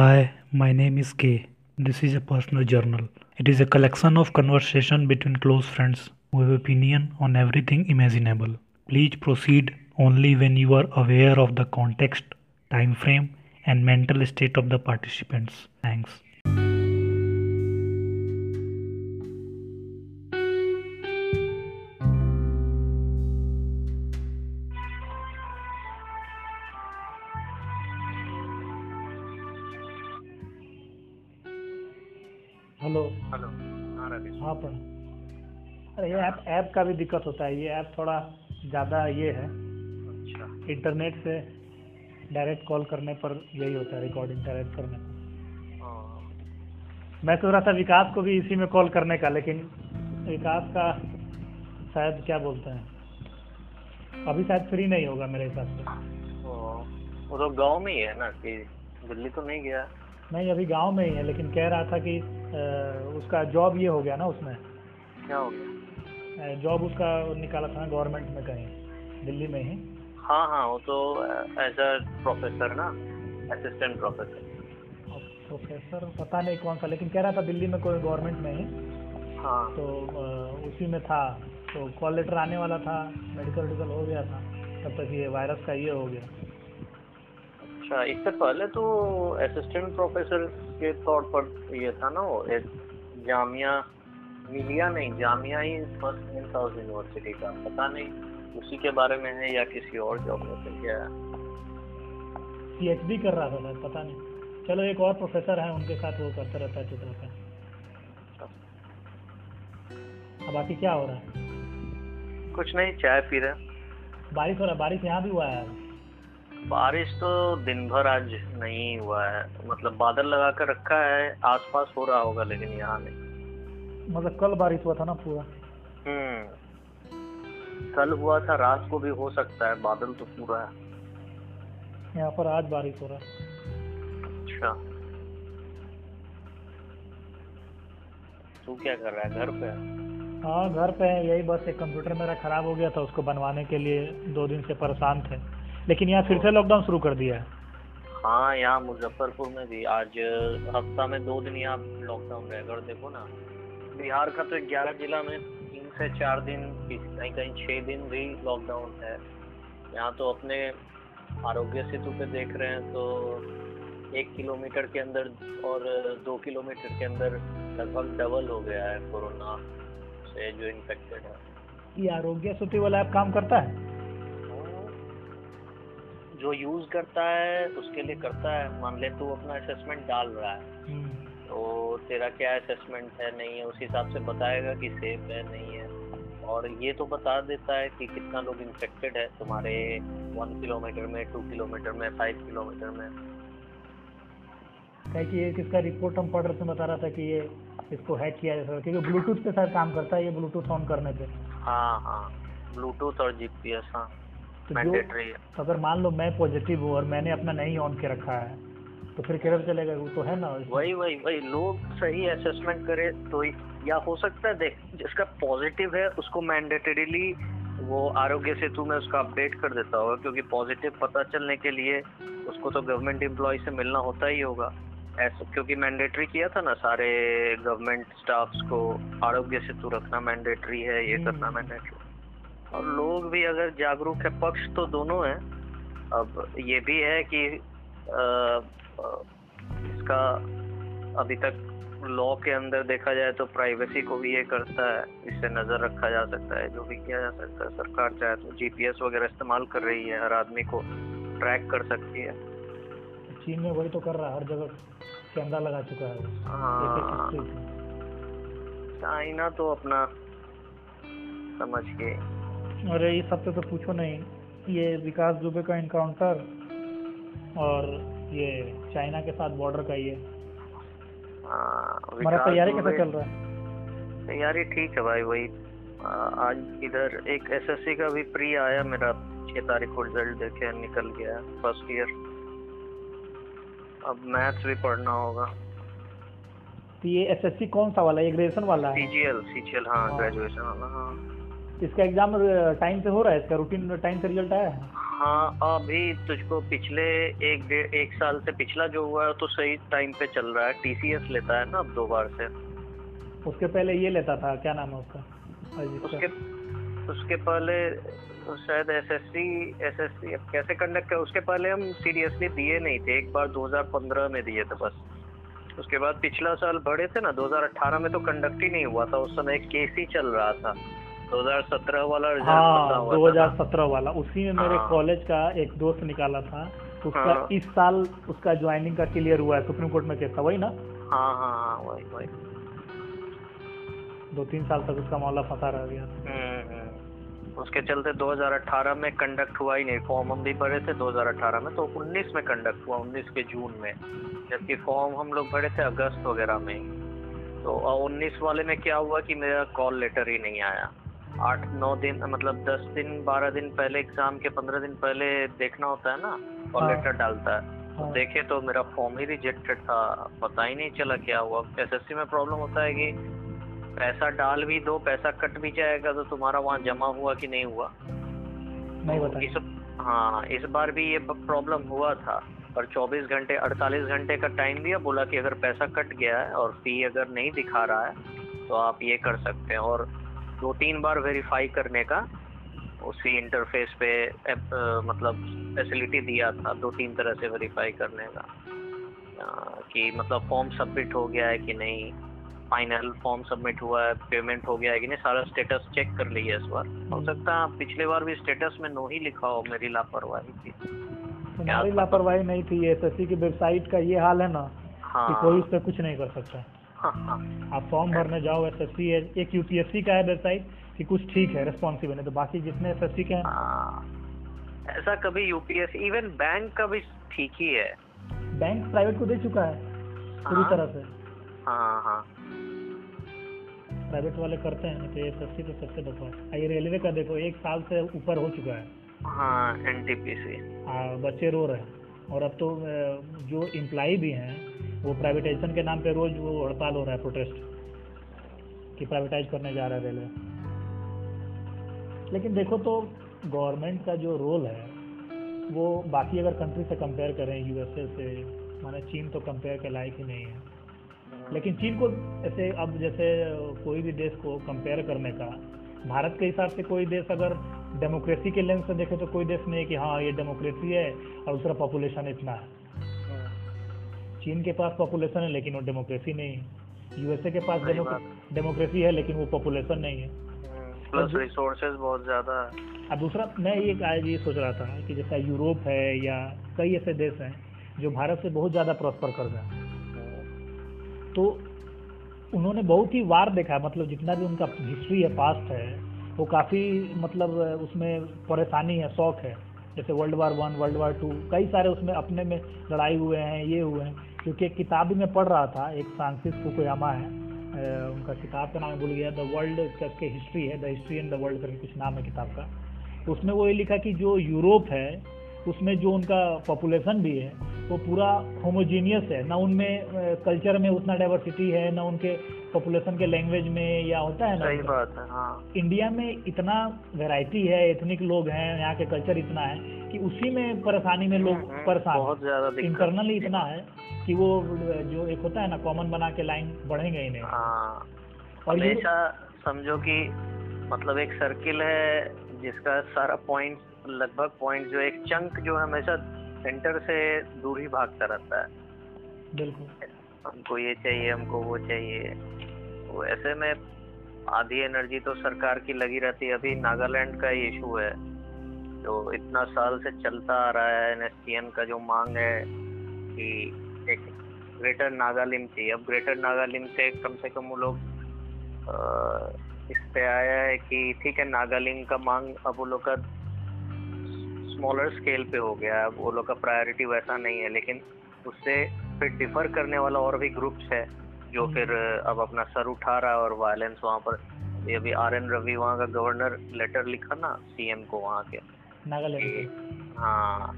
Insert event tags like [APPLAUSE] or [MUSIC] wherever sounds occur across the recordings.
Hi, my name is K. This is a personal journal. It is a collection of conversation between close friends who have opinion on everything imaginable. Please proceed only when you are aware of the context, time frame, and mental state of the participants. Thanks. App का भी दिक्कत होता है ये app थोड़ा ज़्यादा ये है। अच्छा। इंटरनेट से डायरेक्ट कॉल करने पर यही होता है रिकॉर्डिंग डायरेक्ट करने पर। हाँ, मैं सोच रहा था विकास को भी इसी में कॉल करने का लेकिन विकास का शायद क्या बोलते हैं? अभी शायद फ्री नहीं होगा मेरे हिसाब से। वो वो तो गाँव में ही है ना कि दिल्ली तो नहीं गया। नहीं अभी गाँव में ही है लेकिन कह रहा था कि अ, उसका जॉब ये हो गया ना उसमें। क्या हो गया? जॉब उसका निकाला था गवर्नमेंट में कहीं दिल्ली में ही? हाँ हाँ वो तो एज अ प्रोफेसर ना असिस्टेंट प्रोफेसर प्रोफेसर पता नहीं कौन सा लेकिन कह रहा था दिल्ली में कोई गवर्नमेंट में ही। हाँ। तो अ, उसी में था। तो कॉल लेटर आने वाला था मेडिकल वेडिकल हो गया था तब तक ये वायरस का ये हो गया। अच्छा इससे पहले तो असिस्टेंट प्रोफेसर के तौर पर ये था ना वो एक जामिया मिलिया नहीं जामिया ही फ़र्स्ट इन था उस यूनिवर्सिटी का पता नहीं उसी के बारे में है या किसी और जॉब में से क्या? है पीएचडी कर रहा था शायद पता नहीं। चलो एक और प्रोफेसर है उनके साथ वो करते रहता है रहता है अब बाकी क्या हो रहा है? कुछ नहीं चाय पी रहे बारिश हो रहा है? बारिश यहाँ भी हुआ है? बारिश तो दिन भर आज नहीं हुआ है। मतलब बादल लगा कर रखा है आसपास हो रहा होगा लेकिन यहाँ नहीं। मतलब कल बारिश हुआ था ना पूरा। हम्म। कल हुआ था रात को भी हो सकता है बादल तो पूरा है। यहाँ पर आज बारिश हो रहा है। अच्छा। तू क्या कर रहा है घर पे हाँ? घर पे है यही बस एक कंप्यूटर मेरा खराब हो गया था उसको बनवाने के लिए दो दिन से परेशान थे। लेकिन यहाँ फिर से लॉकडाउन शुरू कर दिया है। हाँ यहाँ मुजफ्फरपुर में भी आज हफ़्ता में दो दिन यहाँ लॉकडाउन रहेगा देखो ना। बिहार का तो ग्यारह जिला में तीन से चार दिन कहीं कहीं छः दिन भी लॉकडाउन है। यहाँ तो अपने आरोग्य सेतु पे देख रहे हैं तो एक किलोमीटर के अंदर और दो किलोमीटर के अंदर लगभग डबल हो गया है कोरोना से जो इन्फेक्टेड है। ये आरोग्य सेतु वाला ऐप काम करता है? जो यूज़ करता है उसके लिए करता है। मान ले तू अपना असेसमेंट डाल रहा है। तो तेरा क्या असेसमेंट है? नहीं है उस हिसाब से बताएगा कि सेफ़ है नहीं है। और ये तो बता देता है कि कितना लोग इन्फेक्टेड है तुम्हारे वन किलोमीटर में टू किलोमीटर में फाइव किलोमीटर में। क्या कि ये किसका रिपोर्ट हम पढ़ रहे थे बता रहा था कि ये इसको हैक किया जा सकता है। क्योंकि ब्लूटूथ पे शायद काम करता है ये ब्लूटूथ ऑन करने पे। हाँ हाँ। ब्लूटूथ और जीपीएस हाँ। तो जो तो अगर मान लो मैं पॉजिटिव हूँ और मैंने अपना नहीं ऑन के रखा है तो फिर किधर चलेगा वो तो है ना। वही वही वही लोग सही असेसमेंट करे तो या हो सकता है देख जिसका पॉजिटिव है उसको मैंडेटरीली वो आरोग्य सेतु में उसका अपडेट कर देता होगा क्योंकि पॉजिटिव पता चलने के लिए उसको तो गवर्नमेंट एम्प्लॉय से मिलना होता ही होगा ऐसा क्योंकि मैंडेटरी किया था ना सारे गवर्नमेंट स्टाफ्स को आरोग्य सेतु रखना मैंडेटरी है ये करना हम्म। मैंडेटरी और लोग भी अगर जागरूक है पक्ष तो दोनों है अब ये भी है कि इसका अभी तक लॉ के अंदर देखा जाए तो प्राइवेसी को भी ये करता है इससे नज़र रखा जा सकता है जो भी किया जा सकता है सरकार चाहे तो जीपीएस वगैरह इस्तेमाल कर रही है हर आदमी को ट्रैक कर सकती है। चीन में वही तो कर रहा है हर जगह कैमरा लगा चुका है। हाँ। चाइना तो अपना समझ के। अरे इस हफ़्ते तो पूछो नहीं ये विकास दुबे का इनकाउंटर और ये चाइना के साथ बॉर्डर का ये। हाँ, हमारा तैयारी कैसा चल रहा है? तैयारी ठीक है भाई वही आज इधर एक एसएससी का भी प्री आया मेरा छह तारीख को रिज़ल्ट देखे निकल गया फ़र्स्ट ईयर अब मैथ्स भी पढ़ना होगा। तो ये एसएससी कौन सा वाला है? ग्रेजुएशन वाला है? सीजीएल सीजीएल हाँ हाँ। ग्रेजुएशन वाला हाँ। इसका एग्ज़ाम टाइम से हो रहा है? इसका रूटीन टाइम से रिज़ल्ट आया है? हाँ अभी तुझको पिछले एक डेढ़ एक साल से पिछला जो हुआ है तो सही टाइम पे चल रहा है। टीसीएस लेता है ना अब दो बार से। उसके पहले ये लेता था क्या नाम है उसका? उसके उसके पहले शायद एसएससी एसएससी अब कैसे कंडक्ट कर उसके पहले हम सीरियसली दिए नहीं थे। एक बार 2015 में दिए थे बस। उसके बाद पिछला साल बढ़े थे ना 2018 में तो कंडक्ट ही नहीं हुआ था। उस समय केस ही चल रहा था। 2017 वाला रिज़ल्ट हाँ था ना। 2017 वाला उसी में मेरे हाँ। कॉलेज का एक दोस्त निकाला था उसका हाँ। इस साल उसका ज्वाइनिंग का क्लियर हुआ है सुप्रीम कोर्ट में केस था वही ना हाँ हाँ हाँ वही वही दो तीन साल तक उसका मामला फंसा रह गया हम्म। उसके चलते 2018 में कंडक्ट हुआ ही नहीं फॉर्म हम भी भरे थे 2018 में तो 19 में कंडक्ट हुआ 19 के जून में जबकि फॉर्म हम लोग भरे थे अगस्त वगैरह में तो उन्नीस वाले में क्या हुआ कि मेरा कॉल लेटर ही नहीं आया आठ नौ दिन मतलब दस दिन बारह दिन पहले एग्ज़ाम के पंद्रह दिन पहले देखना होता है ना कॉल हाँ। लेटर डालता है। तो हाँ। देखे तो मेरा फॉर्म ही रिजेक्टेड था पता ही नहीं चला क्या हुआ। एस एसएससी में प्रॉब्लम होता है कि पैसा डाल भी दो पैसा कट भी जाएगा तो तुम्हारा वहाँ जमा हुआ कि नहीं हुआ? नहीं तो इस हाँ इस बार भी ये प्रॉब्लम हुआ था पर 24 घंटे 48 घंटे का टाइम दिया बोला कि अगर पैसा कट गया है और फ़ी अगर नहीं दिखा रहा है तो आप ये कर सकते हैं। और दो तीन बार वेरीफाई करने का उसी इंटरफेस पे एप- अ, मतलब फैसिलिटी दिया था दो तीन तरह से वेरीफाई करने का। अ, कि मतलब फॉर्म सबमिट हो गया है कि नहीं फाइनल फॉर्म सबमिट हुआ है पेमेंट हो गया है कि नहीं सारा स्टेटस चेक कर लिया इस बार। हो सकता है पिछले बार भी स्टेटस में नो ही लिखा हो मेरी लापरवाही थी। तुम्हारी लापरवाही नहीं थी एसएससी की वेबसाइट का ये हाल है ना हाँ। कि कोई उस पर कुछ नहीं कर सकता। हाँ हाँ। आप फॉर्म भरने जाओ एस एस है एक यूपीएससी का है वेबसाइट कि कुछ ठीक है रेस्पॉन्सिव है तो बाकी जितने एसएससी के हैं। हाँ, ऐसा कभी यूपीएस इवन बैंक का भी ठीक ही है। बैंक प्राइवेट को दे चुका है पूरी हाँ। तरह से। हाँ हाँ। प्राइवेट वाले करते हैं तो एसएससी तो सबसे बकवास ये रेलवे का देखो एक साल से ऊपर हो चुका है। हाँ एनटीपीसी आ, बच्चे रो रहे हैं। और अब तो जो एम्प्लॉय भी हैं वो प्राइवेटाइजेशन के नाम पे रोज वो हड़ताल हो रहा है प्रोटेस्ट कि प्राइवेटाइज करने जा रहा है रेलवे। लेकिन देखो तो गवर्नमेंट का जो रोल है, वो बाकी अगर कंट्री से कंपेयर करें यूएसए से, माने चीन तो कंपेयर के लायक ही नहीं है। लेकिन चीन को ऐसे अब जैसे कोई भी देश को कंपेयर करने का, भारत के हिसाब से कोई देश अगर डेमोक्रेसी के लेंस से देखे तो कोई देश नहीं है कि हाँ ये डेमोक्रेसी है और दूसरा पॉपुलेशन इतना है। चीन के पास पॉपुलेशन है लेकिन वो डेमोक्रेसी नहीं है। यूएसए के पास। डेमोक्रेसी है। लेकिन वो पॉपुलेशन नहीं है। प्लस रिसोर्सेज बहुत ज़्यादा है। अब दूसरा मैं ये आज ये सोच रहा था कि जैसा यूरोप है या कई ऐसे देश हैं जो भारत से बहुत ज़्यादा प्रॉस्पर कर गए तो उन्होंने बहुत ही वार देखा है मतलब जितना भी उनका हिस्ट्री है पास्ट है वो काफ़ी मतलब उसमें परेशानी है शौक है। जैसे world war one world war two कई सारे उसमें अपने में लड़ाई हुए हैं ये हुए हैं। क्योंकि एक किताब भी मैं पढ़ रहा था एक फ्रांसिस फुकुयामा है उनका किताब का नाम भूल गया द वर्ल्ड करके हिस्ट्री है the history and the world करके कुछ नाम है किताब का। उसमें वो ये लिखा कि जो यूरोप है उसमें जो उनका पॉपुलेशन भी है वो पूरा होमोजीनियस है। ना उनमें कल्चर में उतना डाइवर्सिटी है ना उनके पॉपुलेशन के लैंग्वेज में या होता है ना सही बात है हाँ। इंडिया में इतना वैरायटी है एथनिक लोग हैं यहाँ के कल्चर इतना है कि उसी में परेशानी में लोग हम्म, परेशान बहुत इंटरनली इतना है। कि वो जो एक होता है ना कॉमन बना के लाइन बढ़ेंगे ही नहीं हाँ। और हमेशा समझो कि मतलब एक सर्किल है जिसका सारा पॉइंट लगभग पॉइंट जो एक चंक जो है हमेशा सेंटर से दूर ही भागता रहता है। बिल्कुल। हमको ये चाहिए हमको वो चाहिए। वो ऐसे में आधी एनर्जी तो सरकार की लगी रहती है। अभी नागालैंड का इशू है। जो इतना साल से चलता आ रहा है एनएसटीएन का जो मांग है कि एक ग्रेटर नागालिम चाहिए अब ग्रेटर नागालिम से कम से कम वो लोग इस पे आया है कि ठीक है नागालिम का मांग अब वो लोग का स्मॉलर स्केल पे हो गया अब वो लोग का प्रायोरिटी वैसा नहीं है लेकिन उससे फिर डिफर करने वाला और भी ग्रुप्स है जो हम्म। फिर अब अपना सर उठा रहा है और वायलेंस वहाँ पर ये अभी आर एन रवि वहाँ का गवर्नर लेटर लिखा ना सीएम को वहाँ के नागालैंड। हाँ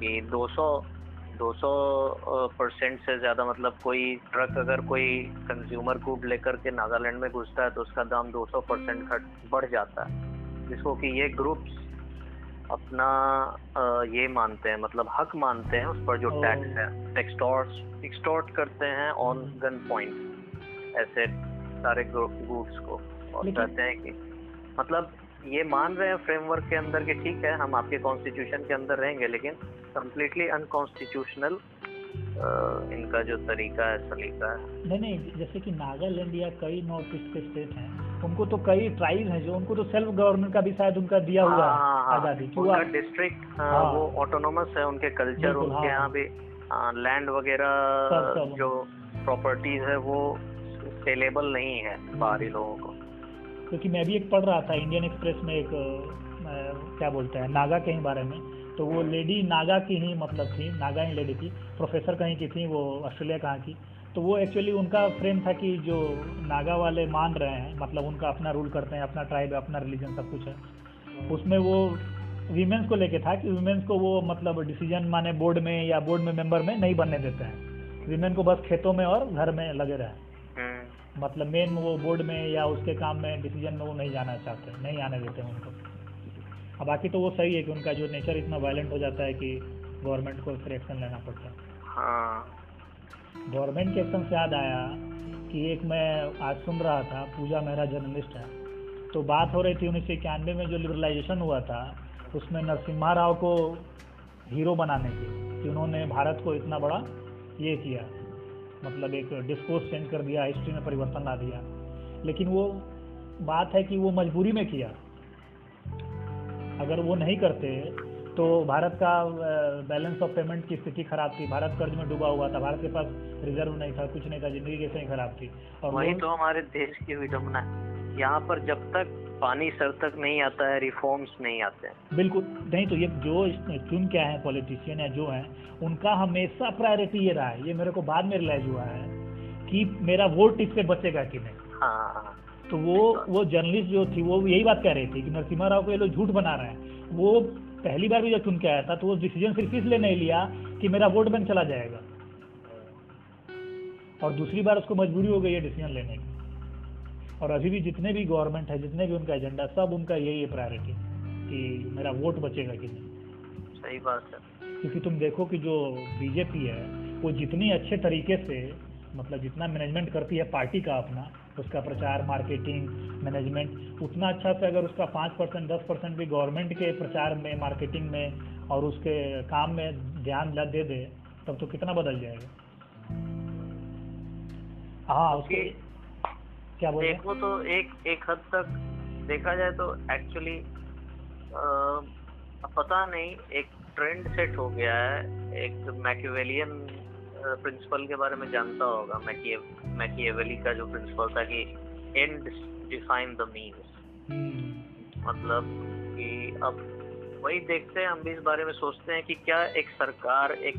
कि 200 200 परसेंट से ज़्यादा मतलब कोई ट्रक अगर कोई कंज्यूमर गुड लेकर के नागालैंड में घुसता है तो उसका दाम 200 परसेंट घट बढ़ जाता है जिसको कि ये ग्रुप्स अपना ये मानते हैं मतलब हक मानते हैं उस पर जो टैक्स है एक्सटॉर्ट एक्सटॉर्ट करते हैं ऑन। गन पॉइंट ऐसे सारे गुड्स को और कहते हैं कि मतलब ये मान रहे हैं फ्रेमवर्क के अंदर कि ठीक है हम आपके कॉन्स्टिट्यूशन के अंदर रहेंगे लेकिन कम्प्लीटली अनकॉन्स्टिट्यूशनल इनका जो तरीका है सलीका है नहीं नहीं जैसे कि नागालैंड या कई नॉर्थ ईस्ट के स्टेट हैं उनको तो कई ट्राइब हैं जो उनको तो सेल्फ गवर्नमेंट का भी शायद उनका दिया हुआ हाँ, है हाँ, हाँ। आज़ादी उनका डिस्ट्रिक्ट। वो ऑटोनोमस है उनके कल्चर उनके। यहाँ भी लैंड वगैरह जो प्रॉपर्टीज़ है वो सेलेबल नहीं है बाहरी लोगों को क्योंकि मैं भी एक पढ़ रहा था इंडियन एक्सप्रेस में एक क्या बोलते हैं, नागा के ही बारे में। तो वो लेडी नागा की ही मतलब थी, नागा ही लेडी थी प्रोफेसर कहीं की थी, वो ऑस्ट्रेलिया कहाँ की। तो वो एक्चुअली उनका फ्रेम था कि जो नागा वाले मान रहे हैं मतलब उनका अपना रूल करते हैं, अपना ट्राइब है अपना रिलीजन सब कुछ है। उसमें वो वीमेंस को लेके था कि वीमेंस को वो मतलब डिसीज़न माने बोर्ड में या बोर्ड में मेंबर में नहीं बनने देते हैं। वीमेन को बस खेतों में और घर में लगे रहे। मतलब मेन वो बोर्ड में या उसके काम में डिसीज़न में वो नहीं जाना चाहते नहीं आने देते हैं उनको। अब बाकी तो वो सही है कि उनका जो नेचर इतना वायलेंट हो जाता है कि गवर्नमेंट को फिर एक्शन लेना पड़ता है। हाँ। गवर्नमेंट के एक्शन से याद आया कि एक मैं आज सुन रहा था पूजा मेहरा जर्नलिस्ट है। तो बात हो रही थी उन्नीस सौ इक्यानवे में जो लिबरलाइजेशन हुआ था उसमें नरसिम्हा राव को हीरो बनाने की कि उन्होंने भारत को इतना बड़ा ये किया। मतलब एक डिस्कोर्स चेंज कर दिया हिस्ट्री में परिवर्तन ला दिया। लेकिन वो बात है कि वो मजबूरी में किया। अगर वो नहीं करते तो भारत का बैलेंस ऑफ़ पेमेंट की स्थिति खराब थी। भारत कर्ज में डूबा हुआ था। भारत के पास रिज़र्व नहीं था कुछ नहीं था ज़िंदगी कैसे ही खराब थी? और वही तो हमारे देश की विडम्बना यहाँ पर जब तक पानी सर तक नहीं आता है रिफॉर्म्स नहीं आते हैं। बिल्कुल। नहीं तो ये जो चुन के आए हैं पॉलिटिशियन या जो हैं उनका हमेशा प्रायोरिटी ये रहा है। ये मेरे को बाद में रियलाइज़ हुआ है कि मेरा वोट इस पे बचेगा कि नहीं। हाँ। हाँ तो वो वो जर्नलिस्ट जो थी वो यही बात कह रही थी कि नरसिम्हा राव को ये लोग झूठ बना रहे हैं। वो पहली बार भी जब चुन के आया था तो वो डिसीज़न सिर्फ़ इसलिए नहीं लिया कि मेरा वोट बैंक चला जाएगा? और दूसरी बार उसको मजबूरी हो गई है डिसीज़न लेने की। और अभी भी जितने भी गवर्नमेंट है जितने भी उनका एजेंडा सब उनका यही है प्रायोरिटी कि मेरा वोट बचेगा कि नहीं। सही बात है। क्योंकि तुम देखो कि जो बीजेपी है वो जितनी अच्छे तरीके से मतलब जितना मैनेजमेंट करती है पार्टी का अपना उसका प्रचार मार्केटिंग मैनेजमेंट उतना अच्छा से अगर उसका पाँच परसेंट दस परसेंट भी गवर्नमेंट के प्रचार में मार्केटिंग में और उसके काम में ध्यान दे दे तब तो कितना बदल जाएगा। हाँ उसके क्या बोले? देखो तो एक एक हद तक देखा जाए तो एक्चुअली पता नहीं एक ट्रेंड सेट हो गया है। एक मैकिवेलियन प्रिंसिपल के बारे में जानता होगा। मैकिएवेली का जो प्रिंसिपल था कि एंड डिफाइन द मीन्स मतलब कि अब वही देखते हैं हम भी इस बारे में सोचते हैं कि क्या एक सरकार एक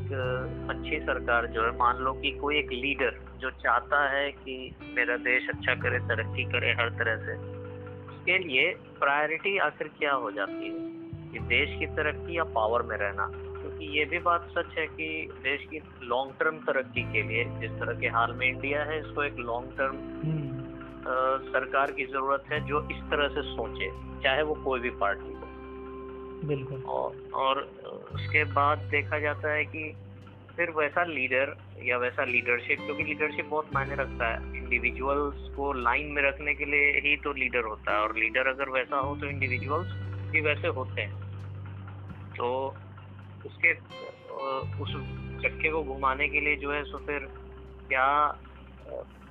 अच्छी सरकार जो है मान लो कि कोई एक लीडर जो चाहता है कि मेरा देश अच्छा करे तरक्की करे हर तरह से उसके लिए प्रायोरिटी आखिर क्या हो जाती है? कि देश की तरक्की या पावर में रहना। क्योंकि ये भी बात सच है कि देश की लॉन्ग टर्म तरक्की के लिए जिस तरह के हाल में इंडिया है इसको एक लॉन्ग टर्म हम्म, सरकार की ज़रूरत है जो इस तरह से सोचे चाहे वो कोई भी पार्टी हो। बिल्कुल। और और उसके बाद देखा जाता है कि फिर वैसा लीडर या वैसा लीडरशिप, क्योंकि लीडरशिप बहुत मायने रखता है। इंडिविजुअल्स को लाइन में रखने के लिए ही तो लीडर होता है, और लीडर अगर वैसा हो तो इंडिविजुअल्स भी वैसे होते हैं। तो उसके उस चक्के को घुमाने के लिए जो है, सो फिर क्या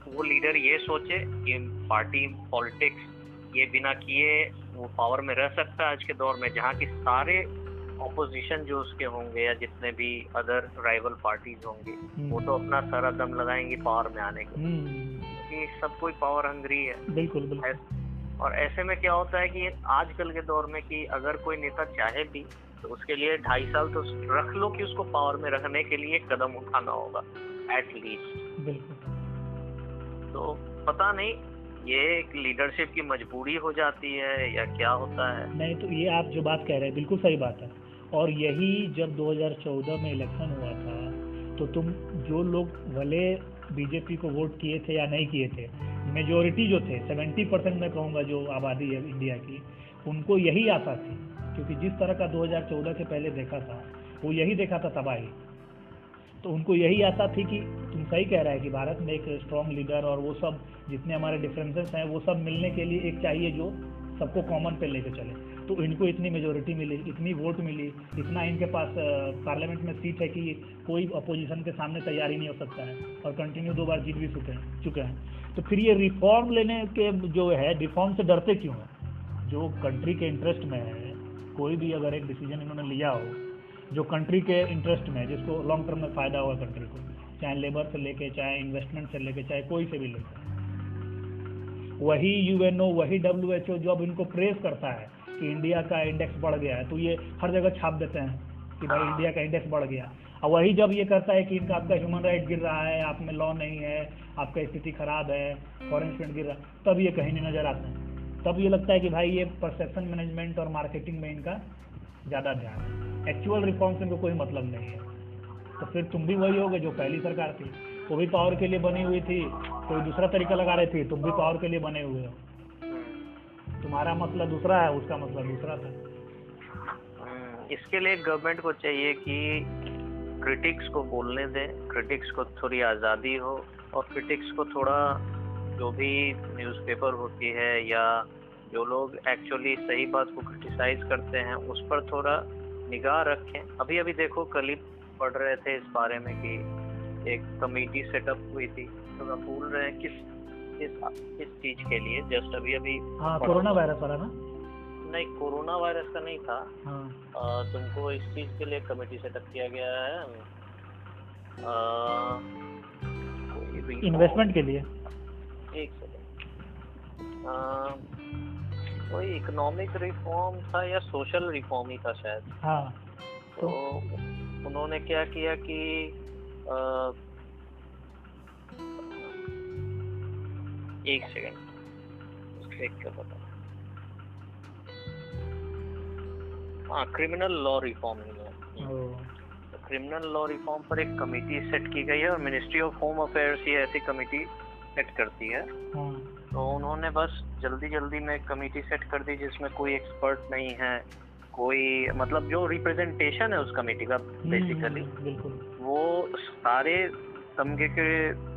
वो लीडर ये सोचे कि पार्टी पॉलिटिक्स ये बिना किए वो पावर में रह सकता है आज के दौर में जहाँ की सारे ऑपोजिशन जो उसके होंगे या जितने भी अदर राइवल पार्टीज़ होंगे वो तो अपना सारा दम लगाएँगे पावर में आने के। हम्म, क्योंकि सब कोई पावर हंग्री है। बिल्कुल बिल्कुल। और ऐसे में क्या होता है कि आजकल के दौर में कि अगर कोई नेता चाहे भी तो उसके लिए ढाई साल तो रख लो कि उसको पावर में रखने के लिए कदम उठाना होगा एटलीस्ट तो पता नहीं ये एक लीडरशिप की मजबूरी हो जाती है या क्या होता है? नहीं तो ये आप जो बात कह रहे हैं, बिल्कुल सही बात है। और यही जब 2014 में इलेक्शन हुआ था तो तुम जो लोग भले बीजेपी को वोट किए थे या नहीं किए थे मेजोरिटी जो थे 70 परसेंट मैं कहूँगा जो आबादी है इंडिया की, उनको यही आशा थी। क्योंकि जिस तरह का 2014 से पहले देखा था, वो यही देखा था तबाही। तो उनको यही आशा थी कि तुम सही कह रहा है कि भारत में एक स्ट्रॉन्ग लीडर और वो सब जितने हमारे डिफरेंसेस हैं, वो सब मिलने के लिए एक चाहिए जो सबको कॉमन पे लेके चले। तो इनको इतनी मेजोरिटी मिली, इतनी वोट मिली, इतना इनके पास पार्लियामेंट में सीट है कि कोई अपोजिशन के सामने तैयार ही नहीं हो सकता है और कंटिन्यू दो बार जीत भी चुके हैं चुके हैं। तो फिर ये रिफॉर्म लेने के जो है रिफॉर्म से डरते क्यों हैं? जो कंट्री के इंटरेस्ट में है, कोई भी अगर एक डिसीज़न इन्होंने लिया हो जो कंट्री के इंटरेस्ट में है जिसको लॉन्ग टर्म में फ़ायदा होगा कंट्री को चाहे लेबर से लेके चाहे इन्वेस्टमेंट से लेके चाहे कोई से भी लेके। वही यूएनओ वही डब्ल्यू एच ओ जो अब इनको प्रेस करता है कि इंडिया का इंडेक्स बढ़ गया है तो ये हर जगह छाप देते हैं कि भाई इंडिया का इंडेक्स बढ़ गया। और वही जब ये करता है कि इनका आपका ह्यूमन राइट गिर रहा है आप में लॉ नहीं है आपका स्थिति खराब है फॉरन स्टूडेंट गिर रहा है तब ये कहीं नहीं नज़र आते हैं। तब ये लगता है कि भाई ये परसेप्शन मैनेजमेंट और मार्केटिंग में इनका ज़्यादा ध्यान एक्चुअल रिफॉर्म से इनको कोई मतलब नहीं है। तो फिर तुम भी वही होगे जो पहली सरकार थी। वो भी पावर के लिए बनी हुई थी कोई दूसरा तरीका लगा रही थी तुम भी पावर के लिए बने हुए हो। तुम्हारा मसला दूसरा है उसका मसला दूसरा था। हम्म, इसके लिए गवर्नमेंट को चाहिए कि क्रिटिक्स को बोलने दें क्रिटिक्स को थोड़ी आज़ादी हो और क्रिटिक्स को थोड़ा जो भी न्यूज़पेपर होती है या जो लोग एक्चुअली सही बात को क्रिटिसाइज करते हैं उस पर थोड़ा निगाह रखें। अभी अभी देखो कल ही पढ़ रहे थे इस बारे में कि एक कमेटी सेटअप हुई थी। तो मैं भूल रहे हैं किस किस किस चीज़ के लिए जस्ट अभी अभी हाँ कोरोना वायरस वाला ना? नहीं कोरोना वायरस का नहीं था। हाँ। आ, तुमको इस चीज़ के लिए कमेटी सेटअप किया गया है। इन्वेस्टमेंट के लिए। एक सेकंड कोई इकोनॉमिक रिफॉर्म था या सोशल रिफॉर्म ही था शायद? हाँ तो, तो उन्होंने क्या किया कि आ, एक सेकंड देख कर बता हाँ criminal law reform criminal law reform पर एक कमेटी सेट की गई है और मिनिस्ट्री ऑफ़ होम अफेयर्स ये ऐसी कमेटी सेट करती है हाँ। तो उन्होंने बस जल्दी जल्दी में कमेटी सेट कर दी जिसमें कोई एक्सपर्ट नहीं है कोई मतलब जो रिप्रेजेंटेशन है उस कमेटी का बेसिकली हम्म, वो सारे तमगे के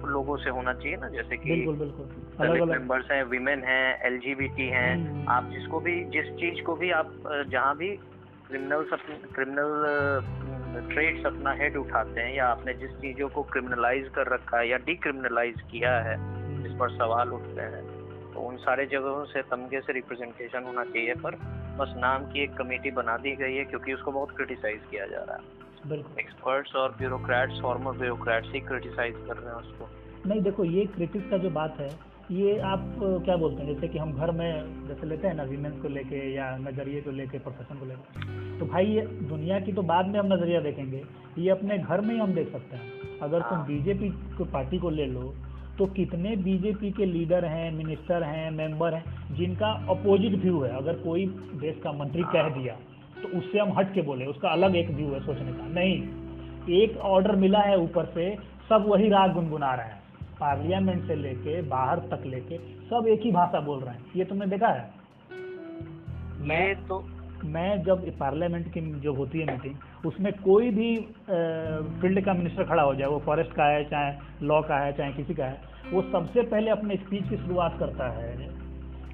लोगों से होना चाहिए ना जैसे कि बिल्कुल बिल्कुल दलित मेंबर्स हैं विमेन हैं एलजीबीटी हैं हम्म। आप जिसको भी जिस चीज़ को भी आप जहाँ भी क्रिमिनल क्रिमिनल ट्रेड्स अपना हेड उठाते हैं या आपने जिस चीज़ों को क्रिमिनलाइज कर रखा है या डिक्रिमिनलाइज किया है जिस पर सवाल उठते हैं तो उन सारे जगहों से तमगे से रिप्रेजेंटेशन होना चाहिए पर बस नाम की एक कमेटी बना दी गई है क्योंकि उसको बहुत क्रिटिसाइज किया जा रहा है। एक्सपर्ट्स और ब्यूरोक्रेट्स फॉर्मर ब्यूरोक्रेट्स ही क्रिटिसाइज कर रहे हैं उसको। नहीं देखो ये क्रिटिक्स का जो बात है ये आप क्या बोलते हैं? जैसे कि हम घर में जैसे लेते हैं ना वीमेंस को लेके या नज़रिए को लेके प्रोफेशन को लेके। तो भाई ये दुनिया की तो बाद में हम नज़रिया देखेंगे ये अपने घर में ही हम देख सकते हैं। अगर तुम बीजेपी हाँ। को पार्टी को ले लो तो कितने बीजेपी के लीडर हैं मिनिस्टर हैं मेंबर हैं जिनका अपोजिट व्यू है। अगर कोई देश का मंत्री कह हाँ। दिया तो उससे हम हट के बोले उसका अलग एक व्यू है सोचने का। नहीं एक ऑर्डर मिला है ऊपर से सब वही राग गुनगुना रहे हैं। पार्लियामेंट से लेके बाहर तक लेके सब एक ही भाषा बोल रहे हैं। ये तुमने देखा है? मैं तो मैं जब पार्लियामेंट की जो होती है मीटिंग उसमें कोई भी फ़ील्ड का मिनिस्टर खड़ा हो जाए वो फॉरेस्ट का है चाहे लॉ का है चाहे किसी का है वो सबसे पहले अपने स्पीच की शुरुआत करता है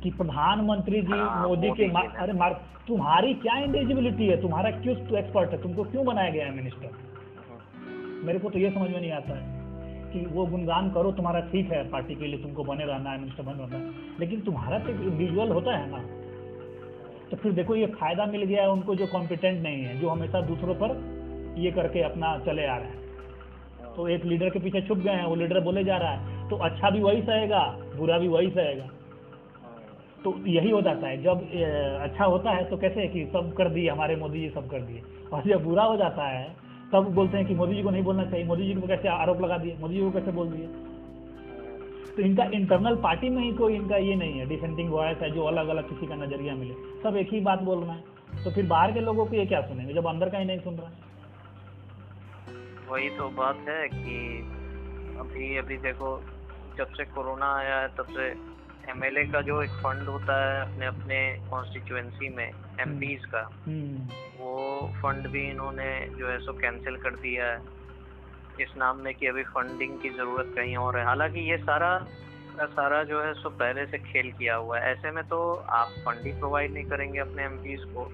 कि प्रधानमंत्री जी हाँ, मोदी के अरे मार तुम्हारी क्या इंडिजिबिलिटी है? तुम्हारा क्यों तो एक्सपर्ट है? तुमको क्यों बनाया गया है मिनिस्टर? मेरे को तो ये समझ में नहीं आता है कि वो गुणगान करो तुम्हारा ठीक है पार्टी के लिए तुमको बने रहना है मिनिस्टर बने रहना है। लेकिन तुम्हारा तो इंडिविजुअल होता है ना। तो फिर देखो ये फ़ायदा मिल गया है उनको जो कॉम्पिटेंट नहीं है, जो हमेशा दूसरों पर ये करके अपना चले आ रहे हैं। तो एक लीडर के पीछे छुप गए हैं, वो लीडर बोले जा रहा है तो अच्छा भी वही सहेगा, बुरा भी वही सहेगा। तो यही हो जाता है, जब अच्छा होता है तो कैसे है कि सब कर दिए, हमारे मोदी जी सब कर दिए। और जब बुरा हो जाता है, तब बोलते हैं कि मोदी जी को नहीं बोलना चाहिए, मोदी जी को कैसे आरोप लगा दिए, मोदी जी को कैसे बोल दिए? तो इनका इंटरनल पार्टी में ही कोई इनका ये नहीं है डिसेंटिंग वॉयस है जो अलग अलग किसी का नज़रिया मिले। सब एक ही बात बोल रहे हैं। तो फिर बाहर के लोगों को ये क्या सुनेंगे जब अंदर का ही नहीं सुन रहा? है वही तो बात है कि अभी अभी देखो जब से कोरोना आया है तब से एमएलए का जो एक फंड होता है अपने अपने कॉन्स्टिट्यूएंसी में एमपीज का हम्म, वो फंड भी इन्होंने जो है सो कैंसिल कर दिया है। इस नाम में कि अभी फंडिंग की ज़रूरत कहीं और है। हालाँकि ये सारा का सारा जो है सो पहले से खेल किया हुआ है। ऐसे में तो आप फंडिंग प्रोवाइड नहीं करेंगे अपने एम को।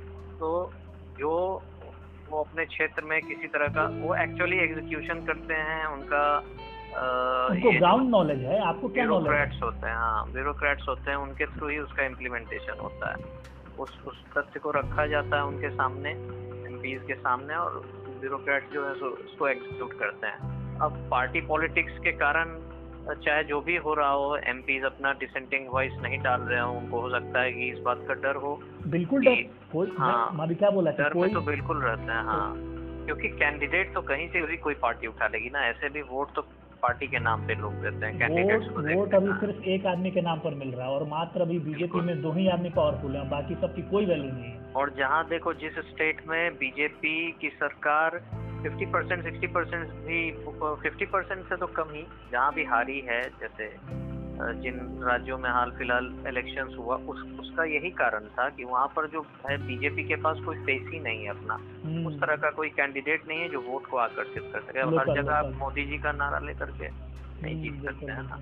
तो जो वो अपने क्षेत्र में किसी तरह का वो एक्चुअली एग्जीक्यूशन करते हैं उनका उनको ग्राउंड नॉलेज है। आपको क्या ब्यूरोक्रेट्स होते हैं हाँ ब्यूरोक्रेट्स होते हैं उनके थ्रू ही उसका इम्प्लीमेंटेशन होता है। उस उस तथ्य को रखा जाता है उनके सामने एम के सामने और ब्यूरोक्रेट्स जो है सो उसको एग्जीक्यूट करते हैं अब पार्टी पॉलिटिक्स के कारण चाहे जो भी हो रहा हो एम अपना डिसेंटिंग वॉइस नहीं डाल रहे हो उनको हो सकता है कि इस बात का डर हो बिल्कुल डर हाँ। क्या बोला डर में तो बिल्कुल रहते हैं हाँ क्योंकि कैंडिडेट तो कहीं से भी कोई पार्टी उठा लेगी ना ऐसे भी वोट तो पार्टी के नाम पे लोग देते हैं कैंडिडेट्स को वोट अभी। सिर्फ़ एक आदमी के नाम पर मिल रहा है और मात्र अभी बीजेपी में दो ही आदमी पावरफुल है बाकी सबकी कोई वैल्यू नहीं है और जहाँ देखो जिस स्टेट में बीजेपी की सरकार 50 परसेंट सिक्सटी परसेंट भी 50 परसेंट से तो कम ही जहाँ भी हारी है जैसे जिन राज्यों में हाल फ़िलहाल इलेक्शंस हुआ उस उसका यही कारण था कि वहाँ पर जो है बीजेपी के पास कोई फेस ही नहीं है अपना। हम्म, उस तरह का कोई कैंडिडेट नहीं है जो वोट को आकर्षित कर सके। हर जगह आप मोदी जी का नारा लेकर के नहीं हम्म, जीत सकते हैं ना?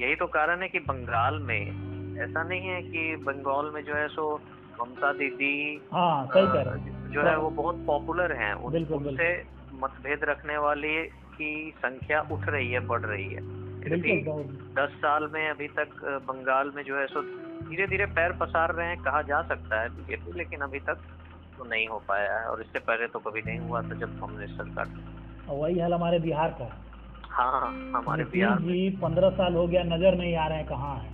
यही तो कारण है कि बंगाल में ऐसा नहीं है कि बंगाल में जो है सो ममता दीदी हाँ अ, हैं। जो है वो बहुत पॉपुलर हैं। उन- उनसे मतभेद रखने वाले की संख्या उठ रही है बढ़ रही है। दस साल में अभी तक बंगाल में जो है सो धीरे धीरे पैर पसार रहे हैं कहा जा सकता है बीजेपी लेकिन अभी तक तो नहीं हो पाया है और इससे पहले तो कभी नहीं हुआ था जब कांग्रेस सरकार वही हाल हमारे बिहार का। हाँ हमारे बिहार जी पंद्रह साल हो गया नज़र नहीं आ रहे हैं कहाँ है।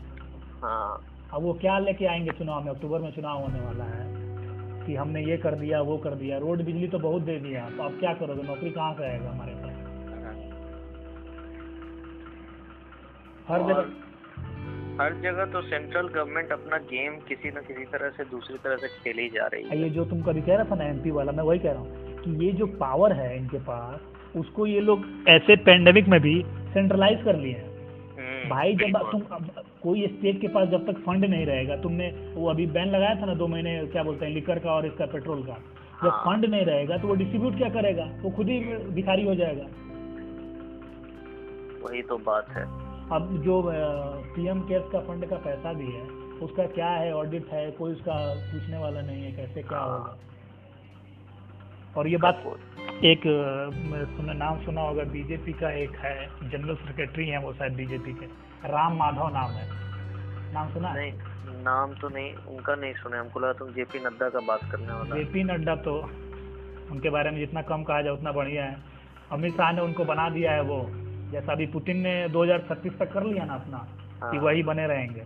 हाँ। अब वो क्या लेके आएँगे चुनाव में? अक्टूबर में चुनाव होने वाला है कि हमने ये कर दिया वो कर दिया रोड बिजली तो बहुत दे दिया तो अब क्या करोगे? नौकरी कहाँ से आएगा हमारे? हर जगह। हर जगह तो सेंट्रल गवर्नमेंट अपना गेम किसी न किसी तरह से दूसरी तरह से खेल ही जा रही है। ये जो तुम कभी कह रहा था ना एमपी वाला मैं वही कह रहा हूँ कि ये जो पावर है इनके पास उसको ये लोग ऐसे पेंडेमिक में भी सेंट्रलाइज कर लिए हैं। हम्म, भाई जब तुम कोई स्टेट के पास जब तक फंड नहीं रहेगा तुमने वो अभी बैन लगाया था ना दो महीने क्या बोलते हैं लिकर का और इसका पेट्रोल का जब हाँ। फंड नहीं रहेगा तो वो डिस्ट्रीब्यूट क्या करेगा? वो खुद ही भिखारी हो जाएगा। वही तो बात है। अब जो पीएम केयर्स का फंड का पैसा भी है उसका क्या है ऑडिट है कोई उसका पूछने वाला नहीं है कैसे क्या हाँ। होगा। और ये बात एक सुना नाम सुना होगा बीजेपी का एक है जनरल सेक्रेटरी है वो शायद बीजेपी के। राम माधव नाम है। नाम सुना है? नहीं नाम तो नहीं उनका नहीं सुने हमको लगा तुम जेपी नड्डा का बात करने वाला जेपी नड्डा तो उनके बारे में जितना कम कहा जाए उतना बढ़िया है। अमित शाह ने उनको बना दिया है वो। जैसा अभी पुतिन ने 2036 तक कर लिया ना अपना कि हाँ। वही बने रहेंगे।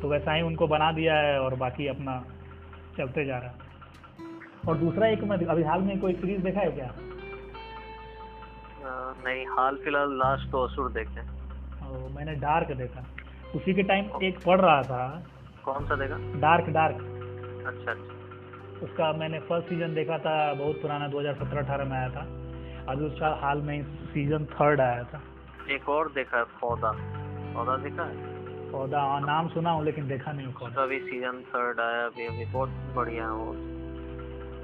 तो वैसा ही उनको बना दिया है और बाकी अपना चलते जा रहा है। और दूसरा एक मैं अभी हाल में कोई सीरीज़ देखा है क्या? नहीं हाल फ़िलहाल लास्ट तो असुर देखे और मैंने डार्क देखा। उसी के टाइम एक पढ़ रहा था। कौन सा देखा? डार्क डार्क अच्छा अच्छा। उसका मैंने फ़र्स्ट सीज़न देखा था बहुत पुराना 2017-18 में आया था। अभी उसका हाल में सीज़न थर्ड आया था। एक और देखा पौधा। पौधा देखा है? पौधा हाँ, नाम सुना हूँ लेकिन देखा नहीं हूँ पौधा उसका भी सीज़न थर्ड आया अभी अभी बहुत बढ़िया है वो।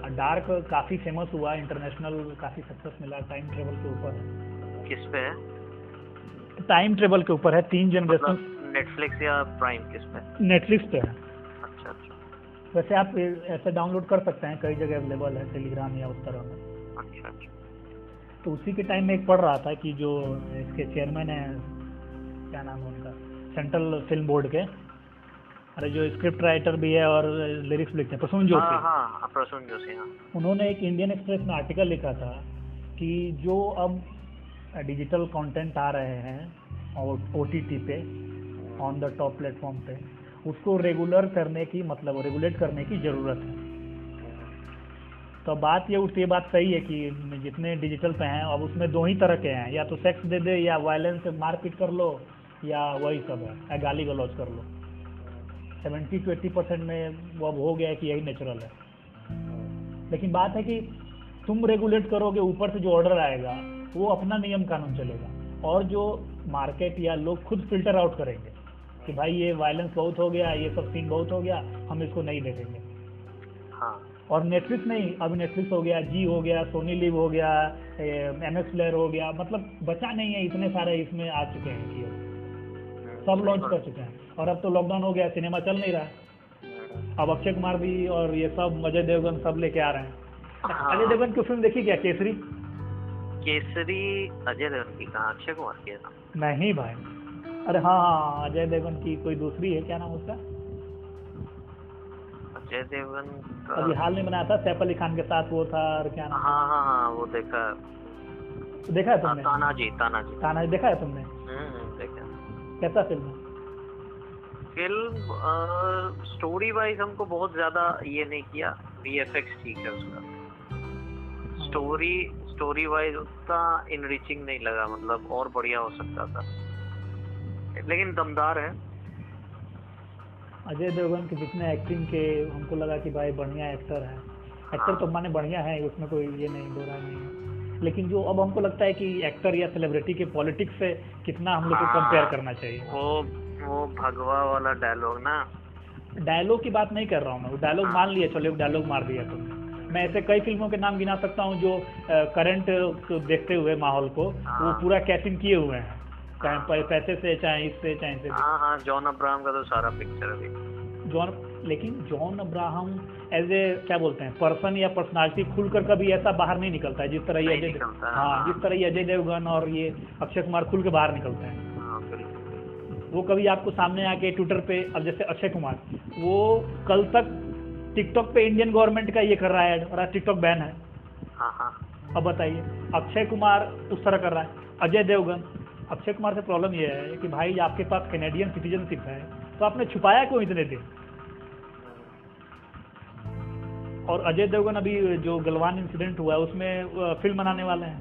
डार्क काफ़ी फ़ेमस हुआ इंटरनेशनल काफ़ी सक्सेस मिला टाइम ट्रेवल के ऊपर। किस पे है? टाइम ट्रेवल के ऊपर है तीन जनरेशन मतलब नेटफ्लिक्स या प्राइम किस पे? नेटफ्लिक्स पे है। अच्छा अच्छा। वैसे आप ऐसे डाउनलोड कर सकते हैं कई जगह अवेलेबल है टेलीग्राम या उस तरह में। अच्छा अच्छा। तो उसी के टाइम में एक पढ़ रहा था कि जो इसके चेयरमैन है क्या नाम है उनका सेंट्रल फ़िल्म बोर्ड के अरे जो स्क्रिप्ट राइटर भी है और लिरिक्स लिखते हैं प्रसून हाँ जोशी हाँ प्रसून जोशी हाँ। उन्होंने एक इंडियन एक्सप्रेस में आर्टिकल लिखा था कि जो अब डिजिटल कंटेंट आ रहे हैं और OTT पे ऑन द टॉप प्लेटफॉर्म पे उसको रेगुलर करने की मतलब रेगुलेट करने की ज़रूरत है। तो बात ये उठती है बात सही है कि जितने डिजिटल पे हैं, अब उसमें दो ही तरह के हैं। या तो सेक्स दे दे, या वायलेंस मारपीट कर लो, या वही सब है, या गाली गलौज कर लो। सेवेंटी टू एट्टी परसेंट में वो अब हो गया है कि यही नेचुरल है। लेकिन बात है कि तुम रेगुलेट करोगे ऊपर से जो ऑर्डर आएगा, वो अपना नियम कानून चलेगा। और जो मार्केट या लोग खुद फ़िल्टर आउट करेंगे कि भाई ये वायलेंस बहुत हो गया, ये सब सीन बहुत हो गया, हम इसको नहीं देखेंगे हाँ। और नेटफ्लिक्स नहीं अभी नेटफ्लिक्स हो गया जी हो गया सोनी लिव हो गया एम एस प्लेयर हो गया मतलब बचा नहीं है इतने सारे इसमें आ चुके हैं कि हम्म, सब लॉन्च कर चुके हैं। और अब तो लॉकडाउन हो गया सिनेमा चल नहीं रहा। हम्म, अब अक्षय कुमार भी और ये सब अजय देवगन सब लेके आ रहे हैं। हाँ। अजय देवगन की फ़िल्म देखी क्या केसरी? केसरी अजय देवगन की कहा अक्षय कुमार की है नहीं भाई। अरे हाँ हाँ अजय देवगन की कोई दूसरी है क्या नाम उसका? अजय देवगन का। अभी हाल में बनाया था सैफ अली खान के साथ वो था और क्या नाम हाँ हाँ हाँ वो देखा। देखा है तुमने? तानाजी तानाजी। ताना देखा है तुमने? हम्म, देखा। कैसा फ़िल्म है? फ़िल्म स्टोरी वाइज हमको बहुत ज़्यादा ये नहीं किया वीएफएक्स ठीक है उसका। स्टोरी स्टोरी वाइज उतना इनरिचिंग नहीं लगा मतलब और बढ़िया हो सकता था। लेकिन दमदार है। अजय देवगन के जितने एक्टिंग के हमको लगा कि भाई बढ़िया एक्टर है एक्टर तो माने बढ़िया है उसमें कोई ये नहीं दो राय नहीं है लेकिन जो अब हमको लगता है कि एक्टर या सेलिब्रिटी के पॉलिटिक्स से कितना हम लोग को। कंपेयर करना चाहिए वो वो भगवा वाला डायलॉग ना डायलॉग की बात नहीं कर रहा हूँ मैं वो डायलॉग हाँ। मान लिया चलो एक डायलॉग मार दिया तुमने मैं ऐसे कई फ़िल्मों के नाम गिना सकता हूँ जो करंट देखते हुए माहौल को वो हाँ। पूरा कैचिंग किए हुए हैं चाहे पैसे से चाहे इससे चाहे इससे हाँ हाँ जॉन अब्राहम का तो सारा पिक्चर अभी। जॉन लेकिन जॉन अब्राहम एज ए क्या बोलते हैं पर्सन या पर्सनालिटी खुलकर कभी ऐसा बाहर नहीं निकलता है जिस तरह ये अजय हाँ हाँ। जिस तरह ये अजय देवगन और ये अक्षय कुमार खुल के बाहर निकलते हैं। हाँ वो कभी आपको सामने आके ट्विटर पे अब जैसे अक्षय कुमार वो कल तक टिकटॉक पे इंडियन गवर्नमेंट का ये कर रहा है और आज टिकटॉक बैन है। हाँ हाँ। अब बताइए अक्षय कुमार उस तरह कर रहा है अजय देवगन अक्षय कुमार से प्रॉब्लम ये है कि भाई, आपके पास कैनेडियन सिटीजनशिप है तो आपने छुपाया क्यों इतने दिन? और अजय देवगन अभी जो गलवान इंसिडेंट हुआ है, उसमें फ़िल्म बनाने वाले हैं।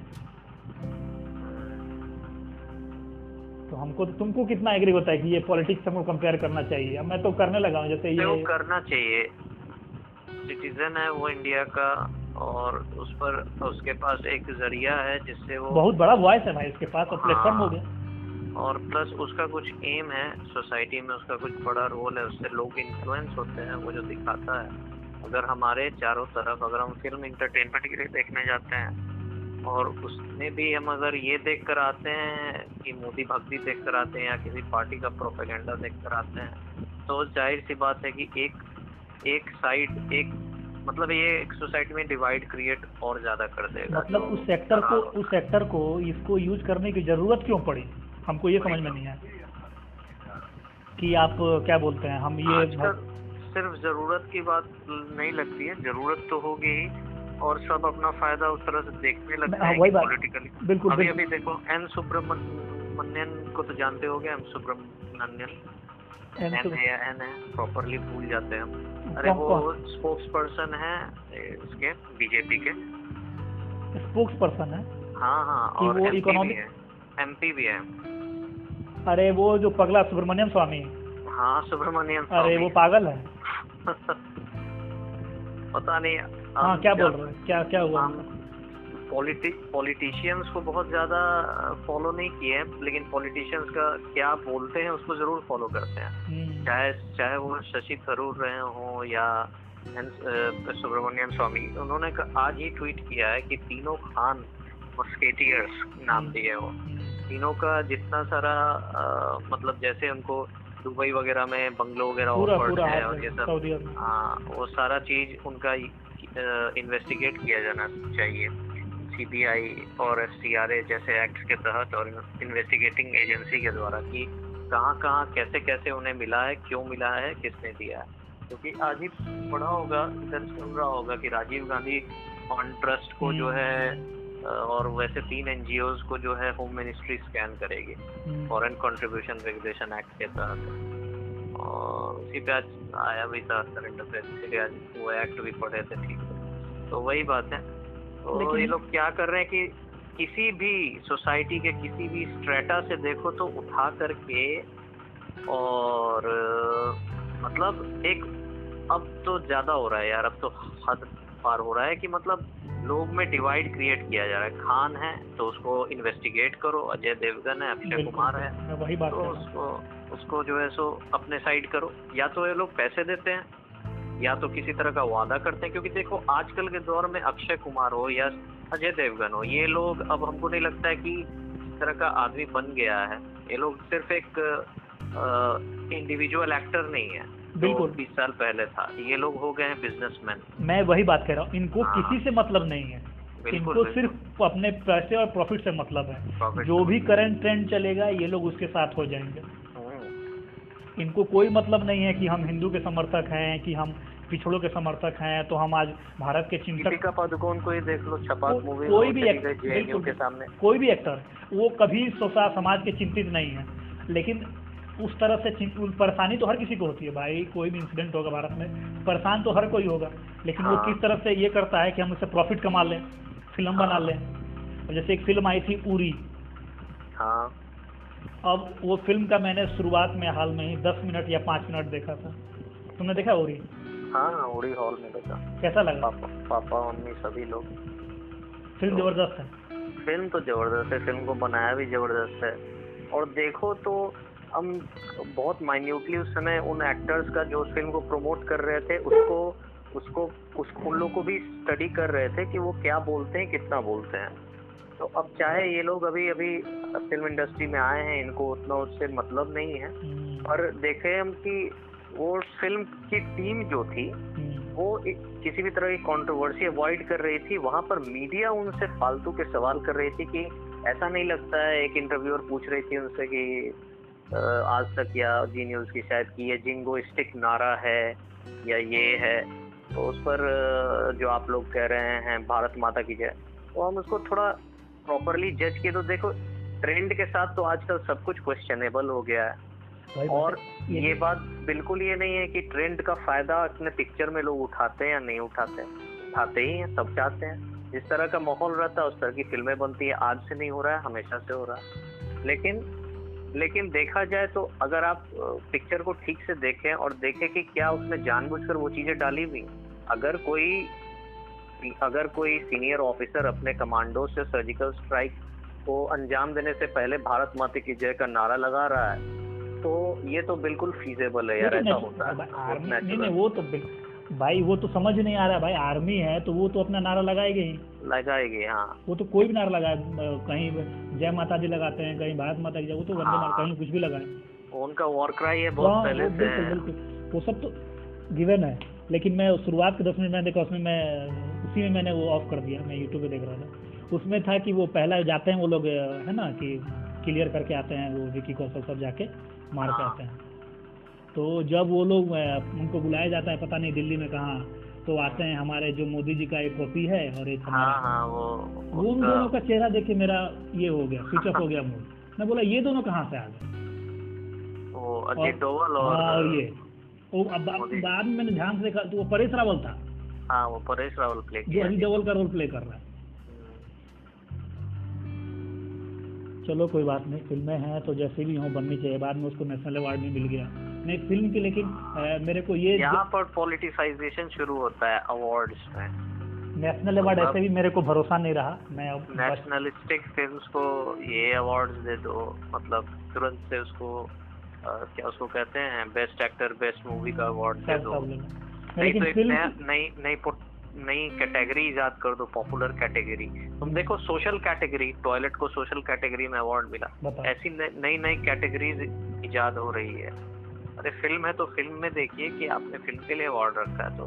तो हमको तुमको कितना एग्री होता है कि ये पॉलिटिक्स हमको कंपेयर करना चाहिए? अब मैं तो करने लगा हूँ, जैसे ये करना चाहिए। सिटीजन है वो इंडिया का और उस पर उसके पास एक ज़रिया है जिससे वो बहुत बड़ा वॉइस है भाई इसके पास और प्लेटफॉर्म हो गया। और प्लस उसका कुछ एम है सोसाइटी में उसका कुछ बड़ा रोल है उससे लोग इन्फ्लुएंस होते हैं वो जो दिखाता है। अगर हमारे चारों तरफ़ अगर हम फ़िल्म इंटरटेनमेंट के लिए देखने जाते हैं और उसमें भी हम अगर ये देख कर आते हैं कि मोदी भक्ति देख कर आते हैं या किसी पार्टी का प्रोपेगेंडा देख कर आते हैं तो ज़ाहिर सी बात है कि एक एक साइड एक मतलब ये एक सोसाइटी में डिवाइड क्रिएट और ज़्यादा कर देगा मतलब उस सेक्टर को उस सेक्टर को इसको यूज़ करने की ज़रूरत क्यों पड़ी? हमको ये समझ में नहीं आया कि आप क्या बोलते हैं हम ये सिर्फ़ ज़रूरत की बात नहीं लगती है ज़रूरत तो होगी ही और सब अपना फ़ायदा उस तरह से देखने लगते हाँ, हैं वही बात। पॉलिटिकली बिल्कुल अभी बिल्कुल। अभी देखो एन सुब्रमण्यन को तो जानते हो गए एम सुब्रमण्यन एन एन है एन है प्रॉपरली भूल जाते हैं हम। अरे वो स्पोक्स पर्सन है ए, इसके बीजेपी के। स्पोक्स पर्सन है हाँ हाँ और वो economic- है। एमपी भी है। अरे वो जो पगला सुब्रमण्यम स्वामी। हाँ सुब्रमण्यन अरे वो पागल है। [LAUGHS] पता नहीं हाँ क्या बोल रहे हैं? क्या क्या हुआ? हम पॉलिटिशियंस को बहुत ज़्यादा फॉलो नहीं किए हैं लेकिन पॉलिटिशियंस का क्या बोलते हैं उसको ज़रूर फॉलो करते हैं। हम्म, चाहे चाहे वो शशि थरूर रहे हों या सुब्रमण्यम स्वामी उन्होंने आज ही ट्वीट किया है कि तीनों खान मस्केटियर्स नाम हम्म। दिए वो हम्म, तीनों का जितना सारा अ, मतलब जैसे उनको दुबई वगैरह में बंगलो वगैरह ऑफर्ड है और ये सब हाँ वो सारा चीज़ उनका इन्वेस्टिगेट किया जाना चाहिए। सीबीआई और एफसीआरए जैसे एक्ट के तहत और इन्वेस्टिगेटिंग एजेंसी के द्वारा कि कहाँ कहाँ कैसे कैसे उन्हें मिला है क्यों मिला है किसने दिया है। क्योंकि आज ही पढ़ा होगा इधर सुन रहा होगा कि राजीव गांधी फंड ट्रस्ट को जो हम्म। है और वैसे तीन एनजीओज को जो है होम मिनिस्ट्री स्कैन करेगी hmm, foreign contribution regulation act के तहत। और उसी पे आज आया भी था करंट अफेयर इसलिए आज वो एक्ट भी पढ़े थे ठीक है। तो वही बात है। तो ये लोग क्या कर रहे हैं कि किसी भी सोसाइटी के किसी भी स्ट्रेटा से देखो तो उठा करके और मतलब एक अब तो ज़्यादा हो रहा है यार अब तो हद पार हो रहा है कि मतलब लोग में डिवाइड क्रिएट किया जा रहा है। खान है तो उसको इन्वेस्टिगेट करो। अजय देवगन है अक्षय कुमार है वही बात तो उसको उसको जो है सो अपने साइड करो। या तो ये लोग पैसे देते हैं या तो किसी तरह का वादा करते हैं? क्योंकि देखो आजकल के दौर में अक्षय कुमार हो या अजय देवगन हो ये लोग अब हमको नहीं लगता है कि इस तरह का आदमी बन गया है। ये लोग सिर्फ़ एक इंडिविजुअल एक्टर नहीं है बिल्कुल। बीस साल पहले था। ये लोग हो गए हैं बिजनेसमैन मैं वही बात कह रहा हूँ इनको हाँ। किसी से मतलब नहीं है। इनको। सिर्फ़ अपने पैसे और प्रॉफिट से मतलब है। जो भी करंट ट्रेंड चलेगा ये लोग उसके साथ हो जाएँगे। हम्म, इनको कोई मतलब नहीं है कि हम हिंदू के समर्थक हैं कि हम पिछड़ों के समर्थक हैं तो हम आज भारत के चिंतक दीपिका पादुकोण को ही देख लो छपाक को- मूवी कोई भी एक्टर के सामने। कोई भी एक्टर वो कभी सोचा समाज के चिंतित नहीं है। लेकिन उस तरह से परेशानी तो हर किसी को होती है भाई कोई भी इंसिडेंट होगा भारत में परेशान तो हर कोई होगा। लेकिन वो हाँ। किस तरह से ये करता है कि हम उससे प्रॉफिट कमा लें फ़िल्म बना हाँ। लें। और जैसे एक फ़िल्म आई थी उरी। हाँ। अब वो फ़िल्म का मैंने शुरुआत में हाल में ही दस मिनट या पाँच मिनट देखा था। तुमने देखा उरी? हाँ हाँ उड़ी हॉल में देखा कैसा लगा? पापा पापा मम्मी सभी लोग। फ़िल्म तो- ज़बरदस्त है। फ़िल्म तो ज़बरदस्त है फ़िल्म को बनाया भी ज़बरदस्त है। और देखो तो हम बहुत माइन्यूटली उस समय उन एक्टर्स का जो उस फ़िल्म को प्रमोट कर रहे थे उसको उसको उस उन लोग को भी स्टडी कर रहे थे कि वो क्या बोलते हैं कितना बोलते हैं। तो अब चाहे ये लोग अभी अभी फ़िल्म इंडस्ट्री में आए हैं इनको उतना उससे मतलब नहीं है। हम्म, और देखे हम कि वो फ़िल्म की टीम जो थी हम्म, वो एक, किसी भी तरह की कंट्रोवर्सी अवॉइड कर रही थी। वहाँ पर मीडिया उनसे फालतू के सवाल कर रही थी कि ऐसा नहीं लगता है एक इंटरव्यूअर पूछ रही थी उनसे कि आज तक या जी न्यूज़ की शायद की ये जिंगो स्टिक नारा है या ये है। तो उस पर जो आप लोग कह रहे हैं भारत माता की जय तो हम उसको थोड़ा प्रॉपरली जज किए। तो देखो ट्रेंड के साथ तो आजकल सब कुछ क्वेश्चनेबल हो गया है। और। ये- बात बिल्कुल ये नहीं है कि ट्रेंड का फ़ायदा अपने पिक्चर में लोग उठाते हैं या नहीं उठाते उठाते ही हैं सब चाहते हैं। जिस तरह का माहौल रहता है उस तरह की फ़िल्में बनती है। आज से नहीं हो रहा है हमेशा से हो रहा है। लेकिन लेकिन देखा जाए तो अगर आप पिक्चर को ठीक से देखें और देखें कि क्या उसने जानबूझकर वो चीज़ें डाली हुई अगर कोई अगर कोई सीनियर ऑफिसर अपने कमांडो से सर्जिकल स्ट्राइक को अंजाम देने से पहले भारत माता की जय का नारा लगा रहा है तो ये तो बिल्कुल फीजेबल है यार ऐसा होता है। आर्मी नहीं नहीं वो तो भाई वो तो समझ नहीं आ रहा भाई आर्मी है तो वो तो अपना नारा लगाएगी ही। लगाएगी हाँ। वो तो कोई भी नारा लगाए कहीं जय माता दी लगाते हैं कहीं भारत माता जय वो तो वंदे हाँ। मातरम कहीं कुछ भी लगाए। उनका वॉर क्राई है बहुत हाँ, पहले से। है वो सब तो गिवन है लेकिन मैं शुरुआत के दस मिनट में देखा उसमें मैं उसी में मैंने वो ऑफ़ कर दिया मैं यूट्यूब पे देख रहा था। उसमें था कि वो पहला जाते हैं वो लोग है ना कि क्लियर करके आते हैं वो विकी कौशल सब जाके। मार के हाँ। आते हैं। तो जब वो लोग उनको बुलाया जाता है पता नहीं दिल्ली में कहाँ तो आते हैं हमारे जो मोदी जी का एक कॉपी है और एक हाँ हमारा हाँ वो वो उन दोनों का चेहरा देख के मेरा ये हो गया स्विच ऑफ़ हो गया मूड। मैं बोला ये दोनों कहाँ से आ गए? और हाँ, और ये। वो अब बाद में मैंने ध्यान से देखा तो वो परेश रावल था। हाँ वो परेश रावल प्ले जो अजीत डोवल का रोल प्ले कर रहा है। चलो कोई बात नहीं फ़िल्में हैं तो जैसे भी हों बननी चाहिए। बाद में उसको नेशनल अवार्ड भी मिल गया। नहीं फ़िल्म की लेकिन अ, मेरे को ये यहाँ पर पॉलिटिसाइजेशन शुरू होता है अवार्ड्स में नेशनल अवार्ड ऐसे भी मेरे को भरोसा नहीं रहा। मैं अब नेशनलिस्टिक फिल्म्स को ये अवार्ड्स दे दो मतलब तुरंत से उसको अ, क्या उसको कहते हैं बेस्ट एक्टर बेस्ट मूवी का अवार्ड दे दो। नहीं तो एक नया नई नई नई कैटेगरी इजाद कर दो पॉपुलर कैटेगरी तुम देखो सोशल कैटेगरी टॉयलेट को सोशल कैटेगरी में अवार्ड मिला। ऐसी नई नई कैटेगरीज इजाद हो रही है। अरे फ़िल्म है तो फ़िल्म में देखिए कि आपने फ़िल्म के लिए अवार्ड रखा है तो।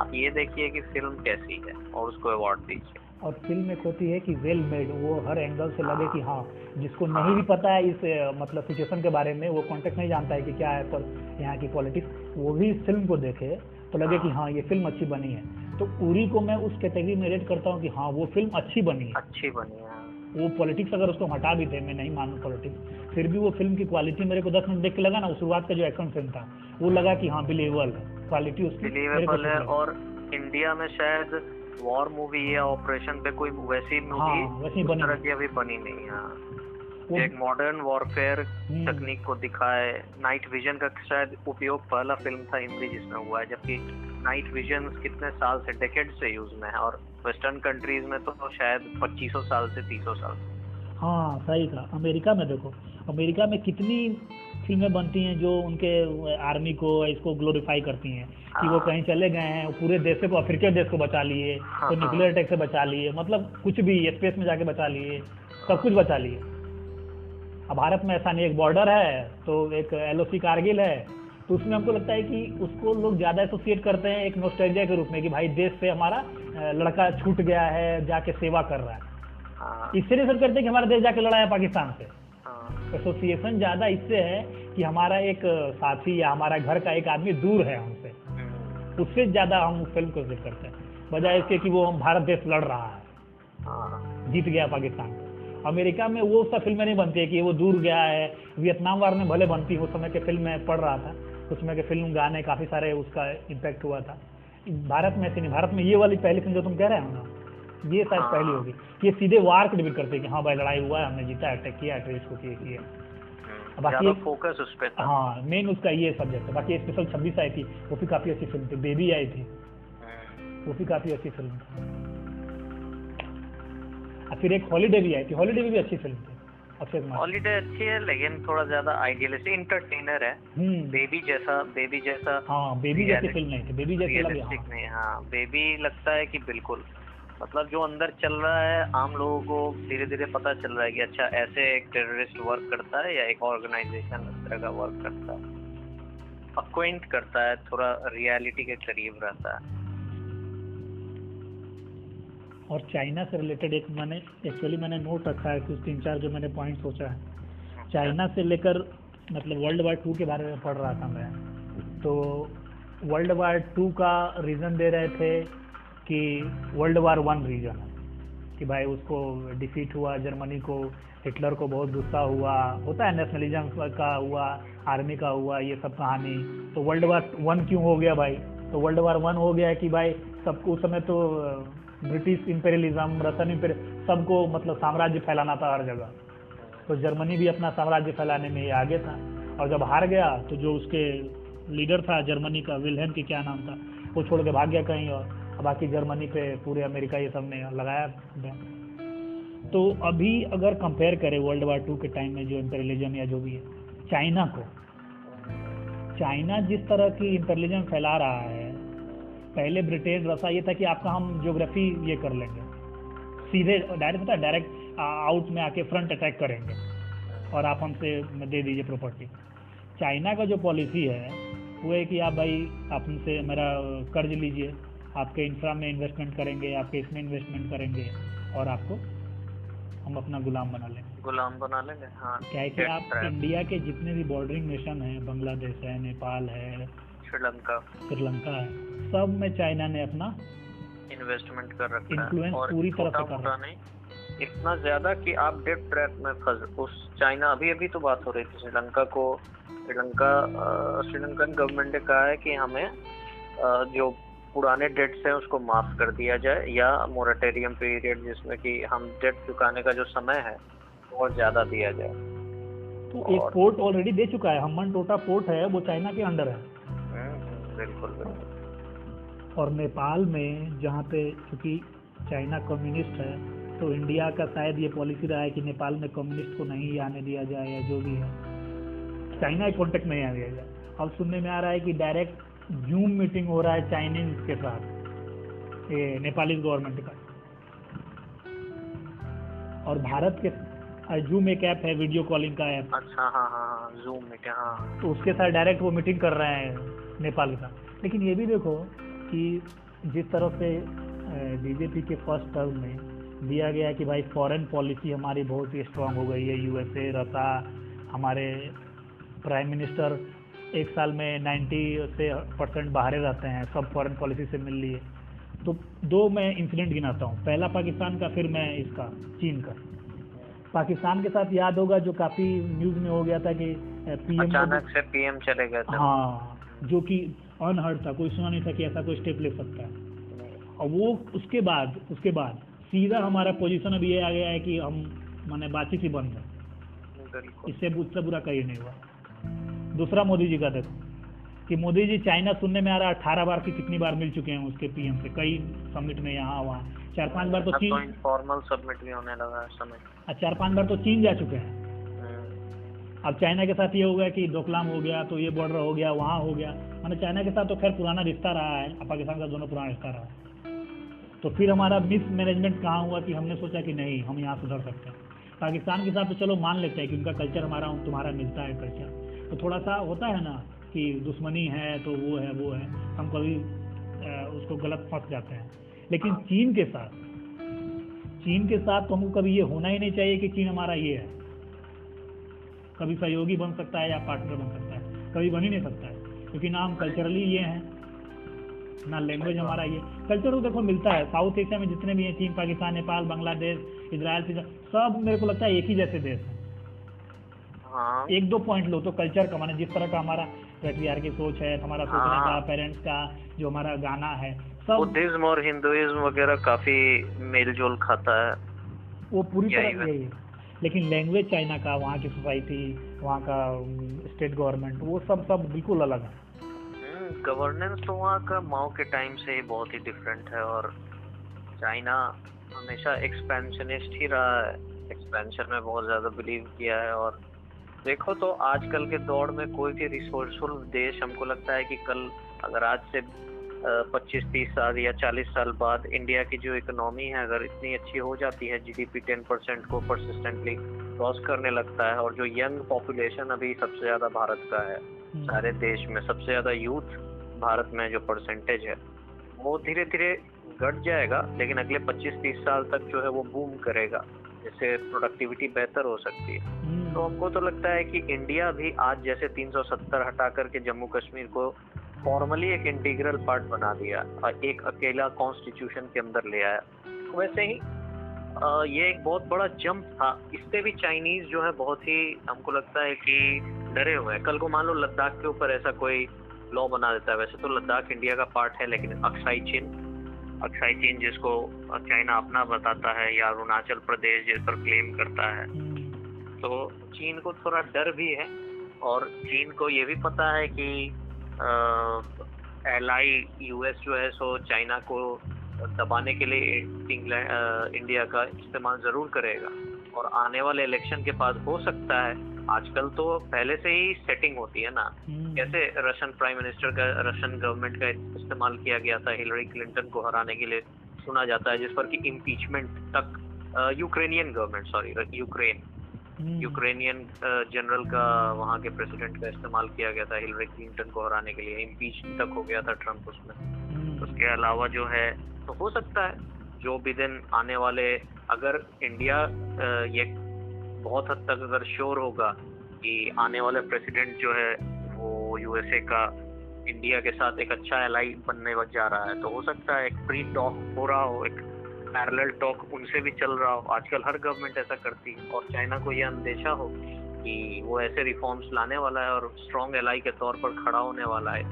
आप ये देखिए कि फ़िल्म कैसी है और उसको अवार्ड दीजिए। और फ़िल्म एक होती है कि वेल मेड वो हर एंगल से लगे कि हाँ जिसको नहीं भी पता है इस मतलब सिचुएशन के बारे में वो कॉन्टेक्ट नहीं जानता है कि क्या है पर यहाँ की पॉलिटिक्स वो भी इस फ़िल्म को देखे। तो लगे कि हाँ। ये फ़िल्म अच्छी बनी है। तो उरी को मैं उस कैटेगरी में रेट करता हूँ कि हाँ वो फ़िल्म अच्छी बनी है। अच्छी बनी है वो पॉलिटिक्स अगर उसको हटा भी थे मैं नहीं मानूँ पॉलिटिक्स फिर भी वो फ़िल्म की क्वालिटी मेरे को दस मिनट देख के लगा ना वो शुरुआत का जो एक्शन फ़िल्म था वो लगा कि हाँ बिलीवेबल क्वालिटी उसकी बिलीवेबल है और इंडिया में शायद वॉर मूवी या ऑपरेशन पे कोई वैसी मूवी हाँ, वैसी बनी तरह नहीं। की अभी बनी नहीं है। वो एक मॉडर्न वॉरफेयर तकनीक को दिखाए। नाइट विजन का शायद उपयोग पहला फ़िल्म था हिंदी जिसमें हुआ है जबकि नाइट विजन कितने साल से डेकेड से यूज़ में है और वेस्टर्न कंट्रीज़ में तो शायद 2500 साल से तीसों साल से। हाँ सही था अमेरिका में देखो अमेरिका में कितनी फ़िल्में बनती हैं जो उनके आर्मी को इसको ग्लोरीफाई करती हैं कि वो हाँ। कहीं चले गए हैं पूरे देश को अफ्रीका देश को बचा लिए हाँ, तो। न्यूक्लियर अटैक से बचा लिए मतलब कुछ भी स्पेस में जाके बचा लिए सब कुछ बचा लिए। भारत में ऐसा नहीं एक बॉर्डर है तो एक एलओसी कारगिल है तो उसमें हमको लगता है कि उसको लोग ज़्यादा एसोसिएट करते हैं एक नोस्टैल्जिया के रूप में कि भाई देश से हमारा लड़का छूट गया है जाके सेवा कर रहा है। हाँ। इससे नहीं सर करते कि हमारा देश जाके लड़ा है पाकिस्तान से। हाँ। एसोसिएशन ज़्यादा इससे है कि हमारा एक साथी या हमारा घर का एक आदमी दूर है हमसे। हम्म, उससे ज़्यादा हम फ़िल्म को ज़िक्र करते हैं बजाय इसके कि वो हम भारत देश लड़ रहा है। हाँ। जीत गया पाकिस्तान। अमेरिका में वो सब फ़िल्में नहीं बनती है कि वो दूर गया है। वियतनाम वार में भले बनती उस समय के फ़िल्म में पढ़ रहा था। उस समय के फ़िल्म गाने काफ़ी सारे उसका इम्पैक्ट हुआ था। भारत में ऐसे नहीं भारत में ये वाली पहली फ़िल्म जो तुम कह रहे हो ना ये शायद हाँ। पहली होगी। ये सीधे वार को डिबिट करते हैं कि हाँ भाई लड़ाई हुआ है हमने जीता अटैक किया टेररिस्ट को किया किया। हम्म, बाकी फोकस उस पर हाँ मेन उसका ये सब्जेक्ट है। बाकी स्पेशल छब्बीस आई थी वो भी काफ़ी अच्छी फ़िल्म थी। बेबी आई थी। हम्म, वो भी काफ़ी अच्छी फ़िल्म थी। और फिर एक हॉलीडे भी आई थी। हॉलीडे भी, भी अच्छी फ़िल्म थी हॉलीडे अच्छी है लेकिन थोड़ा ज़्यादा आइडियलिस्टिक इंटरटेनर है। हम्म। बेबी जैसा बेबी जैसा हाँ बेबी जैसी फ़िल्म नहीं थी। बेबी जैसी लगी रियलिस्टिक हाँ। नहीं हाँ। बेबी लगता है कि बिल्कुल। मतलब जो अंदर चल रहा है आम लोगों को धीरे धीरे पता चल रहा है कि अच्छा ऐसे एक टेररिस्ट वर्क करता है या एक ऑर्गेनाइजेशन इस तरह का वर्क करता है। अक्वेंट करता है थोड़ा रियलिटी के करीब रहता है। और चाइना से रिलेटेड एक मैंने एक्चुअली मैंने नोट रखा है कुछ तीन चार जो मैंने पॉइंट सोचा है। चाइना से लेकर मतलब वर्ल्ड वार टू के बारे में पढ़ रहा था मैं। तो वर्ल्ड वार टू का रीज़न दे रहे थे कि वर्ल्ड वार वन रीजन कि भाई उसको डिफीट हुआ जर्मनी को हिटलर को बहुत गुस्सा हुआ, होता है नेशनलिज्म का हुआ आर्मी का हुआ, ये सब कहानी। तो वर्ल्ड वार वन क्यों हो गया भाई? तो वर्ल्ड वार वन हो गया है कि भाई सबको उस समय तो ब्रिटिश इंपेरियलिज्म रसन इंपेरियल सबको मतलब साम्राज्य फैलाना था हर जगह। तो जर्मनी भी अपना साम्राज्य फैलाने में ये आगे था। और जब हार गया तो जो उसके लीडर था जर्मनी का विलहेम की क्या नाम था, वो छोड़ के भाग गया कहीं और। बाकी जर्मनी पे पूरे अमेरिका ये सबने लगाया। तो अभी अगर कंपेयर करें वर्ल्ड वार टू के टाइम में जो इंपेरियलिज्म या जो भी है चाइना को चाइना जिस तरह की इंपेरियलिज्म फैला रहा है पहले ब्रिटेन रसा ये था कि आपका हम ज्योग्राफी ये कर लेंगे। सीधे डायरेक्ट पता डायरेक्ट आउट में आके फ्रंट अटैक करेंगे। और आप हमसे दे दीजिए प्रॉपर्टी चाइना का जो पॉलिसी है वो है कि आप भाई आप हमसे मेरा कर्ज लीजिए। आपके इंफ्रा में इन्वेस्टमेंट करेंगे आपके इसमें इन्वेस्टमेंट करेंगे। और आपको हम अपना गुलाम बना लेंगे। गुलाम बना लेंगे हाँ। क्या है कि आप इंडिया के जितने भी बॉर्डरिंग नेशन हैं बांग्लादेश है नेपाल है श्रीलंका। श्रीलंका है। सब में चाइना ने अपना इन्वेस्टमेंट कर रखा है। और पूरी तरह से कर नहीं इतना ज़्यादा कि आप डेट ट्रैप में फंस उस चाइना अभी अभी तो बात हो रही थी श्रीलंका को। श्रीलंका श्रीलंकन गवर्नमेंट ने कहा है कि हमें अ, जो पुराने डेट्स हैं उसको माफ़ कर दिया जाए या मोरेटेरियम पीरियड जिसमें कि हम डेट चुकाने का जो समय है वो ज़्यादा दिया जाए। तो एक पोर्ट ऑलरेडी दे चुका है। हम्मन टोटा पोर्ट है वो चाइना के अंडर है। बिल्कुल बिल्कुल। और नेपाल में जहाँ पे चूँकि चाइना कम्युनिस्ट है तो इंडिया का शायद ये पॉलिसी रहा है कि नेपाल में कम्युनिस्ट को नहीं आने दिया जाए या जो भी है। चाइना के कॉन्टेक्ट नहीं आने दिया जाए। अब सुनने में आ रहा है कि डायरेक्ट जूम मीटिंग हो रहा है चाइनीज़ के साथ ये नेपाली गवर्नमेंट का। और भारत के जूम एक ऐप है वीडियो कॉलिंग का ऐप अच्छा हाँ हाँ हाँ जूम मीटिंग हाँ। तो उसके साथ डायरेक्ट वो मीटिंग कर रहे हैं। नेपाल का लेकिन ये भी देखो कि जिस तरह से बीजेपी के फ़र्स्ट टर्म में दिया गया कि भाई फॉरेन पॉलिसी हमारी बहुत ही स्ट्रांग हो गई है यूएसए रसा हमारे प्राइम मिनिस्टर एक साल में 90 से परसेंट बाहर रहते हैं सब फॉरेन पॉलिसी से मिल लिए। तो दो मैं इंसिडेंट गिनाता हूँ। पहला पाकिस्तान का फिर मैं इसका चीन का। पाकिस्तान के साथ याद होगा जो काफ़ी न्यूज़ में हो गया था कि पीएम अचानक से पीएम चले गए हाँ जो कि अनहर्ड था कोई सुना नहीं था कि ऐसा कोई स्टेप ले सकता है। और वो उसके बाद उसके बाद सीधा हमारा पोजीशन अभी ये आ गया है कि हम माने बातचीत ही बंद है। इससे उससे बुरा कहीं नहीं हुआ। दूसरा मोदी जी का देखो कि मोदी जी चाइना सुनने में आ रहा है अठारह बार की कितनी बार मिल चुके हैं उसके पीएम से। कई समिट में यहाँ वहाँ। चार पाँच बार तो तो चीन इनफॉर्मल सबमिट भी होने लगा है समय। चार पाँच बार तो चीन जा चुके हैं। अब चाइना के साथ ये हो गया कि डोकलाम हो गया तो ये बॉर्डर हो गया, वहाँ हो गया। मैंने चाइना के साथ तो खैर पुराना रिश्ता रहा है और पाकिस्तान का दोनों पुराना रिश्ता रहा है। तो फिर हमारा मिस मैनेजमेंट कहाँ हुआ कि हमने सोचा कि नहीं, हम यहाँ सुधर सकते हैं। पाकिस्तान के साथ तो चलो मान लेते हैं कि उनका कल्चर हमारा, तुम्हारा मिलता है कल्चर तो थोड़ा सा होता है ना कि दुश्मनी है तो वो है वो है। हम कभी उसको गलत फंस जाते हैं। लेकिन चीन के साथ, चीन के साथ तो हमको कभी ये होना ही नहीं चाहिए कि चीन हमारा ये है। कभी सहयोगी बन सकता है या पार्टनर बन सकता है। कभी बन ही नहीं सकता है क्योंकि ना हम कल्चरली ये हैं ना लैंग्वेज हमारा ये। कल्चर तो देखो मिलता है साउथ एशिया में जितने भी हैं चीन पाकिस्तान नेपाल बांग्लादेश इसराइल सब मेरे को लगता है एक ही जैसे देश हैं। हाँ। एक दो पॉइंट लो तो कल्चर का माने जिस तरह का हमारा पेट्रियार की सोच है हमारा सोचने हाँ। का पेरेंट्स का जो हमारा गाना है सब बुद्धिज्म और हिंदुइज्म वगैरह काफ़ी मेल जोल खाता है। वो पूरी तरह यही है। लेकिन लैंग्वेज चाइना का, वहाँ की सोसाइटी वहाँ का स्टेट गवर्नमेंट वो सब सब बिल्कुल अलग है। गवर्नेंस तो वहाँ का माओ के टाइम से ही बहुत ही डिफरेंट है और चाइना हमेशा एक्सपेंशनिस्ट ही रहा है। एक्सपेंशन में बहुत ज़्यादा बिलीव किया है और देखो तो आजकल के दौर में कोई भी रिसोर्सफुल देश हमको लगता है कि कल, अगर आज से पच्चीस तीस साल या चालीस साल बाद इंडिया की जो इकोनॉमी है अगर इतनी अच्छी हो जाती है जीडीपी टेन परसेंट को परसिस्टेंटली क्रॉस करने लगता है और जो यंग पॉपुलेशन अभी सबसे ज़्यादा भारत का है हम्म, सारे देश में सबसे ज़्यादा यूथ भारत में जो परसेंटेज है वो धीरे धीरे घट जाएगा लेकिन अगले 25-30 साल तक जो है वो बूम करेगा जिससे प्रोडक्टिविटी बेहतर हो सकती है। हम्म, तो हमको तो लगता है कि इंडिया भी आज जैसे 370 हटा करके जम्मू कश्मीर को फॉर्मली एक इंटीग्रल पार्ट बना दिया और एक अकेला कॉन्स्टिट्यूशन के अंदर ले आया। वैसे ही ये एक बहुत बड़ा जंप था। इससे भी चाइनीज़ जो है बहुत ही, हमको लगता है कि डरे हुए हैं। कल को मान लो लद्दाख के ऊपर ऐसा कोई लॉ बना देता है। वैसे तो लद्दाख इंडिया का पार्ट है, लेकिन अक्साई चीन अक्साई चीन जिसको चाइना अपना बताता है या अरुणाचल प्रदेश जिस पर क्लेम करता है। तो चीन को थोड़ा डर भी है और चीन को ये भी पता है कि एलाई यूएस जो है सो चाइना को दबाने के लिए इंग्लैंड इंडिया का इस्तेमाल ज़रूर करेगा। और आने वाले इलेक्शन के बाद हो सकता है आजकल तो पहले से ही सेटिंग होती है ना। कैसे रशियन प्राइम मिनिस्टर का रशियन गवर्नमेंट का इस्तेमाल किया गया था हिलरी क्लिंटन को हराने के लिए सुना जाता है जिस पर कि इम्पीचमेंट तक Ukrainian government sorry Ukraine Ukrainian general का वहाँ के प्रेसिडेंट का इस्तेमाल किया गया था हिलरी क्लिंटन को हराने के लिए। इम्पीच तक हो गया था ट्रंप उसमें। हम्म, उसके अलावा जो है तो हो सकता है जो भी दिन आने वाले अगर इंडिया ये बहुत हद तक अगर श्योर होगा कि आने वाले प्रेसिडेंट जो है वो यूएसए का इंडिया के साथ एक अच्छा एलाई बनने जा रहा है तो हो सकता है एक प्री टॉक हो रहा हो एक पैरेलल टॉक उनसे भी चल रहा हो। आजकल हर गवर्नमेंट ऐसा करती है। और चाइना को यह अंदेशा हो कि वो ऐसे रिफॉर्म्स लाने वाला है और स्ट्रॉन्ग एलाई के तौर पर खड़ा होने वाला है।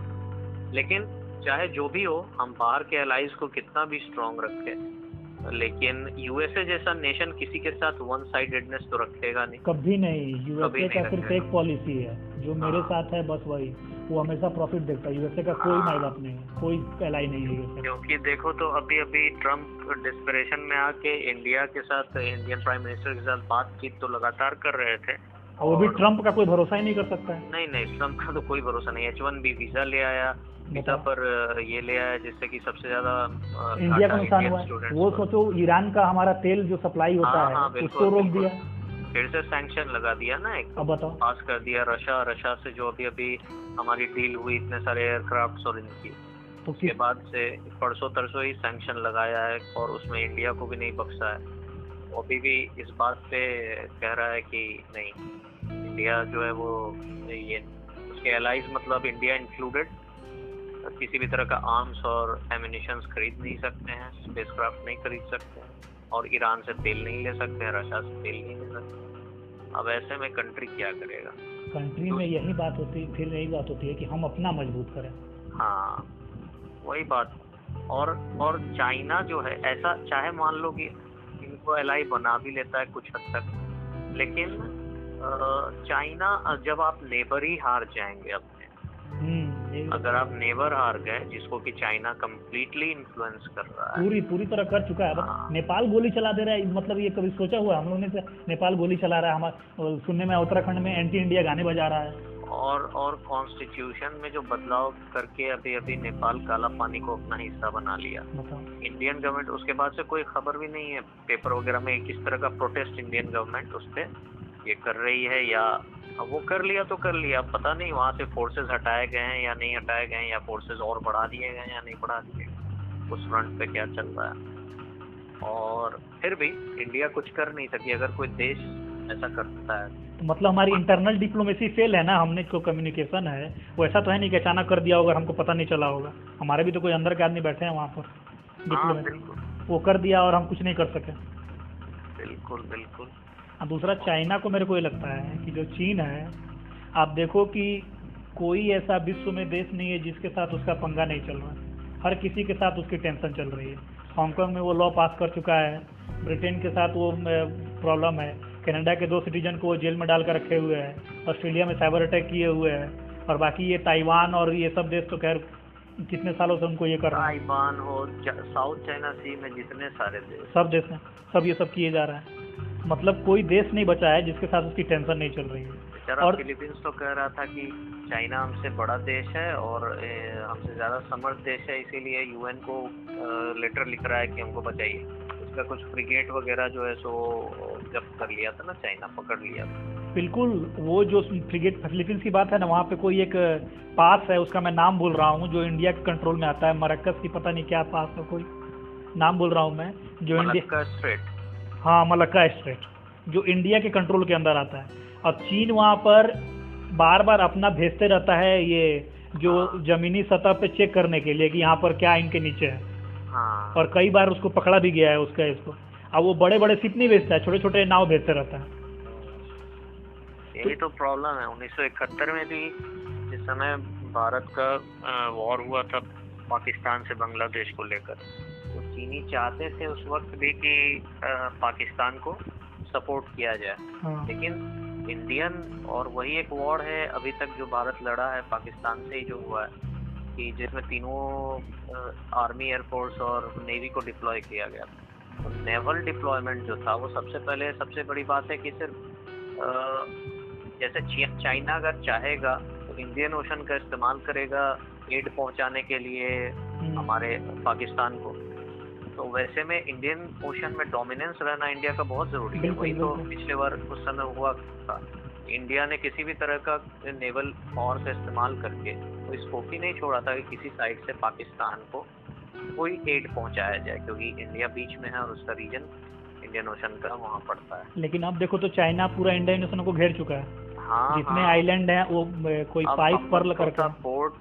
लेकिन चाहे जो भी हो, हम बाहर के एलाइज को कितना भी स्ट्रॉन्ग रखें लेकिन यूएसए जैसा नेशन किसी के साथ वन साइडेडनेस तो रखेगा नहीं। कभी नहीं। यूएसए का सिर्फ़ एक पॉलिसी है। जो मेरे हाँ। साथ है बस वही। वो हमेशा प्रॉफिट देखता है। यूएसए का कोई हाँ। माई बाप नहीं है कोई एलाई नहीं है यूएसए क्योंकि देखो तो अभी अभी ट्रंप डिस्परेशन में आके इंडिया के साथ इंडियन प्राइम मिनिस्टर के साथ बातचीत तो लगातार कर रहे थे। और वो भी ट्रंप का कोई भरोसा ही नहीं कर सकता है। नहीं नहीं ट्रंप का तो कोई भरोसा नहीं एच वन बी वीज़ा ले आया। बताओ। पर ये ले आया जिससे कि सबसे ज़्यादा इंडिया का नुकसान हुआ है। वो सोचो ईरान का हमारा तेल जो सप्लाई होता हाँ, है हाँ, उसको रोक दिया। फिर से सैंक्शन लगा दिया ना एक। अब बताओ। पास कर दिया रशा रशा से जो अभी अभी हमारी डील हुई इतने सारे एयरक्राफ्ट और इनकी। तो उसके बाद से परसों तरसों ही सैंक्शन लगाया है और उसमें इंडिया को भी नहीं बख्शा है। वो अभी भी इस बात पे कह रहा है कि नहीं इंडिया जो है वो ये उसके एलाइज मतलब इंडिया इंक्लूडेड किसी भी तरह का आर्म्स और एमिनेशन खरीद नहीं सकते हैं स्पेसक्राफ्ट नहीं खरीद सकते हैं और ईरान से तेल नहीं ले सकते हैं रशिया से तेल नहीं ले सकते अब ऐसे में कंट्री क्या करेगा? कंट्री में यही बात होती फिर यही बात होती है कि हम अपना मज़बूत करें। हाँ वही बात। और और चाइना जो है ऐसा चाहे मान लो कि इनको एलाई बना भी लेता है कुछ हद तक लेकिन चाइना जब आप नेबर ही हार जाएँगे अपने हम्म। अगर आप नेबर हार गए जिसको कि चाइना कम्प्लीटली इन्फ्लुएंस कर रहा है। पूरी पूरी तरह कर चुका है। हाँ। नेपाल गोली चला दे रहा है। मतलब ये कभी सोचा हुआ हम लोगों ने नेपाल गोली चला रहा है। हमारे सुनने में उत्तराखंड में एंटी इंडिया गाने बजा रहा है। और और कॉन्स्टिट्यूशन में जो बदलाव करके अभी अभी नेपाल काला पानी को अपना हिस्सा बना लिया। इंडियन गवर्नमेंट उसके बाद से कोई खबर भी नहीं है। पेपर वगैरह में किस तरह का प्रोटेस्ट इंडियन गवर्नमेंट उस पर ये कर रही है या अब वो कर लिया तो कर लिया पता नहीं वहाँ से फोर्सेस हटाए गए हैं या नहीं हटाए गए हैं या फोर्सेस और बढ़ा दिए गए हैं या नहीं बढ़ा दिए उस फ्रंट पे क्या चल रहा है? और फिर भी इंडिया कुछ कर नहीं सकी अगर कोई देश ऐसा करता है तो। मतलब हमारी इंटरनल डिप्लोमेसी फेल है ना हमने जो कम्युनिकेशन है वो ऐसा तो है नहीं कि अचानक कर दिया होगा हमको पता नहीं चला होगा। हमारे भी तो कोई अंदर के आदमी बैठे हैं वहाँ पर हाँ डिप्लोमेसी वो कर दिया और हम कुछ नहीं कर सके। बिल्कुल बिल्कुल। दूसरा चाइना को मेरे को ये लगता है कि जो चीन है आप देखो कि कोई ऐसा विश्व में देश नहीं है जिसके साथ उसका पंगा नहीं चल रहा। है हर किसी के साथ उसकी टेंशन चल रही है। हांगकांग में वो लॉ पास कर चुका है। ब्रिटेन के साथ वो प्रॉब्लम है। कनाडा के दो सिटीजन को वो जेल में डाल कर रखे हुए हैं। ऑस्ट्रेलिया में साइबर अटैक किए हुए हैं। और बाकी ये ताइवान और ये सब देश तो खैर कितने सालों से उनको ये कर रहा है? ताइवान और साउथ चाइना सी में जितने सारे देश सब देश हैं सब ये सब किए जा रहा है। मतलब कोई देश नहीं बचा है जिसके साथ उसकी टेंशन नहीं चल रही है। और- फिलीपींस तो कह रहा था कि चाइना हमसे बड़ा देश है और हमसे ज़्यादा समर्थ देश है इसीलिए यूएन को लेटर लिख रहा है कि हमको बचाइए। उसका कुछ फ्रिगेट वगैरह जो है सो जब्त कर लिया था ना चाइना पकड़ लिया था। बिल्कुल वो जो फ्रिगेट फिलीपींस की बात है ना वहाँ पे कोई एक पास है उसका मैं नाम बोल रहा हूँ जो इंडिया के कंट्रोल में आता है। मरक्कस की पता नहीं क्या पास है कोई नाम बोल रहा हूँ मैं जो इंडिया स्ट्रेट हाँ मलक्का स्ट्रेट जो इंडिया के कंट्रोल के अंदर आता है। अब चीन वहाँ पर बार बार अपना भेजते रहता है ये जो जमीनी सतह पे चेक करने के लिए कि यहाँ पर क्या इनके नीचे है। हाँ। और कई बार उसको पकड़ा भी गया है उसका इसको। अब वो बड़े बड़े शिप नहीं भेजता है छोटे छोटे नाव भेजते रहता है। यही तो प्रॉब्लम है। 1971 में भी जिस समय भारत का वॉर हुआ था पाकिस्तान से बांग्लादेश को लेकर। तो चीनी चाहते थे उस वक्त भी कि पाकिस्तान को सपोर्ट किया जाए। हाँ। लेकिन इंडियन और वही एक वॉर है अभी तक जो भारत लड़ा है पाकिस्तान से ही जो हुआ है कि जिसमें तीनों आर्मी एयरफोर्स और नेवी को डिप्लॉय किया गया तो नेवल डिप्लॉयमेंट जो था वो सबसे पहले सबसे बड़ी बात है कि सिर्फ़ जैसे चाइना अगर चाहेगा तो इंडियन ओशन का इस्तेमाल करेगा एड पहुँचाने के लिए हम्म, हमारे पाकिस्तान को। तो वैसे में इंडियन ओशन में डोमिनेंस रहना इंडिया का बहुत ज़रूरी है। वही तो पिछले बार उस समय हुआ था। इंडिया ने किसी भी तरह का नेवल का इस्तेमाल करके कोई स्कोप ही नहीं छोड़ा था कि किसी साइड से पाकिस्तान को कोई एड पहुँचाया जाए क्योंकि इंडिया बीच में है और उसका रीजन इंडियन ओशन का वहाँ पड़ता है। लेकिन अब देखो तो चाइना पूरा इंडियन ओशन को घेर चुका है। हाँ जितने हाँ। आइलैंड हैं वो कोई हम पर्ल लोग पोर्ट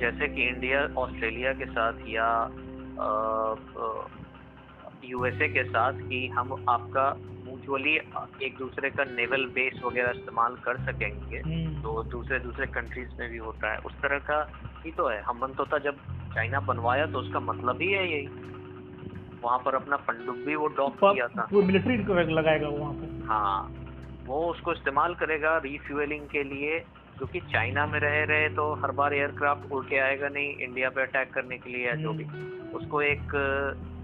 जैसे कि इंडिया ऑस्ट्रेलिया के साथ या यूएसए के साथ कि हम आपका म्यूचुअली एक दूसरे का नेवल बेस वगैरह इस्तेमाल कर सकेंगे। हम्म, तो दूसरे दूसरे कंट्रीज़ में भी होता है। उस तरह का ही तो है। हम बनतोता जब चाइना बनवाया तो उसका मतलब ही है यही। वहाँ पर अपना पनडुब्बी वो डॉक किया था। वो मिलिट्री लगाएगा वहाँ पे? हाँ। वो उसको इस्तेमाल करेगा रिफ्यूलिंग के लिए। क्योंकि चाइना में रह रहे तो हर बार एयरक्राफ्ट उड़ के आएगा नहीं। इंडिया पे अटैक करने के लिए या जो भी। उसको एक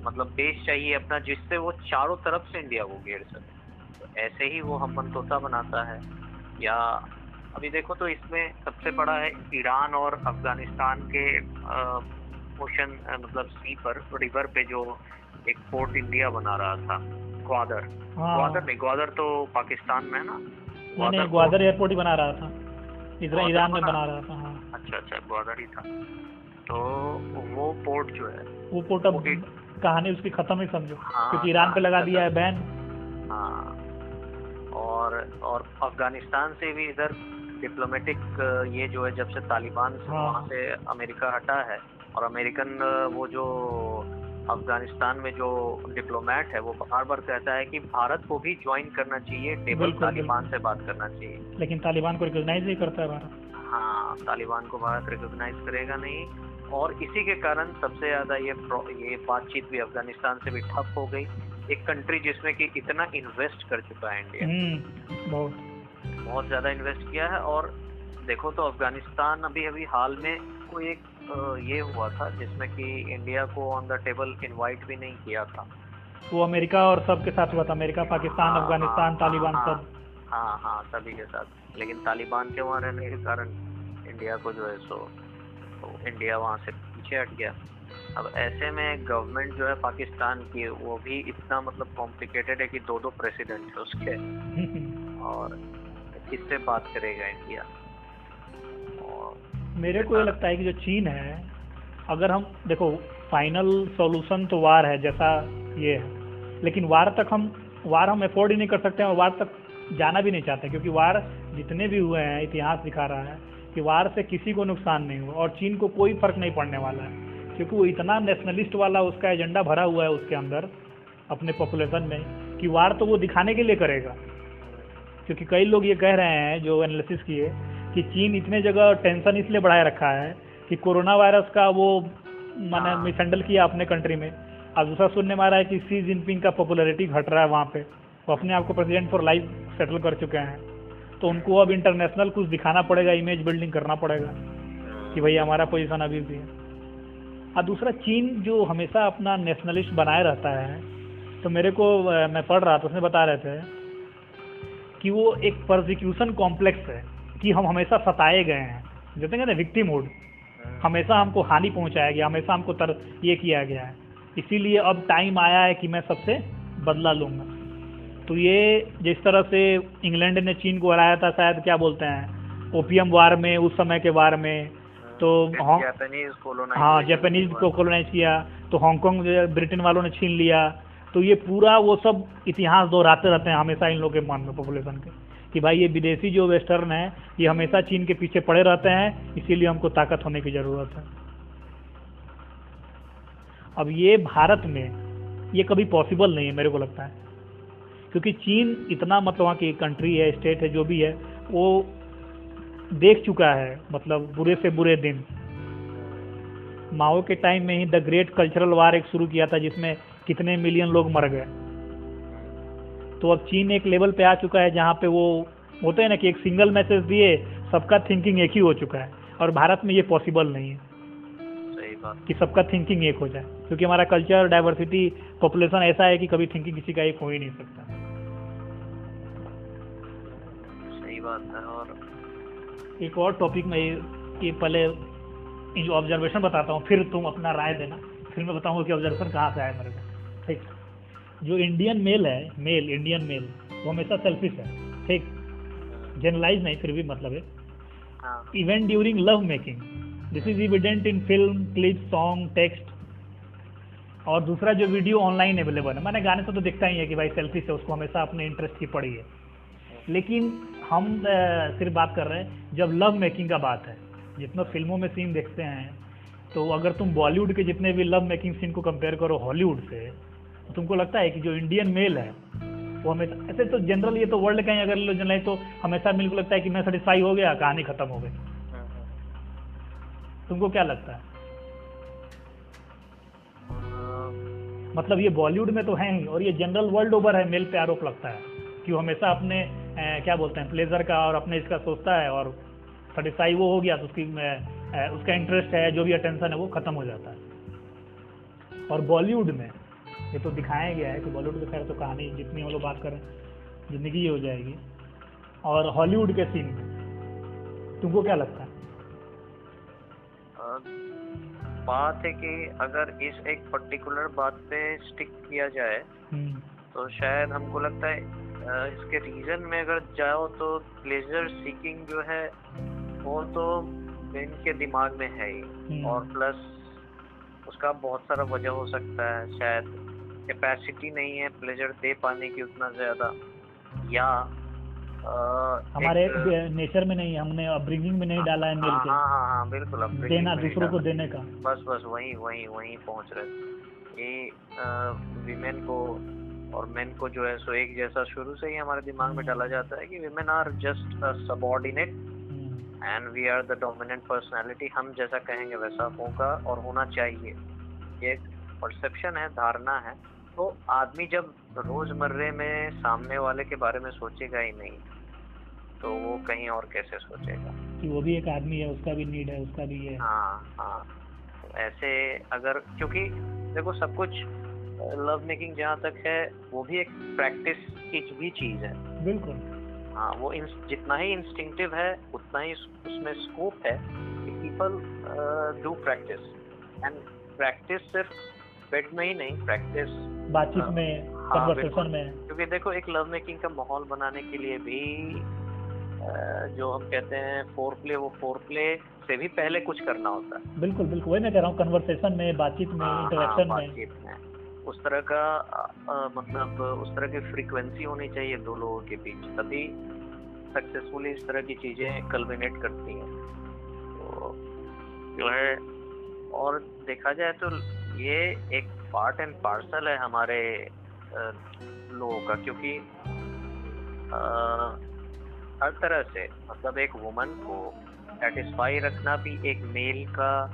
मतलब बेस चाहिए अपना जिससे वो चारों तरफ़ से इंडिया को घेर सके। तो ऐसे ही वो हम तोता बनाता है। या अभी देखो तो इसमें सबसे बड़ा है ईरान और अफ़गानिस्तान के ओशन मतलब सी पर रिवर पे जो एक पोर्ट इंडिया बना रहा था ग्वादर। हाँ। ग्वादर नहीं ग्वादर तो पाकिस्तान में है ना? नहीं ग्वादर एयरपोर्ट ही बना रहा था। इधर ईरान में बना- रहा था हाँ। अच्छा अच्छा ग्वादर ही था। तो वो पोर्ट जो है वो पोर्ट अब कहानी उसकी खत्म ही समझो हाँ, क्योंकि ईरान पे लगा दिया है बैन। हाँ। और और अफ़गानिस्तान से भी इधर डिप्लोमेटिक ये जो है जब से तालिबान से हाँ। वहाँ से अमेरिका हटा है और अमेरिकन वो जो अफ़गानिस्तान में जो डिप्लोमेट है वो बार बार कहता है कि भारत को भी ज्वाइन करना चाहिए टेबल तालिबान से बात करना चाहिए। लेकिन तालिबान को रिकॉग्नाइज नहीं करता है भारत। हाँ तालिबान को भारत रिकॉग्नाइज करेगा नहीं। और इसी के कारण सबसे ज़्यादा ये ये बातचीत भी अफ़गानिस्तान से भी ठप हो गई। एक कंट्री जिसमें कि इतना इन्वेस्ट कर चुका है इंडिया हम्म बहुत। बहुत ज़्यादा इन्वेस्ट किया है और देखो तो अफ़गानिस्तान अभी अभी हाल में कोई एक ये हुआ था जिसमें कि इंडिया को ऑन द टेबल इनवाइट भी नहीं किया था। वो अमेरिका और सब के साथ हुआ था। अमेरिका पाकिस्तान हाँ, अफ़गानिस्तान हाँ, तालिबान हाँ, सब। हाँ हाँ सभी के साथ। लेकिन तालिबान के वहाँ रहने के कारण इंडिया को जो है सो इंडिया वहाँ से पीछे हट गया। अब ऐसे में गवर्नमेंट जो है पाकिस्तान की वो भी इतना मतलब कॉम्प्लिकेटेड है कि दो दो प्रेसिडेंट है उसके। [LAUGHS] और किससे बात करेगा इंडिया और मेरे को ये लगता है कि जो चीन है अगर हम देखो फाइनल सॉल्यूशन तो वार है जैसा ये है। लेकिन वार तक हम वार हम अफोर्ड ही नहीं कर सकते हैं और वार तक जाना भी नहीं चाहते क्योंकि वार जितने भी हुए हैं इतिहास दिखा रहा है कि वार से किसी को नुकसान नहीं हुआ और चीन को कोई फ़र्क नहीं पड़ने वाला है क्योंकि वो इतना नेशनलिस्ट वाला उसका एजेंडा भरा हुआ है उसके अंदर अपने पॉपुलेशन में कि वार तो वो दिखाने के लिए करेगा। क्योंकि कई लोग ये कह रहे हैं जो एनालिसिस किए कि चीन इतने जगह टेंशन इसलिए बढ़ाए रखा है कि कोरोना वायरस का वो मैंने हाँ। मिसहैंडल किया अपने कंट्री में। अब दूसरा सुनने में आ रहा है कि सी जिनपिंग का पॉपुलैरिटी घट रहा है वहाँ पे। वो अपने आप को प्रेसिडेंट फॉर लाइफ सेटल कर चुके हैं। तो उनको अब इंटरनेशनल कुछ दिखाना पड़ेगा इमेज बिल्डिंग करना पड़ेगा कि भाई हमारा पोजीशन अभी भी है। और दूसरा, चीन जो हमेशा अपना नेशनलिस्ट बनाए रहता है तो मेरे को मैं पढ़ रहा था उसने बता रहे थे कि वो एक प्रोसिक्यूशन कॉम्प्लेक्स है कि हम हमेशा सताए गए हैं। जैसे कहते हैं विक्टिम मोड हमेशा हमको हानि पहुँचाया गया, हमेशा हमको तर, ये किया गया है। इसीलिए अब टाइम आया है कि मैं सबसे बदला लूँगा। तो ये जिस तरह से इंग्लैंड ने चीन को हराया था शायद क्या बोलते हैं ओपियम वार में उस समय के वार में तो हाँ जापानीज हाँ जापानीज को कॉलोनाइज किया तो हांगकॉन्ग ब्रिटेन वालों ने छीन लिया तो ये पूरा वो सब इतिहास दोहराते रहते हैं हमेशा इन लोगों के मन में पॉपुलेशन के कि भाई ये विदेशी जो वेस्टर्न है ये हमेशा चीन के पीछे पड़े रहते हैं इसीलिए हमको ताकत होने की ज़रूरत है। अब ये भारत में ये कभी पॉसिबल नहीं है मेरे को लगता है। क्योंकि चीन इतना मतलब वहाँ की कंट्री है स्टेट है, जो भी है, वो देख चुका है मतलब बुरे से बुरे दिन। माओ के टाइम में ही द ग्रेट कल्चरल वार एक शुरू किया था, जिसमें कितने मिलियन लोग मर गए। तो अब चीन एक लेवल पे आ चुका है, जहाँ पे वो होते हैं ना कि एक सिंगल मैसेज दिए, सबका थिंकिंग एक ही हो चुका है। और भारत में ये पॉसिबल नहीं है। कि सबका थिंकिंग एक हो जाए। क्योंकि हमारा कल्चर डाइवर्सिटी पॉपुलेशन ऐसा है कि कभी थिंकिंग किसी का एक हो ही नहीं सकता। सही बात है और एक और टॉपिक में ये पहले ऑब्जर्वेशन बताता हूँ फिर तुम अपना राय देना। फिर मैं बताऊँगा कि ऑब्जर्वेशन कहाँ से आया मेरे को। ठीक? जो इंडियन मेल है मेल इंडियन मेल वो हमेशा सेल्फिश है। ठीक? जनरलाइज नहीं फिर भी मतलब है। हाँ। Event during love making this is evident in film clip song text और दूसरा जो वीडियो ऑनलाइन अवेलेबल है, मैंने गाने से तो दिखता ही है कि भाई सेल्फी से उसको हमेशा अपने इंटरेस्ट की पड़ी है। लेकिन हम सिर्फ़ बात कर रहे हैं, जब लव मेकिंग का बात है, जितना फ़िल्मों में सीन देखते हैं तो अगर तुम बॉलीवुड के जितने भी लव मेकिंग सीन को कंपेयर करो हॉलीवुड से तो तुमको लगता है कि जो इंडियन मेल है, वो हमेशा, ऐसे तो जनरल ये तो वर्ल्ड का ही अगर लो जनरल तो हमेशा मेरे को लगता है कि मैं सेटिस्फाई हो गया, कहानी खत्म हो गई। तुमको क्या लगता है। मतलब ये बॉलीवुड में तो है ही और ये जनरल वर्ल्ड ओवर है मेल पे आरोप लगता है कि वो हमेशा अपने अ, क्या बोलते हैं प्लेजर का और अपने इसका सोचता है और सेटिस्फाई वो हो गया तो उसकी अ, उसका इंटरेस्ट है जो भी अटेंशन है वो खत्म हो जाता है। और बॉलीवुड में ये तो दिखाया गया है कि बॉलीवुड के खैर तो कहानी जितनी हम लोग बात करें ज़िंदगी ही जाएगी। और हॉलीवुड के सीन में तुमको क्या लगता है? बात है कि अगर इस एक पर्टिकुलर बात पे स्टिक किया जाए हम्म, तो शायद हमको लगता है इसके रीजन में अगर जाओ तो प्लेजर सीकिंग जो है वो तो इनके दिमाग में है ही हम्म। और प्लस उसका बहुत सारा वजह हो सकता है शायद कैपेसिटी नहीं है प्लेजर दे पाने की उतना ज़्यादा या हमारे नेचर में नहीं हमने अपब्रिंगिंग में नहीं डाला है मेल हाँ के हाँ हाँ हाँ बिल्कुल देना दूसरों को देने का। बस बस वही वही वही पहुँच रहे ये विमेन को और मेन को जो है सो एक जैसा शुरू से ही हमारे दिमाग में डाला जाता है कि women are just subordinate hmm, and we are the dominant personality हम जैसा कहेंगे वैसा होगा और होना चाहिए। ये एक परसेप्शन है धारणा है। तो आदमी जब रोजमर्रे में सामने वाले के बारे में सोचेगा ही नहीं तो वो कहीं और कैसे सोचेगा? कि वो भी एक आदमी है उसका भी नीड है उसका भी है। हाँ हाँ। तो ऐसे अगर क्योंकि देखो सब कुछ लव मेकिंग जहाँ तक है वो भी एक प्रैक्टिस की भी चीज़ है। बिल्कुल। हाँ वो ins- जितना ही इंस्टिंक्टिव है उतना ही उसमें स्कोप है कि people do practice and practice सिर्फ़ बेड में ही नहीं प्रैक्टिस बातचीत हाँ, में हाँ, कन्वर्सेशन में। क्योंकि देखो एक लव मेकिंग का माहौल बनाने के लिए भी जो हम कहते हैं फोर प्ले वो फोर प्ले से भी पहले कुछ करना होता है। बिल्कुल बिल्कुल वही मैं कह रहा हूँ कन्वर्सेशन में बातचीत में हाँ, हाँ, इंटरेक्शन में में। उस तरह का मतलब उस तरह की फ्रीक्वेंसी होनी चाहिए दो लोगों के बीच। तभी सक्सेसफुली इस तरह की चीज़ें कल्बिनेट करती हैं। तो जो है और देखा जाए तो ये एक पार्ट एंड पार्सल है हमारे लोगों का क्योंकि हर तरह से मतलब एक वुमन को सेटिस्फाई रखना भी एक मेल का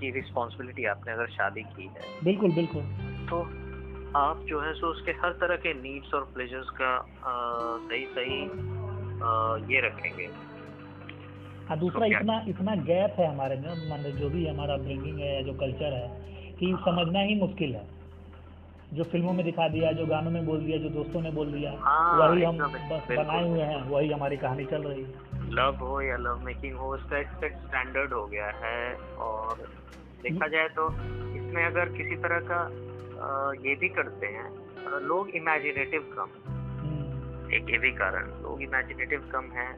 की रिस्पॉन्सिबिलिटी आपने अगर शादी की है। बिल्कुल बिल्कुल। तो आप जो है सो उसके हर तरह के नीड्स और प्लेजर्स का अ, सही सही अ, ये रखेंगे। हाँ दूसरा तो इतना इतना गैप है हमारे में मान जो भी हमारा ब्रिंगिंग है जो कल्चर है कि समझना ही मुश्किल है। जो फ़िल्मों में दिखा दिया जो गानों में बोल दिया जो दोस्तों ने बोल दिया हाँ, वही हम बस बनाए हुए हैं वही हमारी कहानी चल रही है। लव हो या लव मेकिंग हो उसका स्टैंडर्ड हो गया है और देखा जाए तो इसमें अगर किसी तरह का ये भी करते हैं लोग इमेजिनेटिव कम। हम्म, एक ये भी कारण लोग इमेजिनेटिव कम हैं।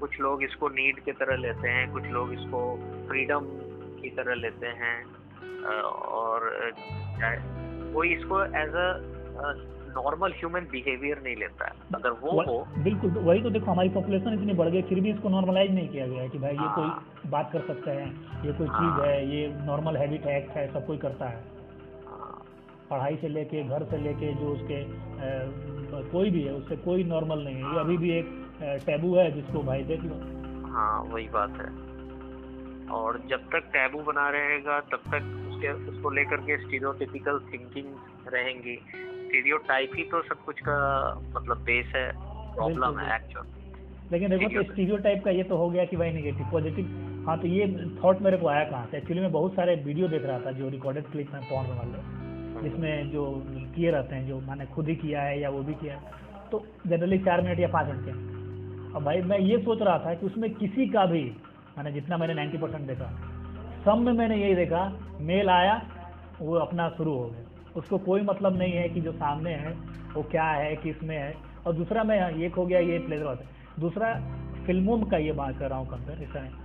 कुछ लोग इसको नीड की तरह लेते हैं कुछ लोग इसको फ्रीडम की तरह लेते हैं। और कोई इसको as a normal human behaviour नहीं लेता है। अगर वो हो। बिल्कुल तो वही तो देखो हमारी पॉपुलेशन इतनी बढ़ गई फिर भी इसको नॉर्मलाइज नहीं किया गया है कि भाई ये हाँ। कोई बात कर सकते हैं ये कोई हाँ। चीज़ है। ये नॉर्मल हैबिट है एक्ट है सब कोई करता है। पढ़ाई से लेके घर से लेके जो उसके अ, कोई भी है उससे कोई नॉर्मल नहीं है। ये अभी भी एक टैबू है जिसको भाई देख लो। हाँ वही बात है। और जब तक टैबू बना रहेगा तब तक उसके उसको लेकर के स्टीरियोटिपिकल थिंकिंग रहेंगी। स्टीरियोटाइप ही तो सब कुछ का मतलब बेस है प्रॉब्लम है एक्चुअल लेकिन देखो तो Stereotype. स्टीरियो का ये तो हो गया कि भाई नेगेटिव पॉजिटिव हाँ तो ये थॉट मेरे को आया कहाँ से? एक्चुअली मैं बहुत सारे वीडियो देख रहा था जो रिकॉर्डेड क्लिप में पॉन वाले जिसमें जो किए रहते हैं जो मैंने खुद ही किया है या वो भी किया है। तो जनरली चार मिनट या पाँच मिनट के। अब भाई मैं ये सोच रहा था कि उसमें किसी का भी मैंने जितना मैंने नाइन्टी परसेंट देखा सब में मैंने यही देखा, मेल आया, वो अपना शुरू हो गया। उसको कोई मतलब नहीं है कि जो सामने है, वो क्या है, किसमें है। और दूसरा मैं एक हो गया, ये प्लेजर होता है दूसरा, फ़िल्मों का ये बात कर रहा हूँ कंपेरिजन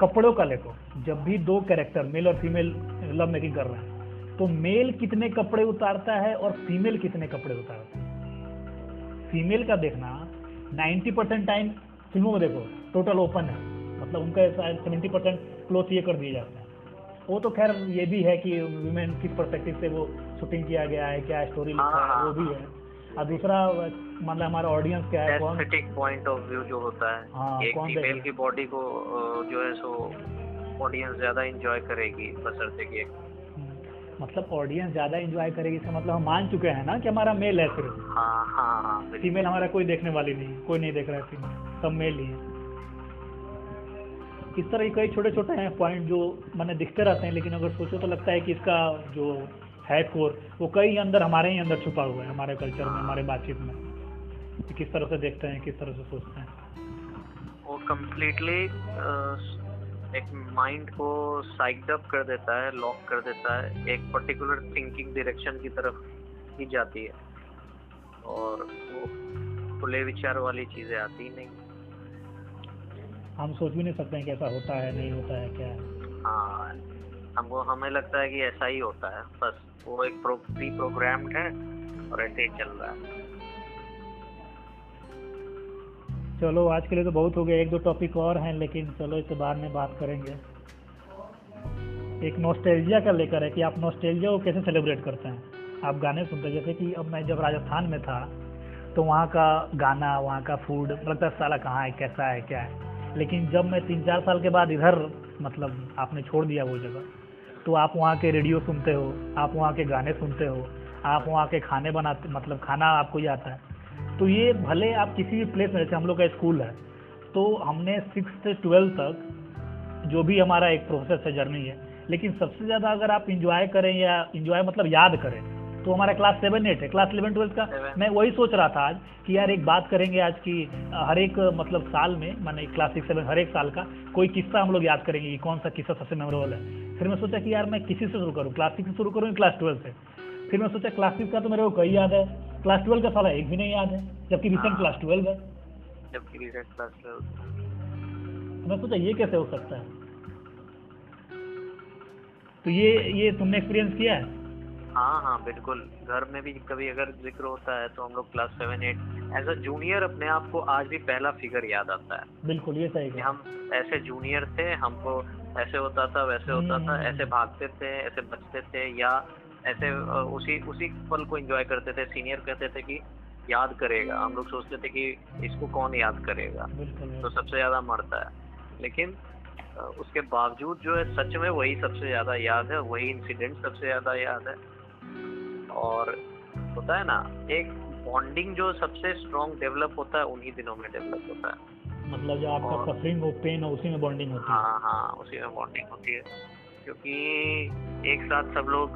कपड़ों का देखो जब भी दो कैरेक्टर मेल और फीमेल लव मेकिंग कर रहे हैं तो मेल कितने कपड़े उतारता है और फीमेल कितने कपड़े उतारता है? फीमेल का देखना 90 परसेंट टाइम फ़िल्मों में देखो टोटल ओपन है। मतलब उनका सेवेंटी परसेंट क्लोथ ये कर दिए जाते हैं। वो तो खैर ये भी है कि वुमेन किस परस्पेक्टिव से वो शूटिंग किया गया है क्या स्टोरी लिखा है हाँ, वो भी है। और दूसरा मतलब हमारा ऑडियंस क्या है कौन पॉइंट ऑफ़ व्यू जो होता हाँ, है एक कौन फीमेल की बॉडी को जो है सो ऑडियंस ज़्यादा एंजॉय करेगी बसरते कि हम्म, मतलब ऑडियंस ज़्यादा एंजॉय करेगी इसका मतलब हम मान चुके हैं ना कि हमारा मेल है सिर्फ़। हाँ हाँ हाँ फीमेल हमारा कोई देखने वाली नहीं कोई नहीं देख रहा है फीमेल सब मेल ही है। इस तरह के कई छोटे छोटे हैं पॉइंट जो मैंने दिखते रहते हैं, लेकिन अगर सोचो तो लगता है कि इसका जो है कोर वो कई अंदर हमारे ही अंदर छुपा हुआ है, हमारे कल्चर में, हमारे बातचीत में। किस तरह से देखते हैं, किस तरह से सोचते हैं। वो कम्प्लीटली एक माइंड को साइक्ड अप कर देता है लॉक कर देता है, एक पर्टिकुलर थिंकिंग डायरेक्शन की तरफ़ ही जाती है। और वो खुले विचार वाली चीज़ें आती नहीं। हम सोच भी नहीं सकते हैं कि ऐसा होता है नहीं होता है क्या है। हाँ हमको हमें लगता है कि ऐसा ही होता है। बस वो एक प्रो, प्री प्रोग्राम्ड है और ऐसे ही चल रहा है। चलो आज के लिए तो बहुत हो गया। एक दो टॉपिक और हैं लेकिन चलो इससे बाद में बात करेंगे। एक नॉस्टैल्जिया का लेकर है कि आप नॉस्टैल्जिया को कैसे सेलिब्रेट करते हैं। आप गाने सुनते हैं जैसे कि अब मैं जब राजस्थान में था तो वहाँ का गाना वहाँ का फ़ूड लगता है साला कहाँ है कैसा है क्या है। लेकिन जब मैं तीन चार साल के बाद इधर मतलब आपने छोड़ दिया वो जगह तो आप वहाँ के रेडियो सुनते हो, आप वहाँ के गाने सुनते हो, आप वहाँ के खाने बनाते मतलब खाना आपको ही आता है। तो ये भले आप किसी भी प्लेस में, जैसे हम लोग का स्कूल है तो हमने सिक्स से ट्वेल्थ तक जो भी हमारा एक प्रोसेस है जर्नी है, लेकिन सबसे ज़्यादा अगर आप इंजॉय करें या इंजॉय मतलब याद करें तो हमारा क्लास सेवन एट है। क्लास इलेवन ट्वेल्थ का Seven. मैं वही सोच रहा था आज कि यार एक बात करेंगे आज की हर एक मतलब साल में माने क्लास सिक्स सेवन हर एक साल का कोई किस्सा हम लोग याद करेंगे कि कौन सा किस्सा सबसे मेमोरेबल है। फिर मैं सोचा कि यार मैं किसी से शुरू करूँ? क्लास सिक्स से शुरू करूँ क्लास ट्वेल्व से? फिर मैं सोचा क्लास सिक्स का तो मेरे को कई याद है। क्लास ट्वेल्व का साला एक भी नहीं याद है जबकि रिसेंट। क्लास ट्वेल्व है। जबकि रिसेंट क्लास ट्वेल्व मैं सोचा ये कैसे हो सकता है? तो ये ये तुमने एक्सपीरियंस किया है? हाँ हाँ बिल्कुल। घर में भी कभी अगर ज़िक्र होता है तो हम लोग class seven eight as a junior अपने आप को आज भी पहला फिगर याद आता है। बिल्कुल ये सही हम ऐसे जूनियर थे हमको ऐसे होता था वैसे होता था हम्म। ऐसे भागते थे ऐसे बचते थे या ऐसे उसी उसी पल को एंजॉय करते थे। सीनियर कहते थे कि याद करेगा। हम लोग सोचते थे कि इसको कौन याद करेगा? तो सबसे ज़्यादा मरता है। लेकिन उसके बावजूद जो है सच में वही सबसे ज़्यादा याद है वही इंसिडेंट सबसे ज़्यादा याद है। और होता है ना एक बॉन्डिंग जो सबसे स्ट्रॉन्ग डेवलप होता है उन्हीं दिनों में डेवलप होता है। मतलब जो आपका सफरिंग हो पेन हो उसी में बॉन्डिंग होती है। हाँ हाँ उसी में बॉन्डिंग होती है। क्योंकि एक साथ सब लोग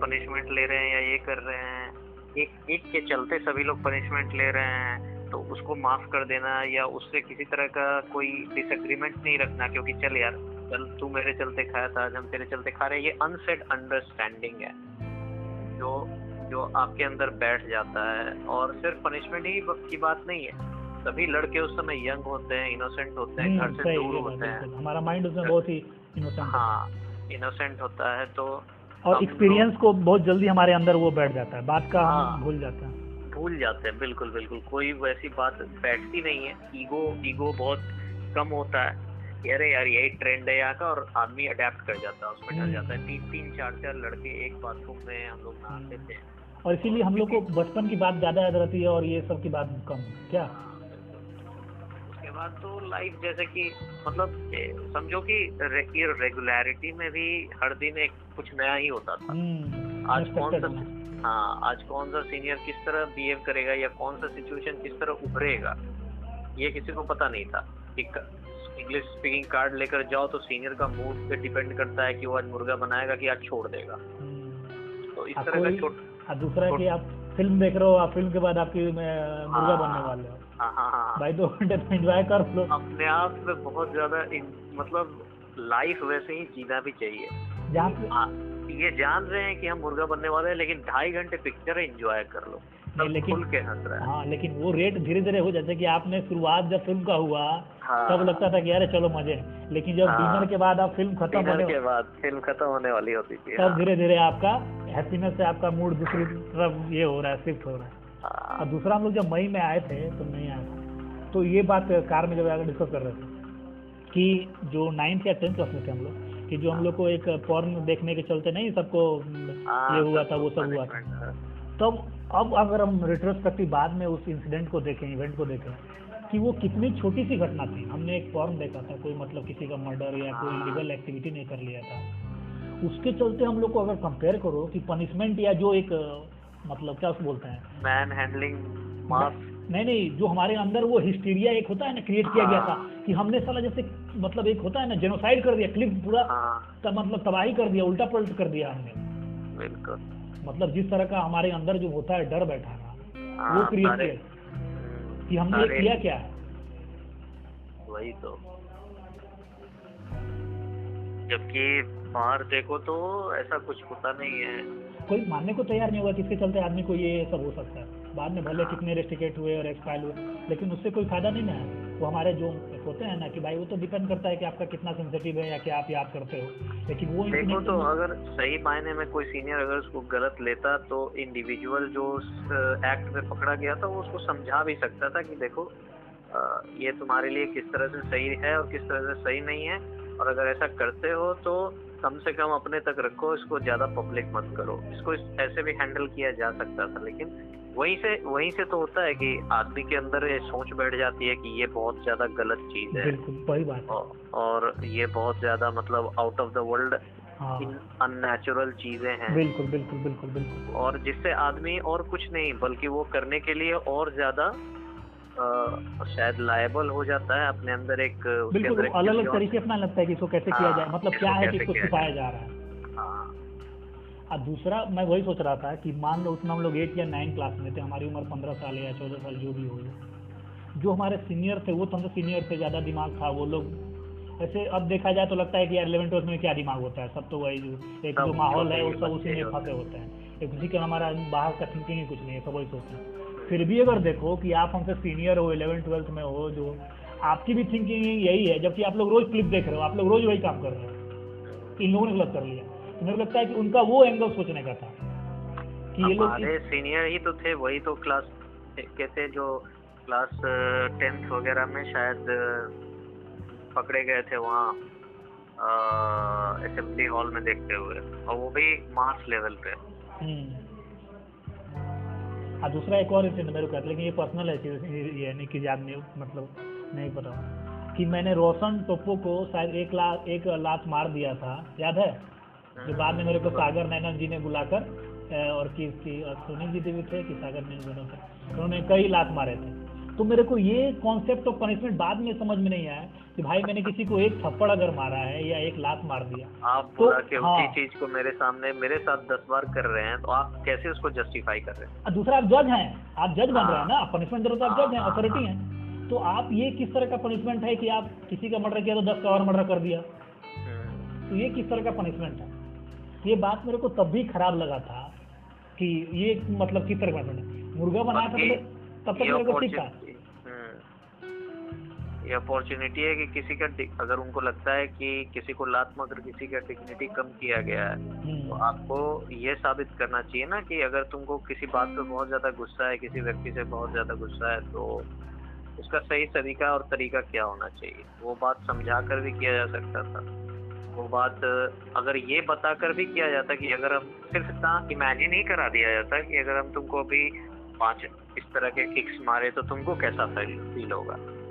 पनिशमेंट ले रहे हैं या ये कर रहे हैं एक एक के चलते सभी लोग पनिशमेंट ले रहे हैं तो उसको माफ़ कर देना या उससे किसी तरह का कोई डिसएग्रीमेंट नहीं रखना क्योंकि चल यार चल तू मेरे चलते खाया था आज हम तेरे चलते खा रहे हैं ये अनसेट अंडरस्टैंडिंग है। जो जो आपके अंदर बैठ जाता है और सिर्फ़ पनिशमेंट ही की बात नहीं है। सभी लड़के उस समय यंग होते हैं इनोसेंट होते हैं हम्म, घर से दूर होते हैं। हमारा माइंड उसमें बहुत ही इनोसेंट हाँ। इनोसेंट होता है तो और एक्सपीरियंस को बहुत जल्दी हमारे अंदर वो बैठ जाता है। बात का हाँ। भूल जाते हैं। भूल जाते हैं बिल्कुल बिल्कुल। कोई वैसी बात बैठती नहीं है। ईगो ईगो बहुत कम होता है। कि अरे यार यही ट्रेंड है यहाँ का और आदमी अडेप्ट कर जाता है उसमें डर हम्म। जाता है। तीन तीन चार चार लड़के एक बाथरूम में हम लोग नहाते थे और इसीलिए हम लोग को बचपन की बात ज़्यादा याद रहती है और ये सब की बात कम क्या? हाँ, उसके बाद तो लाइफ जैसे कि मतलब समझो कि रेगुलरिटी में भी हर दिन एक कुछ नया ही होता था। हम्म, आज कौन सा हाँ आज कौन सा सीनियर किस तरह बिहेव करेगा या कौन सा सिचुएशन किस तरह उभरेगा ये किसी को पता नहीं था। इंग्लिश स्पीकिंग कार्ड लेकर जाओ तो सीनियर का मूड पे डिपेंड करता है कि वो आज मुर्गा बनाएगा कि आज छोड़ देगा। हम्म। तो इस हाँ, तरह का छोट और दूसरा है कि आप फ़िल्म देख रहे हो आप फ़िल्म के बाद आपकी मुर्गा हाँ। बनने वाले हो। हाँ हाँ हाँ भाई दो घंटे तो एंजॉय कर लो। अपने आप में बहुत ज़्यादा मतलब लाइफ वैसे ही जीना भी चाहिए। आ, ये जान रहे हैं कि हम मुर्गा बनने वाले हैं लेकिन ढाई घंटे पिक्चर एंजॉय कर लो। लेकिन- के हंस रहा है। हाँ लेकिन वो रेट धीरे धीरे हो जाता है कि आपने शुरुआत जब फ़िल्म का हुआ हाँ। तब लगता था कि अरे चलो मज़े लेकिन जब हाँ। डिनर के बाद आप फ़िल्म खत्म होने के बाद फ़िल्म खत्म होने वाली होती थी तब हाँ, धीरे धीरे आपका हैप्पीनेस से आपका मूड दूसरी तरफ़ ये हो रहा है शिफ्ट हो रहा है। हाँ, और दूसरा हम लोग जब मई में आए थे तो नहीं आया था। तो ये बात कार में जब आगे डिस्कस कर रहे थे कि जो नाइन्थ या टेंथ क्लास में थे हम लोग कि जो हम लोग को एक पॉर्न देखने के चलते नहीं सबको हाँ, ये हुआ था वो सब हुआ था। तब अब अगर हम रिट्रोस्पेक्टिव बाद में उस इंसिडेंट को देखें इवेंट को देखें कि वो कितनी छोटी सी घटना थी। हमने एक फॉर्म देखा था कोई मतलब किसी का मर्डर या कोई। इलीगल एक्टिविटी नहीं कर लिया था। उसके चलते हम लोग को अगर कंपेयर करो कि पनिशमेंट या जो एक मतलब क्या उसको बोलते हैं? मैन हैंडलिंग मास नहीं नहीं जो हमारे अंदर वो हिस्टीरिया एक होता है ना क्रिएट किया गया था हाँ। कि हमने साला जैसे मतलब एक होता है ना जेनोसाइड कर दिया क्लिप पूरा हाँ। मतलब तबाही कर दिया उल्टा पलट कर दिया हमने। बिल्कुल। मतलब जिस तरह का हमारे अंदर जो होता है डर बैठा वो हाँ, क्रिएट किया। कि हमने ये किया क्या? है वही तो। जबकि बाहर देखो तो ऐसा कुछ होता नहीं है। कोई मानने को तैयार नहीं होगा कि इसके चलते आदमी को ये सब हो सकता है। बाद में भले कितने रेस्टिकेट हुए और एक्सपायर हुए लेकिन उससे कोई फ़ायदा नहीं ना है। वो हमारे जो होते हैं ना कि भाई वो तो डिपेंड करता है कि आपका कितना सेंसिटिव है या कि आप याद करते हो। लेकिन वो देखो तो अगर सही मायने में कोई सीनियर अगर उसको गलत लेता तो इंडिविजुअल जो एक्ट में पकड़ा गया था वो उसको समझा भी सकता था कि देखो ये तुम्हारे लिए किस तरह से सही है और किस तरह से सही नहीं है। और अगर ऐसा करते हो तो कम से कम अपने तक रखो इसको ज़्यादा पब्लिक मत करो। इसको इस- ऐसे भी हैंडल किया जा सकता था लेकिन वहीं से वहीं से तो होता है कि आदमी के अंदर ये सोच बैठ जाती है कि ये बहुत ज़्यादा गलत चीज़ है। बिल्कुल वही बात और, और ये बहुत ज़्यादा मतलब out of the world unnatural चीज़ें हैं। बिल्कुल बिल्कुल बिल्कुल बिल्कुल। और जिससे आदमी और कुछ नहीं बल्कि वो करने के लिए और ज़्यादा शायद लायबल हो जाता है अपने अंदर एक उसके अंदर एक अलग अलग तरीके अपना लगता है कि इसको कैसे किया हाँ, जाए मतलब क्या है कि इसको छिपाया। जा रहा है। हाँ। और दूसरा मैं वही सोच रहा था कि मान लो उसमें हम लोग एट या नाइन क्लास में थे हमारी उम्र पंद्रह साल या चौदह साल जो भी हो जो हमारे सीनियर थे वो तो हमसे सीनियर थे ज़्यादा दिमाग था वो लोग ऐसे अब देखा जाए तो लगता है कि यार इलेवन ट्वेल्थ में क्या दिमाग होता है सब तो वही जो एक जो माहौल है वो सब उसी में फंसे होते हैं। एक किसी का हमारा बाहर का थिंकिंग ही कुछ नहीं है सब वही सोचते हैं। फिर भी अगर देखो कि आप हमसे सीनियर हो इलेवन ट्वेल्थ में हो जो आपकी भी थिंकिंग यही है जबकि आप लोग रोज क्लिप देख रहे हो आप लोग रोज वही काम कर रहे हो। इन लोगों ने गलत कर लिया। तो मेरे को लगता है कि उनका वो एंगल सोचने का था कि ये लोग सीनियर ही तो थे वही तो क्लास कहते जो क्लास टेंथ वगैरह में शायद पकड़े गए थे वहाँ असेंबली हॉल में देखते हुए। और वो भी मास लेवल पे। हम्म। हाँ दूसरा एक और इंसिडेंट मेरे को कहते लेकिन ये पर्सनल है चीज़ ये नहीं कि याद नहीं मतलब नहीं पता कि मैंने रोशन टोप्पो को शायद एक लाख एक लात मार दिया था याद है? जो बाद में मेरे को सागर नैनन जी ने बुलाकर और कि, और सोनी जी भी थे कि सागर दोनों थे उन्होंने कई लात मारे थे। तो मेरे को ये कॉन्सेप्ट ऑफ़ पनिशमेंट बाद में समझ में नहीं आया कि भाई मैंने किसी को एक थप्पड़ अगर मारा है या एक लात मार दिया। आप तो, के हाँ। उसी चीज़ को मेरे सामने मेरे साथ दस बार कर रहे हैं तो आप कैसे उसको जस्टिफाई कर रहे हैं? दूसरा आप जज हैं। आप जज बन रहे हैं ना। पनिशमेंट दे रहे तो आप जज हैं हाँ, अथॉरिटी हैं। तो आप ये किस तरह का पनिशमेंट है कि आप किसी का मर्डर किया तो दस का और मर्डर कर दिया? हम्म, तो ये किस तरह का पनिशमेंट है? ये बात मेरे को तब भी खराब लगा था कि ये मतलब किस तरह का है? मुर्गा बनाया था मतलब तब तक मेरे को ठीक था। ये अपॉर्चुनिटी है कि किसी का अगर उनको लगता है कि किसी को लात मार किसी का डिग्निटी कम किया गया है तो हम्म, आपको ये साबित करना चाहिए ना कि अगर तुमको किसी बात पर बहुत ज़्यादा गुस्सा है किसी व्यक्ति से बहुत ज़्यादा गुस्सा है तो उसका सही तरीका और तरीका क्या होना चाहिए? वो बात समझा कर भी किया जा सकता था। वो बात अगर ये बताकर भी किया जाता कि अगर हम सिर्फ़ इतना इमेजिन ही करा दिया जाता कि अगर हम तुमको अभी पाँच इस तरह के किक्स मारे तो तुमको कैसा फील होगा?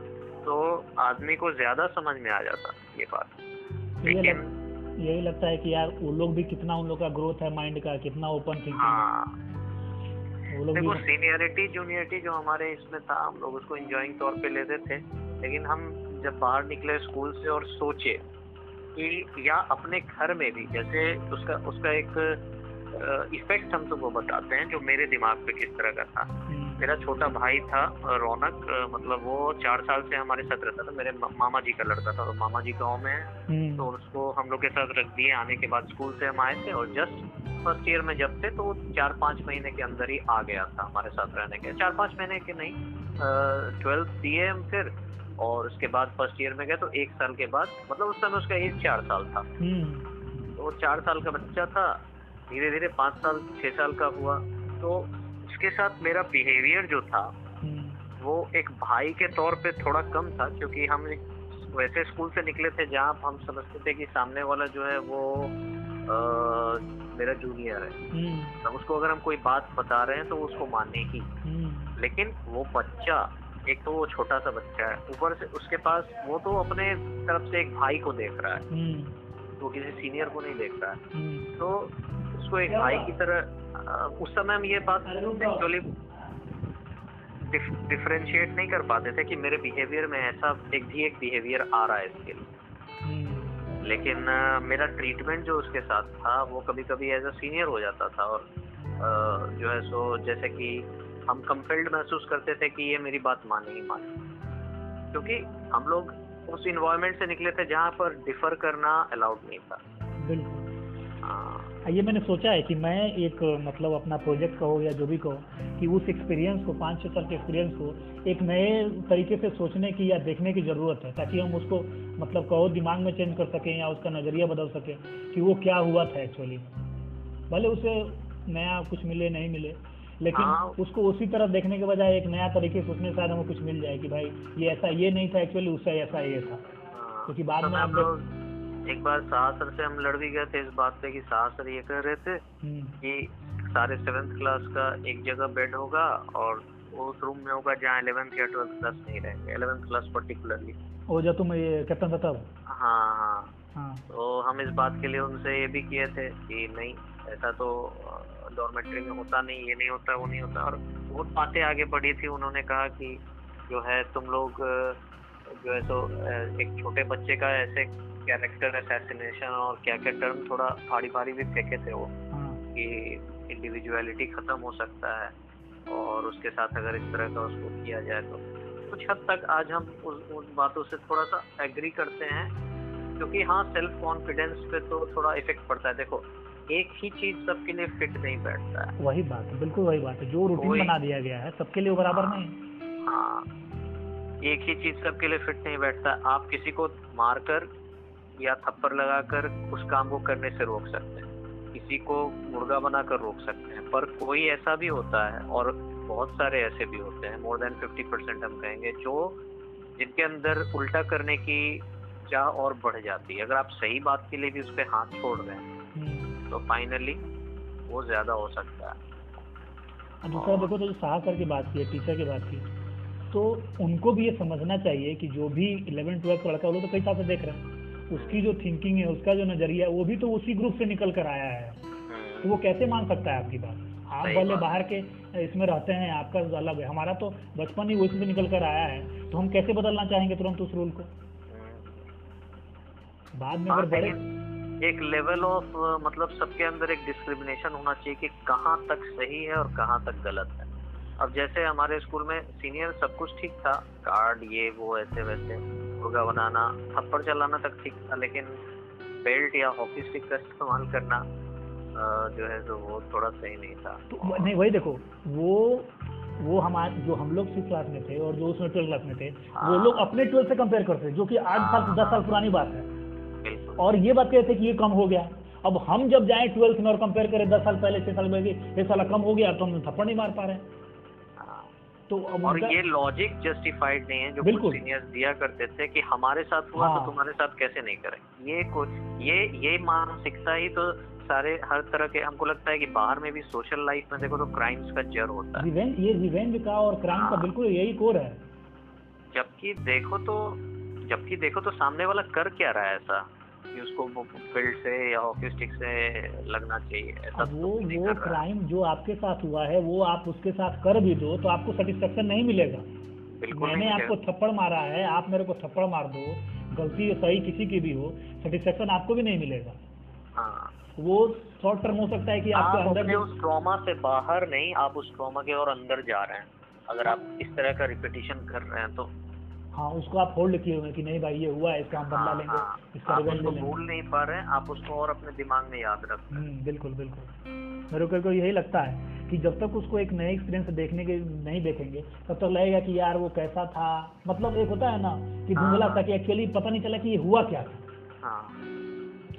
तो आदमी को ज़्यादा समझ में आ जाता ये बात। लेकिन यही लगता है कि यार वो लोग भी कितना उन लोग का ग्रोथ है माइंड का कितना ओपन थिंकिंग हाँ। देखो सीनियरिटी जूनियरिटी जो हमारे इसमें था हम लोग उसको इंजॉइंग तौर पे लेते थे। लेकिन हम जब बाहर निकले स्कूल से और सोचे कि या अपने घर में भी जैसे उसका उसका एक इफ़ेक्ट हम तुमको बताते हैं जो मेरे दिमाग पे किस तरह का था। हम्म, मेरा छोटा भाई था रौनक मतलब वो चार साल से हमारे साथ रहता था मेरे मामा जी का लड़का था और मामा जी गाँव में है। हम्म, तो उसको हम लोग के साथ रख दिए आने के बाद स्कूल से हम आए थे और जस्ट फ़र्स्ट ईयर में जब थे तो वो चार पाँच महीने के अंदर ही आ गया था हमारे साथ रहने के। चार पाँच महीने के नहीं ट्वेल्थ दिए हम फिर और उसके बाद फ़र्स्ट ईयर में गए तो एक साल के बाद मतलब उस समय उसका एज चार साल था। हम्म, तो वो चार साल का बच्चा था धीरे धीरे पाँच साल छः साल का हुआ तो उसके साथ मेरा बिहेवियर जो था वो एक भाई के तौर पे थोड़ा कम था क्योंकि हम वैसे स्कूल से निकले थे जहाँ हम समझते थे कि सामने वाला जो है वो अ, मेरा जूनियर है। तब उसको अगर हम कोई बात बता रहे हैं तो उसको मानने की। हम्म, लेकिन वो बच्चा एक तो वो छोटा सा बच्चा है ऊपर से उसके पास वो तो अपने तरफ़ से एक भाई को देख रहा है। हम्म, वो किसी सीनियर को नहीं देख रहा है। तो उसको एक भाई की तरह उस समय हम ये बात एक्चुअली डिफ्रेंशिएट नहीं कर पाते थे कि मेरे बिहेवियर में ऐसा एक भी एक बिहेवियर आ रहा है इसके लिए। हम्म, लेकिन मेरा ट्रीटमेंट जो उसके साथ था वो कभी कभी एज अ सीनियर हो जाता था और जो है सो जैसे कि हम कंपेल्ड महसूस करते थे कि ये मेरी बात माने ही माने क्योंकि हम लोग उस इन्वायरमेंट से निकले थे जहाँ पर डिफर करना अलाउड नहीं था। बिल्कुल। ये मैंने सोचा है कि मैं एक मतलब अपना प्रोजेक्ट कहो या जो भी कहो कि उस एक्सपीरियंस को पाँच छः साल के एक्सपीरियंस को एक नए तरीके से सोचने की या देखने की ज़रूरत है ताकि हम उसको मतलब कहो दिमाग में चेंज कर सकें या उसका नज़रिया बदल सकें कि वो क्या हुआ था एक्चुअली भले उसे नया कुछ मिले नहीं मिले लेकिन हाँ। उसको उसी तरह देखने के बजाय एक नया तरीके से सोचने से शायद हमें कुछ मिल जाए कि भाई ये ऐसा ये नहीं था एक्चुअली उससे ऐसा ये था। हाँ, क्योंकि बाद में लोग एक बार शाह सर से हम लड़ भी गए थे इस बात पे कि शाह सर ये कह रहे थे हम्म, कि सारे सेवेंथ क्लास का एक जगह बेड होगा और उस रूम में होगा जहाँ इलेवेंथ या ट्वेल्थ क्लास नहीं रहेंगे इलेवेंथ क्लास पर्टिकुलरली और जब तुम ये कैप्टन तब? हाँ हाँ। हाँ। तो हम इस बात के लिए उनसे ये भी किए थे कि नहीं ऐसा तो डॉर्मेट्री में होता नहीं ये नहीं होता वो नहीं होता। और बहुत बातें आगे बढ़ी थी उन्होंने कहा कि जो है तुम लोग जो है तो एक छोटे बच्चे का ऐसे कैरेक्टर असैसिनेशन और क्या क्या टर्म थोड़ा फाड़ी फाड़ी भी फेंके थे वो हाँ। कि इंडिविजुअलिटी खत्म हो सकता है और उसके साथ अगर इस तरह का उसको किया जाए तो। कुछ हद तक आज हम उस उन बातों से थोड़ा सा एग्री करते हैं क्योंकि हाँ सेल्फ कॉन्फिडेंस पे तो थोड़ा इफ़ेक्ट पड़ता है। देखो एक ही चीज़ सबके लिए फिट नहीं बैठता है। वही बात है बिल्कुल वही बात है। जो रूटीन बना दिया गया है सबके लिए बराबर नहीं। हाँ। एक ही चीज़ सबके लिए फिट नहीं बैठता। आप किसी को मारकर या थप्पड़ लगाकर उस काम को करने से रोक सकते हैं। किसी को मुर्गा बनाकर रोक सकते हैं। पर कोई ऐसा भी होता है और बहुत सारे ऐसे भी होते हैं मोर देन फिफ्टी परसेंट हम कहेंगे जो जिनके अंदर उल्टा करने की चाह और बढ़ जाती है। अगर आप सही बात के लिए भी उस पर हाथ छोड़ रहे हैं हम्म। तो फाइनली वो ज़्यादा हो सकता है। दूसरा देखो तो जो साहा सर की बात की है टीचर की बात की तो उनको भी ये समझना चाहिए कि जो भी इलेवन ट्वेल्थ का लड़का वो तो कई साल से देख रहे हैं। उसकी जो थिंकिंग है उसका जो नज़रिया है वो भी तो उसी ग्रुप से निकल कर आया है। तो वो कैसे मान सकता है आपकी बात? आप भले बाहर के इसमें रहते हैं आपका अलग है। हमारा तो बचपन ही वैसे से निकल कर आया है। तो हम कैसे बदलना चाहेंगे तुरंत उस रूल को? बाद में हाँ, अगर बड़े एक लेवल ऑफ़ मतलब सबके अंदर एक डिस्क्रिमिनेशन होना चाहिए कि कहाँ तक सही है और कहाँ तक गलत है। अब जैसे हमारे स्कूल में सीनियर सब कुछ ठीक था कार्ड ये वो ऐसे वैसे मुर्गा बनाना थप्पड़ चलाना तक ठीक था लेकिन बेल्ट या हॉकी स्टिक का इस्तेमाल करना जो है तो वो थोड़ा सही नहीं था तो नहीं वही देखो वो वो हमारे जो हम लोग सिक्स क्लास में थे और जो उसमें ट्वेल्थ क्लास में थे वो हाँ। लोग अपने ट्वेल्थ से कंपेयर करते जो कि आठ साल। दस साल पुरानी बात है और ये बात कहते थे कि ये कम हो गया अब हम जब जाए ट्वेल्थ में और कंपेयर करें दस साल पहले छह साल पहले ये साला कम हो गया तो हम थप्पड़ नहीं मार पा रहे हाँ। तो अब और ये लॉजिक जस्टिफाइड नहीं है जो कुछ सीनियर्स दिया करते थे कि हमारे साथ हुआ हाँ। तो तुम्हारे साथ कैसे नहीं करें? ये कुछ ये ये मानसिकता ही तो सारे हर तरह के हमको लगता है कि बाहर में भी सोशल लाइफ में देखो तो क्राइम्स का जर होता है। रिवेंज ये रिवेंज का और क्राइम का हाँ। बिल्कुल यही कोर है। जबकि देखो तो जबकि देखो तो सामने वाला कर क्या रहा है ऐसा? कि उसको फ़ील्ड से या हॉकी स्टिक से लगना चाहिए ऐसा अब तो वो वो। क्राइम जो आपके साथ हुआ है वो आप उसके साथ कर भी दो तो आपको सेटिस्फेक्शन नहीं मिलेगा। बिल्कुल मैंने आपको थप्पड़ मारा है आप मेरे को थप्पड़ मार दो गलती सही किसी की भी हो सेटिस्फेक्शन आपको भी नहीं मिलेगा। हाँ। वो शॉर्ट टर्म हो सकता है कि आपके आप अंदर उस ट्रॉमा से बाहर नहीं आप उस ट्रॉमा के और अंदर जा रहे हैं। अगर आप इस तरह का रिपीटिशन कर रहे हैं तो हाँ उसको आप होल्ड किए हुए कि नहीं भाई ये हुआ है इसका हम बदला हाँ, लेंगे हाँ, इसका आप उसको भूल नहीं पा रहे आप उसको और अपने दिमाग में याद रख हम्म, बिल्कुल बिल्कुल। मेरे को को यही लगता है कि जब तक उसको एक नए एक्सपीरियंस देखने के नहीं देखेंगे तब तक लगेगा कि यार वो कैसा था। मतलब एक होता है ना कि हाँ। धुंधला था कि एक्चुअली पता नहीं चला कि ये हुआ क्या था।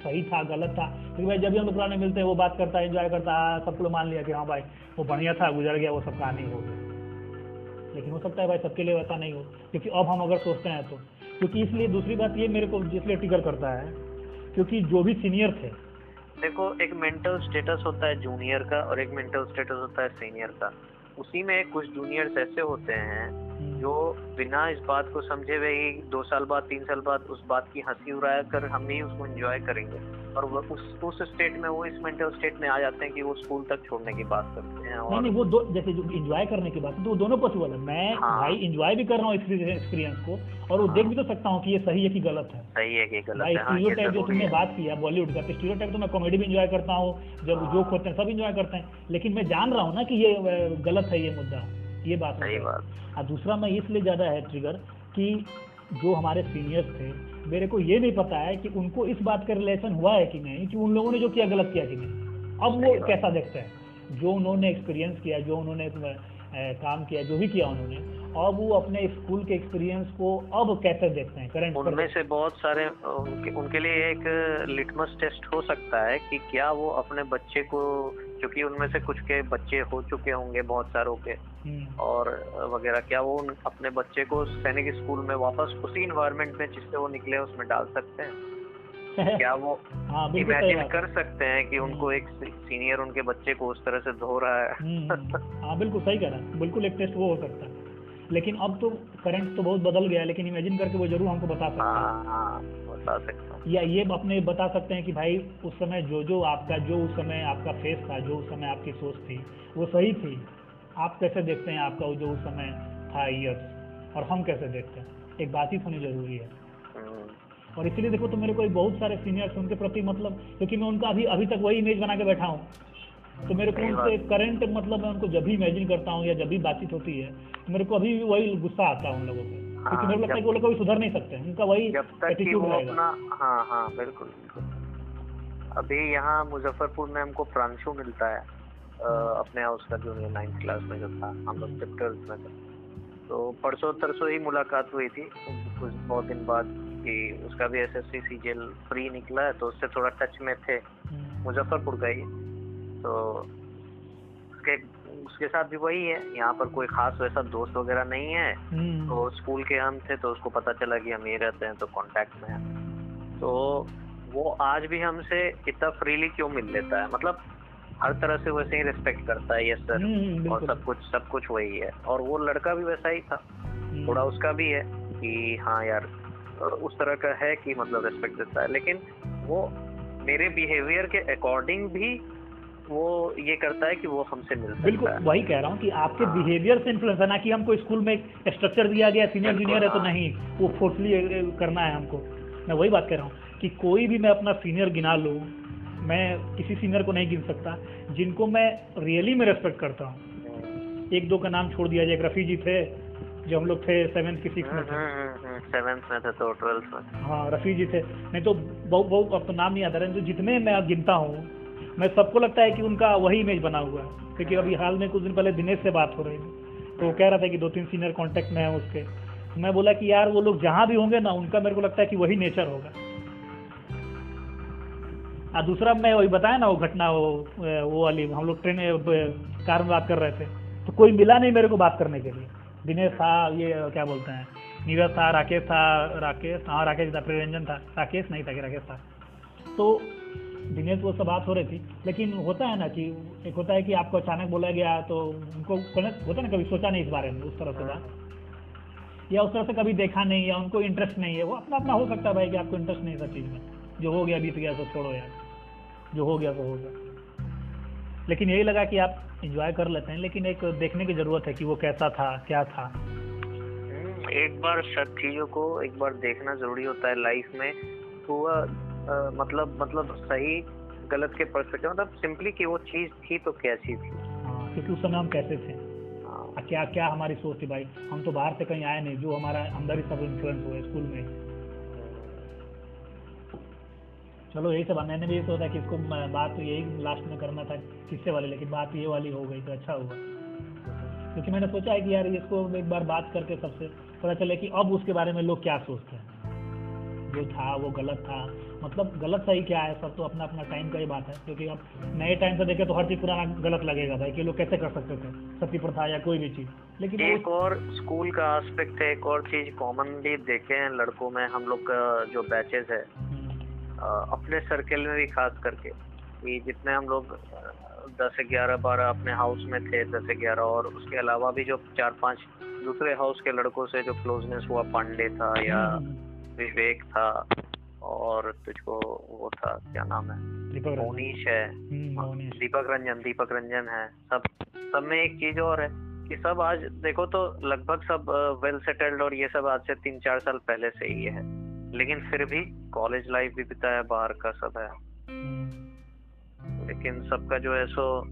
सही था गलत था। क्योंकि भाई जब भी हम पुराने मिलते हैं वो बात करता है एंजॉय करता है सबको मान लिया कि हाँ भाई वो बढ़िया था गुजर गया वो सब कहानी हो गई। लेकिन हो सकता है भाई सबके लिए वैसा नहीं हो, क्योंकि अब हम अगर सोचते हैं तो। क्योंकि इसलिए दूसरी बात ये मेरे को इसलिए टिकर करता है, क्योंकि जो भी सीनियर थे। देखो, एक मेंटल स्टेटस होता है जूनियर का और एक मेंटल स्टेटस होता है सीनियर का। उसी में कुछ जूनियर्स ऐसे होते हैं जो बिना इस बात को समझे हुए ही दो साल बाद तीन साल बाद उस बात की हँसी उड़ाया कर हम ही उसको एंजॉय करेंगे। और वो उस उस स्टेट में वो इस मेंटल स्टेट में आ जाते हैं कि वो स्कूल तक छोड़ने की बात करते हैं और नहीं नहीं वो दो जैसे जो इंजॉय करने की बात है तो वो दोनों पॉसिबल है। मैं हाँ। भाई इंजॉय भी कर रहा हूँ एक्सपीरियंस को और वो हाँ, देख भी तो सकता हूँ कि ये सही है कि गलत है। सही है कि गलत भाई है। हाँ ये स्टीरियोटाइप जो तुमने है। बात किया बॉलीवुड का तो स्टीरियोटाइप तो मैं कॉमेडी भी इंजॉय करता हूँ जब हाँ। जोक होते हैं सब इंजॉय करते हैं। लेकिन मैं जान रहा हूँ ना कि ये गलत है ये मुद्दा। ये बात सही है बात। और दूसरा मैं इसलिए ज़्यादा है ट्रिगर कि जो हमारे सीनियर्स थे मेरे को ये नहीं पता है कि उनको इस बात का रिलेशन हुआ है कि नहीं कि उन लोगों ने जो किया गलत किया कि नहीं। अब वो कैसा देखते हैं? जो उन्होंने एक्सपीरियंस किया जो उन्होंने काम किया जो भी किया उन्होंने अब वो अपने स्कूल के एक्सपीरियंस को अब कैसे देखते हैं करंट उनमें से बहुत सारे उनके उनके लिए एक लिटमस टेस्ट हो सकता है कि क्या वो अपने बच्चे को क्योंकि उनमें से कुछ के बच्चे हो चुके होंगे बहुत सारों के। और वगैरह क्या वो उन अपने बच्चे को सैनिक स्कूल में वापस उसी इन्वायरमेंट में जिससे वो निकले उसमें डाल सकते हैं। [LAUGHS] क्या वो हाँ इमेजिन कर सकते हैं कि उनको एक सीनियर उनके बच्चे को उस तरह से धो रहा है। हम्म, हाँ बिल्कुल सही कह रहा है। बिल्कुल एक टेस्ट वो हो सकता है। लेकिन अब तो करंट तो बहुत बदल गया है लेकिन इमेजिन करके वो ज़रूर हमको बता सकता है। हाँ हाँ। बता सकता हूँ। या ये अपने बता सकते हैं कि भाई उस समय जो जो आपका जो उस समय आपका फेस था जो उस समय आपकी सोच थी वो सही थी? आप कैसे देखते हैं आपका जो उस समय था ईयर्स और हम कैसे देखते हैं? एक बातचीत होनी ज़रूरी है। हम्म, और इसलिए देखो तो मेरे को बहुत सारे सीनियर्स उनके प्रति मतलब क्योंकि मैं उनका अभी अभी तक वही इमेज बना के बैठा हूँ। तो मेरे को उनसे करंट मतलब मैं उनको जब भी इमेजिन करता हूँ या जब भी बातचीत होती है तो मेरे को अभी भी वही गुस्सा आता है उन लोगों क्योंकि हाँ, को लगता है कि वो लोग कभी सुधर नहीं सकते उनका वही जब तक कि एटीट्यूड वो अपना हाँ हाँ बिल्कुल बिल्कुल। अभी यहाँ मुजफ्फरपुर में हमको प्रांशु मिलता है अ, अपने हाउस का जूनियर नाइन्थ क्लास में जो था हम लोग चैप्टर्स में थे। तो परसों तरसों ही मुलाकात हुई थी कुछ बहुत दिन बाद कि उसका भी S S C C jail free निकला है तो उससे थोड़ा टच में थे। हम्म, मुजफ्फरपुर का ही। तो उसके उसके साथ भी वही है। यहाँ पर कोई खास वैसा दोस्त वगैरह नहीं है। हम्म, तो स्कूल के हम थे तो उसको पता चला कि हम ये रहते हैं तो कांटेक्ट में हैं। तो वो आज भी हमसे इतना फ्रीली क्यों मिल लेता है? मतलब हर तरह से वैसे ही रिस्पेक्ट करता है यस सर हम्म, हम्म, और सब कुछ सब कुछ वही है। और वो लड़का भी वैसा ही था। थोड़ा उसका भी है कि हाँ यार उस तरह का है कि मतलब रिस्पेक्ट देता है। लेकिन वो मेरे बिहेवियर के अकॉर्डिंग भी वो ये करता है कि वो हमसे मिल बिल्कुल वही कह रहा हूँ कि आपके बिहेवियर से इन्फ्लुएंस है ना कि हमको स्कूल में एक स्ट्रक्चर दिया गया सीनियर जूनियर है तो हाँ। नहीं वो फोर्सली करना है हमको। मैं वही बात कह रहा हूँ कि कोई भी मैं अपना सीनियर गिना लूँ मैं किसी सीनियर को नहीं गिन सकता जिनको मैं रियली में रेस्पेक्ट करता हूँ। हम्म, एक दो का नाम छोड़ दिया जाए रफ़ी जी थे जो हम लोग थे सेवेंथ की सिक्स में थे। सेवेंथ में थे तो ट्वेल्थ में। हाँ रफ़ी जी थे। नहीं तो बहुत बहुत अब तो नाम नहीं आता रहे तो जितने मैं गिनता हूँ मैं सबको लगता है कि उनका वही इमेज बना हुआ है। क्योंकि अभी हाल में कुछ दिन पहले दिनेश से बात हो रही थी। तो वो कह रहा था कि दो तीन सीनियर कांटेक्ट में है उसके। मैं बोला कि यार वो लोग जहाँ भी होंगे ना, उनका मेरे को लगता है कि वही नेचर होगा। और दूसरा मैं वही बताया ना, वो घटना, वो वो वाली, हम लोग ट्रेन कार में बात कर रहे थे। तो कोई मिला नहीं मेरे को बात करने के लिए। दिनेश था, ये, क्या बोलते हैं, नीरज था, राकेश था, राकेश हाँ राकेश था, प्रियरंजन था, राकेश नहीं था कि राकेश था। तो दिनेश वो सब बात हो रही थी। लेकिन होता है ना कि एक होता है कि आपको अचानक बोला गया तो उनको कनेक्ट होता है ना कभी सोचा नहीं इस बारे में उस तरह से बात। या उस तरह से कभी देखा नहीं या उनको इंटरेस्ट नहीं है वो अपना अपना हो सकता है भाई कि आपको इंटरेस्ट नहीं है चीज़ में। जो हो गया बीत गया तो छोड़ो यार। जो हो गया वो हो गया। लेकिन यही लगा कि आप इंजॉय कर लेते हैं लेकिन एक देखने की ज़रूरत है कि वो कैसा था क्या था। हम्म, एक बार सब चीज़ों को एक बार देखना ज़रूरी होता है लाइफ में। तो मतलब मतलब सही गलत के परस्पेक्टिव मतलब सिंपली कि वो चीज़ थी तो क्या चीज़ थी? हाँ क्योंकि उस समय हम कैसे थे? हाँ, आ, क्या क्या हमारी सोच थी भाई? हम तो बाहर से कहीं आए नहीं जो हमारा अंदर ही सब इन्फ्लुएंस हुए स्कूल में। चलो यही सब मैंने भी ये सोचा कि इसको बात यही लास्ट में करना था किस्से वाली लेकिन बात ये वाली हो गई तो अच्छा हुआ। क्योंकि मैंने सोचा है कि यार इसको एक बार बात करके सबसे पता चले कि अब उसके बारे में लोग क्या सोचते हैं। जो था वो गलत था। मतलब गलत सही क्या है? सब तो अपना अपना टाइम का ही बात है। क्योंकि अब नए टाइम से देखें तो हर चीज़ पुराना गलत लगेगा भाई कि लोग कैसे कर सकते थे? सती प्रथा या कोई भी चीज़। लेकिन एक और स्कूल का एस्पेक्ट है एक और चीज़ कॉमनली देखे हैं लड़कों में हम लोग का जो बैचेस है हम्म, अपने सर्कल में भी खास करके कि जितने हम लोग दस ग्यारह बारह अपने हाउस में थे दस ग्यारह और उसके अलावा भी जो चार पाँच दूसरे हाउस के लड़कों से जो क्लोजनेस हुआ पांडे था या हम्म, विवेक था और तुझको वो था क्या नाम है? मोनीश है। हम्म, दीपक रंजन दीपक रंजन है। सब सब में एक चीज़ और है कि सब आज देखो तो लगभग सब वेल सेटल्ड और ये सब आज से तीन चार साल पहले से ही है। लेकिन फिर भी कॉलेज लाइफ भी बिताया बाहर का सब है। हम्म, लेकिन सबका जो है सो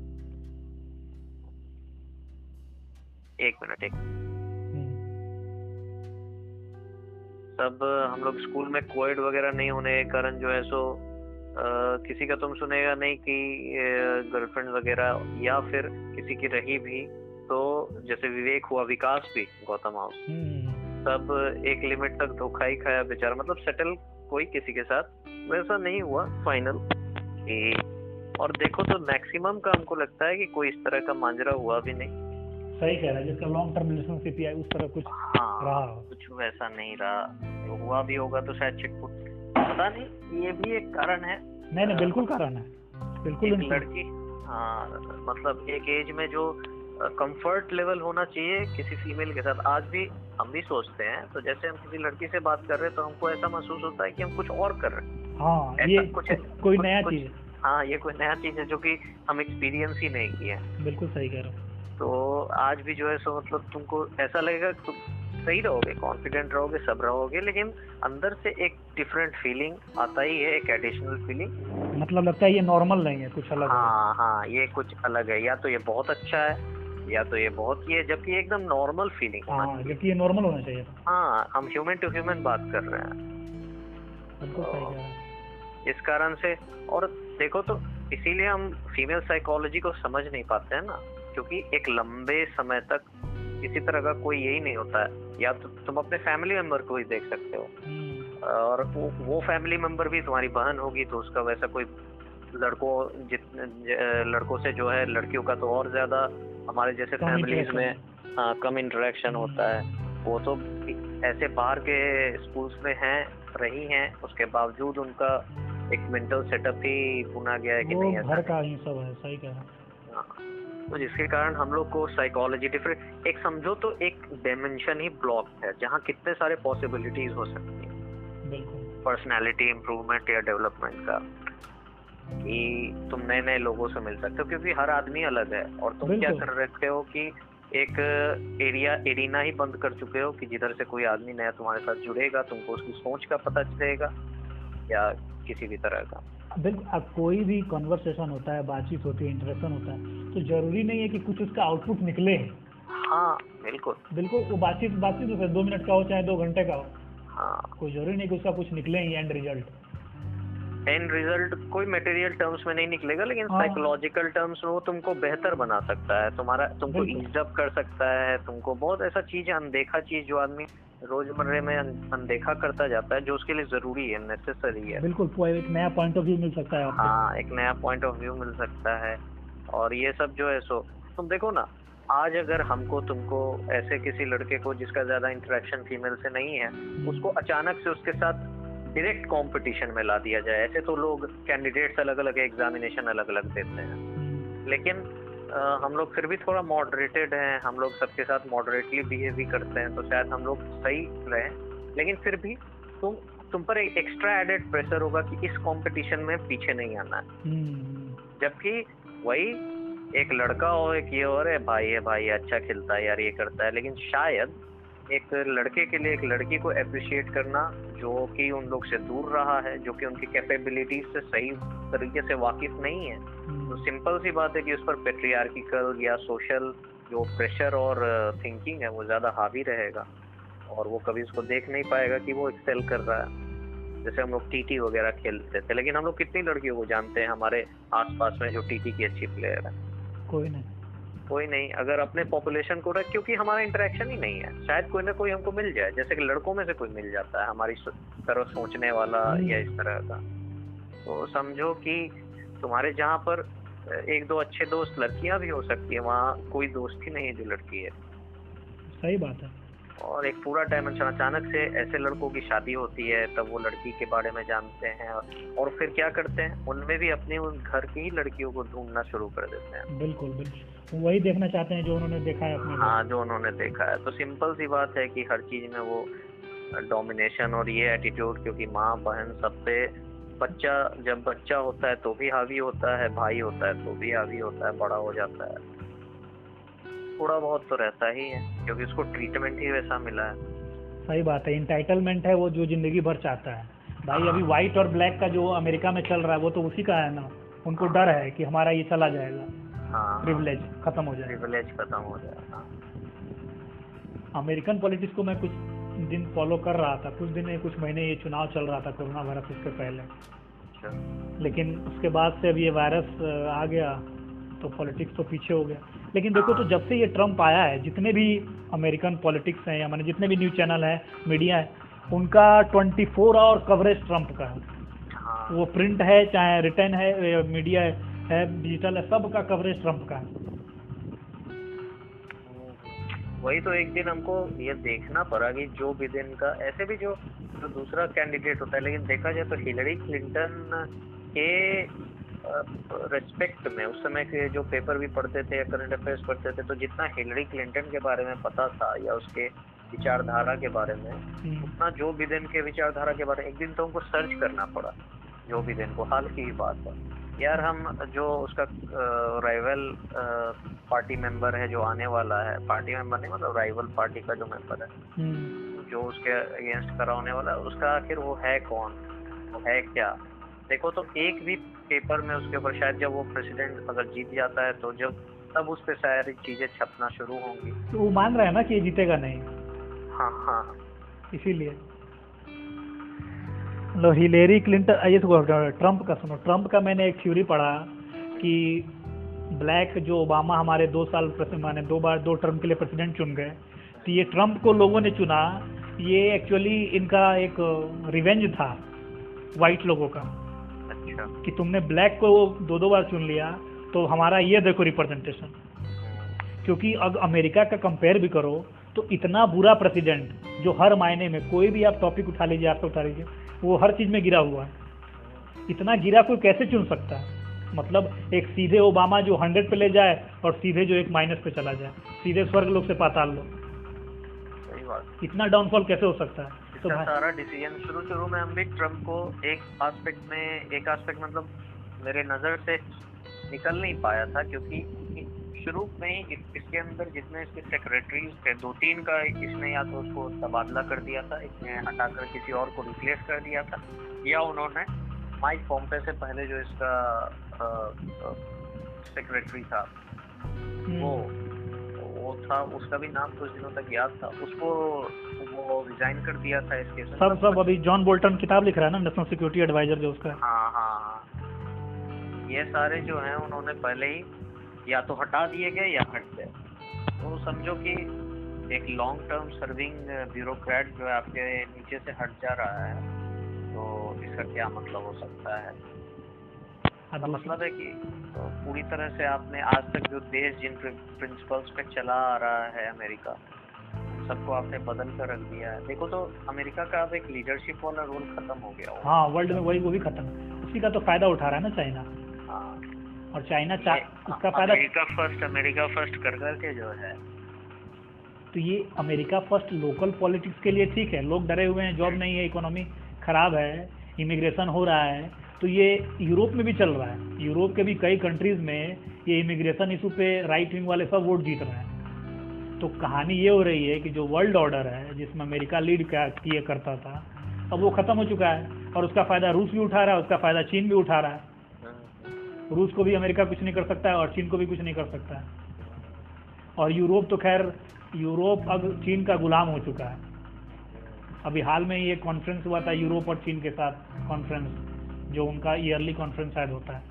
एक मिनट एक हम्म, सब हम लोग स्कूल में कोविड वगैरह नहीं होने के कारण जो है सो अ, किसी का तुम सुनेगा नहीं कि गर्लफ्रेंड वगैरह या फिर किसी की रही भी तो जैसे विवेक हुआ विकास भी गौतम हाउस। हम्म, सब एक लिमिट तक धोखा ही खाया बेचारा। मतलब सेटल कोई किसी के साथ वैसा नहीं हुआ फाइनल और देखो तो मैक्सिमम का हमको लगता है कि कोई इस तरह का मांजरा हुआ भी नहीं। सही कह रहा है जिसका लॉन्ग टर्म रिलेशनशिप या उस तरह कुछ हाँ रहा हो। कुछ वैसा नहीं रहा। जो हुआ भी होगा तो शायद चिटपुट पता नहीं ये भी एक कारण है। नहीं नहीं बिल्कुल कारण है। बिल्कुल एक लड़की हाँ मतलब एक एज में जो कंफर्ट लेवल होना चाहिए किसी फीमेल के साथ। आज भी हम भी सोचते हैं तो जैसे हम किसी लड़की से बात कर रहे हैं तो हमको ऐसा महसूस होता है कि हम कुछ और कर रहे हैं। हाँ ये कुछ- कोई नया चीज़। हाँ ये कोई नया चीज़ है जो कि हम एक्सपीरियंस ही नहीं किए बिल्कुल सही कह रहा हूँ। तो आज भी जो है सो मतलब तुमको ऐसा लगेगा तुम सही रहोगे कॉन्फिडेंट रहोगे सब रहोगे लेकिन अंदर से एक डिफरेंट फीलिंग आता ही है एक एडिशनल फीलिंग मतलब लगता है ये नॉर्मल नहीं है कुछ अलग है। हाँ हाँ ये कुछ अलग है। या तो ये बहुत अच्छा है या तो ये बहुत ये जबकि एकदम नॉर्मल फीलिंग होना हाँ जबकि ये नॉर्मल होना चाहिए हाँ हम ह्यूमन टू ह्यूमन बात कर हैं। रहे हैं। इस कारण से और देखो तो इसीलिए हम फीमेल साइकोलॉजी को समझ नहीं पाते हैं ना। क्योंकि एक लंबे समय तक किसी तरह का कोई यही नहीं होता है। या तो तुम अपने फैमिली मेंबर को ही देख सकते हो। हम्म, और वो वो फैमिली मेंबर भी तुम्हारी बहन होगी तो उसका वैसा कोई लड़कों जितने लड़कों से जो है लड़कियों का तो और ज़्यादा हमारे जैसे फैमिलीज़ में हाँ, कम इंटरेक्शन होता है। वो तो ऐसे बाहर के स्कूल्स में हैं रही हैं उसके बावजूद उनका एक मेंटल सेटअप ही बुना गया है कि नहीं ऐसा ही सब है सही कह। रहे हाँ। तो जिसके कारण हम लोग को साइकोलॉजी डिफरेंट एक समझो तो एक डायमेंशन ही ब्लॉक है जहाँ कितने सारे पॉसिबिलिटीज हो सकती हैं। पर्सनैलिटी इम्प्रूवमेंट या डेवलपमेंट का कि तुम नए नए लोगों से मिल सकते हो क्योंकि हर आदमी अलग है और तुम क्या कर रखते हो कि एक एरिया एरिना ही बंद कर चुके हो कि जिधर से कोई आदमी नया तुम्हारे साथ जुड़ेगा तुमको उसकी सोच का पता चलेगा या किसी भी तरह का। बिल्कुल अब कोई भी कॉन्वर्सेशन होता है बातचीत होती है इंटरेक्शन होता है तो ज़रूरी नहीं है कि कुछ उसका आउटपुट निकले। हाँ बिल्कुल। बिल्कुल वो बातचीत बातचीत हो सकती दो मिनट का हो चाहे दो घंटे का हो। हाँ। कोई ज़रूरी नहीं कि उसका कुछ निकले ही एंड रिज़ल्ट एंड रिज़ल्ट कोई मटेरियल टर्म्स में नहीं निकलेगा लेकिन हाँ। साइकोलॉजिकल टर्म्स में वो तुमको बेहतर बना सकता है। तुम्हारा तुमको। इज़्ज़त कर सकता है तुमको बहुत ऐसा चीज़ है अनदेखा चीज़ जो आदमी रोजमर्रे में अन- अनदेखा करता जाता है जो उसके लिए ज़रूरी है नेसेसरी है। बिल्कुल एक नया पॉइंट ऑफ़ व्यू मिल सकता है आपको। हाँ एक नया पॉइंट ऑफ़ व्यू मिल सकता है। और ये सब जो है सो तुम देखो ना आज अगर हमको तुमको ऐसे किसी लड़के को जिसका ज़्यादा इंटरेक्शन फीमेल से नहीं है उसको अचानक से उसके साथ डायरेक्ट कंपटीशन में ला दिया जाए। ऐसे तो लोग कैंडिडेट्स अलग अलग एग्जामिनेशन अलग अलग देते हैं। हम्म, लेकिन हम लोग फिर भी थोड़ा मॉडरेटेड हैं हम लोग सबके साथ मॉडरेटली बिहेव भी करते हैं तो शायद हम लोग सही रहे। लेकिन फिर भी तुम तुम पर एक एक्स्ट्रा एडेड प्रेशर होगा कि इस कंपटीशन में पीछे नहीं आना है। हम्म, जबकि वही एक लड़का हो एक ये और है भाई है भाई अच्छा खेलता है यार ये करता है। लेकिन शायद एक लड़के के लिए एक लड़की को अप्रिशिएट करना जो कि उन लोग से दूर रहा है जो कि उनकी कैपेबिलिटीज से सही तरीके से वाकिफ नहीं है। तो हम्म, सिंपल सी बात है कि उस पर पेट्रियार्किकल या सोशल जो प्रेशर और थिंकिंग है वो ज़्यादा हावी रहेगा। और वो कभी उसको देख नहीं पाएगा कि वो एक्सेल कर रहा है। जैसे हम लोग टीटी वगैरह खेलते थे लेकिन हम लोग कितनी लड़कियों को जानते हैं हमारे आसपास में जो टीटी की अच्छी प्लेयर है। कोई नहीं। कोई नहीं अगर अपने पॉपुलेशन को रख क्योंकि हमारा इंटरेक्शन ही नहीं है। शायद कोई ना कोई हमको मिल जाए जैसे कि लड़कों में से कोई मिल जाता है हमारी तरह सोचने वाला हम्म। या इस तरह का। तो समझो कि तुम्हारे जहाँ पर एक दो अच्छे दोस्त लड़कियाँ भी हो सकती है वहाँ कोई दोस्त ही नहीं है जो लड़की है। सही बात है। और एक पूरा डायमेंशन अचानक से ऐसे लड़कों की शादी होती है तब वो लड़की के बारे में जानते हैं और फिर क्या करते हैं? उनमें भी अपने उन घर की ही लड़कियों को ढूंढना शुरू कर देते हैं। बिल्कुल बिल्कुल। वही देखना चाहते हैं जो उन्होंने देखा है अपने हाँ जो उन्होंने देखा है। तो सिंपल सी बात है कि हर चीज़ में वो डोमिनेशन और ये एटीट्यूड क्योंकि माँ बहन सब पे बच्चा जब बच्चा होता है तो भी हावी होता है भाई होता है तो भी हावी होता है बड़ा हो जाता है। थोड़ा बहुत तो रहता ही है क्योंकि उसको ट्रीटमेंट ही वैसा मिला है। सही बात है इंटाइटलमेंट है वो जो ज़िंदगी भर चाहता है। भाई अभी हाँ। व्हाइट और ब्लैक का जो अमेरिका में चल रहा है वो तो उसी का है ना। उनको डर है कि हमारा ये चला जाएगा। हाँ प्रिविलेज खत्म हो जाएगा। प्रिविलेज खत्म हो जाएगा अमेरिकन पॉलिटिक्स को मैं कुछ दिन फॉलो कर रहा था कुछ दिन कुछ महीने ये चुनाव चल रहा था कोरोना वायरस उसके पहले। अच्छा। लेकिन उसके बाद से अब ये वायरस आ गया तो पॉलिटिक्स तो पीछे हो गया। लेकिन देखो तो जब से ये ट्रंप आया है जितने भी अमेरिकन पॉलिटिक्स हैं या मैंने जितने भी न्यूज़ चैनल है मीडिया है उनका 24 फोर आवर कवरेज ट्रंप का है। हाँ। वो प्रिंट है चाहे रिटर्न है मीडिया है, है डिजिटल है सबका कवरेज ट्रंप का है। वही तो एक दिन हमको ये देखना पड़ा कि जो बिदेन का ऐसे भी जो जो दूसरा कैंडिडेट होता है लेकिन देखा जाए तो हिलरी क्लिंटन के रिस्पेक्ट में उस समय के जो पेपर भी पढ़ते थे या करंट अफेयर्स पढ़ते थे तो जितना हिलरी क्लिंटन के बारे में पता था या उसके विचारधारा के बारे में हम्म, उतना जो बिदेन के विचारधारा के बारे में एक दिन तो हमको सर्च करना पड़ा जो बिदेन को हाल की ही बात है। यार हम जो उसका राइवल पार्टी मेंबर है जो आने वाला है पार्टी मेंबर नहीं मतलब राइवल पार्टी का जो मेंबर है हम्म, जो उसके अगेंस्ट खड़ा होने वाला है उसका आखिर वो है कौन? वो है क्या? देखो तो एक भी पेपर में उसके ऊपर शायद जब वो प्रेसिडेंट अगर जीत जाता है तो जब तब उस पर सारी चीज़ें छपना शुरू होंगी। तो वो मान रहे हैं ना कि ये जीतेगा नहीं। हाँ हाँ। इसीलिए। मतलब हिलेरी क्लिंटन ये तो ट्रंप का सुनो ट्रंप का मैंने एक थ्योरी पढ़ा कि ब्लैक जो ओबामा हमारे दो साल माने दो बार दो टर्म के लिए प्रेसिडेंट चुन गए तो ये ट्रंप को लोगों ने चुना ये एक्चुअली इनका एक रिवेंज था वाइट लोगों का। अच्छा। कि तुमने ब्लैक को दो दो बार चुन लिया तो हमारा ये देखो रिप्रेजेंटेशन क्योंकि अगर अमेरिका का कंपेयर भी करो तो इतना बुरा प्रेसिडेंट जो हर मायने में कोई भी आप टॉपिक उठा लीजिए आप उठा लीजिए वो हर चीज़ में गिरा हुआ है। इतना गिरा कोई कैसे चुन सकता है? मतलब एक सीधे ओबामा जो हंड्रेड पे ले जाए और सीधे जो एक माइनस पे चला जाए। सीधे स्वर्ग लोग से पाताल लो। सही बात। इतना डाउनफॉल कैसे हो सकता है? तो सारा डिसीज़न शुरू शुरू में हम भी ट्रंप को एक एस्पेक्ट में एक एस्पेक्ट मतलब मेरे नज़र से निकल नहीं पाया था क्योंकि शुरू में ही इसके अंदर जितने इसके सेक्रेटरीज थे दो तीन का इसने या तो उसको तबादला कर दिया था इसने हटाकर किसी और को रिप्लेस कर दिया था या उन्होंने माइक पॉम्पे से पहले जो इसका सेक्रेटरी था वो वो था उसका भी नाम कुछ दिनों तक याद था उसको वो रिजाइन कर दिया था इसके। सब सब अभी जॉन बोल्टन किताब लिख रहा है ना नेशनल सिक्योरिटी एडवाइजर जो उसका हाँ हाँ हाँ ये सारे जो हैं उन्होंने पहले ही या तो हटा दिए गए या हट गए। तो समझो कि एक लॉन्ग टर्म सर्विंग ब्यूरोक्रेट जो है आपके नीचे से हट जा रहा है तो इसका क्या मतलब हो सकता है? हाँ, इसका मतलब है कि तो पूरी तरह से आपने आज तक जो देश जिन प्रिंसिपल्स पे चला आ रहा है अमेरिका सबको आपने बदल कर रख दिया है। देखो तो अमेरिका का अब एक लीडरशिप वाला रोल खत्म हो गया। हाँ वर्ल्ड में वही वो भी खत्म। उसी का तो फ़ायदा उठा रहा है ना चाइना। हाँ। और चाइना चा उसका फ़ायदा अमेरिका फ़र्स्ट अमेरिका फ़र्स्ट कर करके जो है। तो ये अमेरिका फ़र्स्ट लोकल पॉलिटिक्स के लिए ठीक है। लोग डरे हुए हैं जॉब नहीं है इकोनॉमी खराब है इमिग्रेशन हो रहा है। तो ये यूरोप में भी चल रहा है। यूरोप के भी कई कंट्रीज़ में ये इमिग्रेशन इशू पे राइट विंग वाले सब वोट जीत रहे हैं। तो कहानी ये हो रही है कि जो वर्ल्ड ऑर्डर है जिसमें अमेरिका लीड किया करता था अब वो खत्म हो चुका है और उसका फ़ायदा रूस भी उठा रहा है उसका फ़ायदा चीन भी उठा रहा है। रूस को भी अमेरिका कुछ नहीं कर सकता है और चीन को भी कुछ नहीं कर सकता है। और यूरोप तो खैर, यूरोप अब चीन का गुलाम हो चुका है। अभी हाल में ही एक कॉन्फ्रेंस हुआ था यूरोप और चीन के साथ कॉन्फ्रेंस जो उनका ईयरली कॉन्फ्रेंस शायद होता है।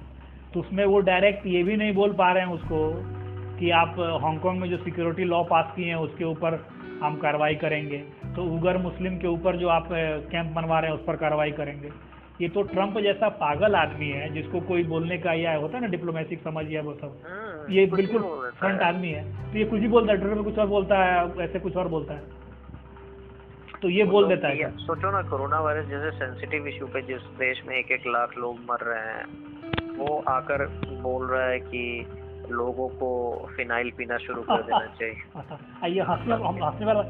तो उसमें वो डायरेक्ट ये भी नहीं बोल पा रहे हैं उसको कि आप हांगकांग में जो सिक्योरिटी लॉ पास किए हैं, उसके ऊपर हम कार्रवाई करेंगे। तो उगर मुस्लिम के ऊपर जो आप कैंप बनवा रहे हैं, उस पर कार्रवाई करेंगे। ये तो ट्रंप जैसा पागल आदमी है जिसको कोई बोलने का या होता है ना डिप्लोमेटिक समझ या वो सब हम्म, ये बिल्कुल फ्रंट आदमी है। तो ये कुछ भी बोलता है ट्विटर पे कुछ और बोलता है ऐसे कुछ और बोलता है। तो ये बोल देता है सोचो ना कोरोना वायरस जैसे सेंसिटिव इशू पे जिस देश में एक एक लाख लोग मर रहे हैं वो आकर बोल रहा है कि लोगों को फिनाइल पीना शुरू कर देना [LAUGHS] चाहिए। आइए हंसने वाला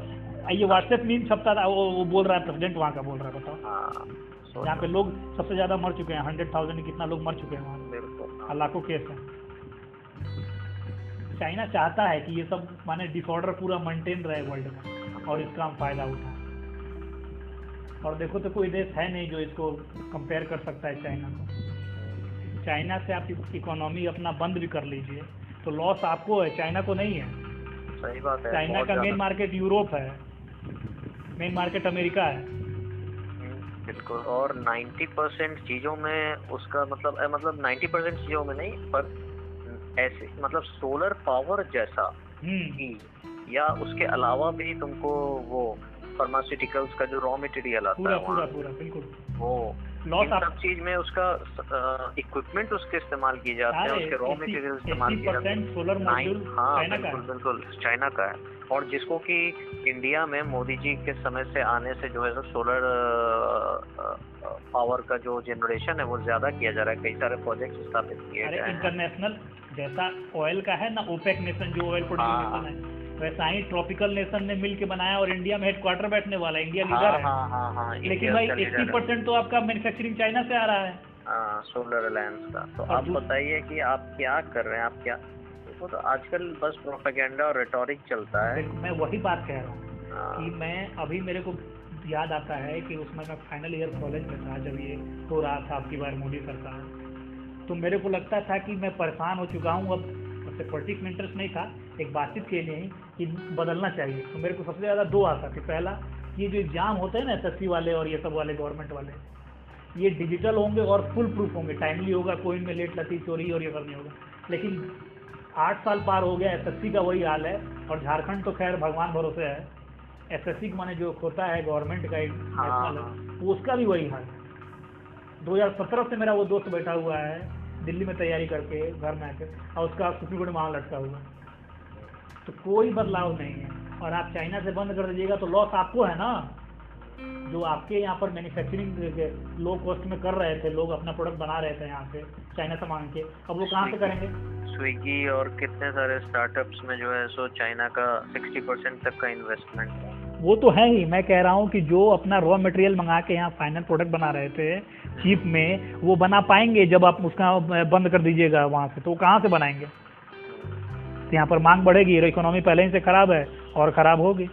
आइए व्हाट्सएप मीम छपता था वो, वो बोल रहा है प्रेसिडेंट वहाँ का बोल रहा है बताओ। हाँ जहाँ पे लोग सबसे ज़्यादा मर चुके हैं हंड्रेड थाउज़ेंड कितना लोग मर चुके हैं वहाँ। लाखों केस हैं। चाइना चाहता है कि ये सब माने डिसऑर्डर पूरा मेंटेन रहे वर्ल्ड में और इसका हम फ़ायदा उठाएँ। और देखो तो कोई देश है नहीं जो इसको कंपेयर कर सकता है चाइना को। चाइना से आप इकोनॉमी अपना बंद भी कर लीजिए तो लॉस आपको है चाइना को नहीं है। सही बात है चाइना का मेन मार्केट यूरोप है। मेन मार्केट अमेरिका है। बिल्कुल और 90 परसेंट चीज़ों में उसका मतलब ए, मतलब 90 परसेंट चीज़ों में नहीं पर ऐसे मतलब सोलर पावर जैसा ही या उसके अलावा भी तुमको वो फार्मास्यूटिकल्स का जो रॉ मटेरियल आता पूरा है पूरा पूरा बिल्कुल। वो लॉस आप सब चीज़ में उसका इक्विपमेंट उसके इस्तेमाल किए जाते हैं उसके रॉ मटेरियल इस्तेमाल किए जाते हैं। सोलर मॉड्यूल हाँ बिल्कुल बिल्कुल चाइना का है। और जिसको कि इंडिया में मोदी जी के समय से आने से जो है सो सोलर पावर का जो जनरेशन है वो ज़्यादा किया जा रहा है। कई सारे प्रोजेक्ट स्थापित किए गए हैं। इंटरनेशनल जैसा ऑयल का है ना ओपेक नेशन जो ऑयल प्रोड्यूस हाँ। है वैसा ही ट्रॉपिकल नेशन ने मिल के बनाया और इंडिया में हेडक्वार्टर बैठने वाला है इंडिया हाँ लीडर है। हाँ हाँ हाँ लेकिन भाई एट्टी परसेंट तो आपका मैन्युफैक्चरिंग चाइना से आ रहा है। सोलर अलायंस का। तो आप बताइए कि आप क्या कर रहे हैं आप क्या देखो तो आजकल बस प्रोपेगेंडा और रेटोरिक चलता है। मैं वही बात कह रहा हूँ हाँ, कि मैं अभी मेरे को याद आता है कि उसमें मैं फाइनल ईयर कॉलेज में था जब ये हो रहा था आपकी बार मोदी सरकार। तो मेरे को लगता था कि मैं परेशान हो चुका हूँ अब पॉलिटिक्स में इंटरेस्ट नहीं था। एक बातचीत के लिए ही कि बदलना चाहिए। तो मेरे को सबसे ज़्यादा दो आशा थे पहला ये जो एग्ज़ाम होते हैं ना एसएससी वाले और ये सब वाले गवर्नमेंट वाले ये डिजिटल होंगे और फुल प्रूफ होंगे। टाइमली होगा कोई में लेट लती चोरी और ये सब नहीं होगा। लेकिन आठ साल पार हो गया एसएससी का वही हाल है और झारखंड तो खैर भगवान भरोसे है। एसएससी का माने जो होता है गवर्नमेंट का एक हाँ, वो उसका भी वही हाल है। 2017 से मेरा वो दोस्त बैठा हुआ है दिल्ली में तैयारी करके घर में आकर और उसका सुप्रीम कोर्ट में मामला लटका हुआ है। तो कोई बदलाव नहीं है। और आप चाइना से बंद कर दीजिएगा तो लॉस आपको है ना। जो आपके यहाँ पर मैन्युफैक्चरिंग लो कॉस्ट में कर रहे थे लोग अपना प्रोडक्ट बना रहे थे यहाँ से चाइना से मांग के। अब वो कहाँ से करेंगे? स्विगी और कितने सारे स्टार्टअप्स में जो है सो चाइना का 60 परसेंट तक का इन्वेस्टमेंट है। वो तो है ही। मैं कह रहा हूँ कि जो अपना रॉ मटेरियल मंगा के यहाँ फाइनल प्रोडक्ट बना रहे थे चीप में वो बना पाएँगे जब आप उसका बंद कर दीजिएगा वहाँ से। तो कहाँ से बनाएँगे? तो यहाँ पर मांग बढ़ेगी इकोनॉमी पहले ही से खराब है और खराब होगी।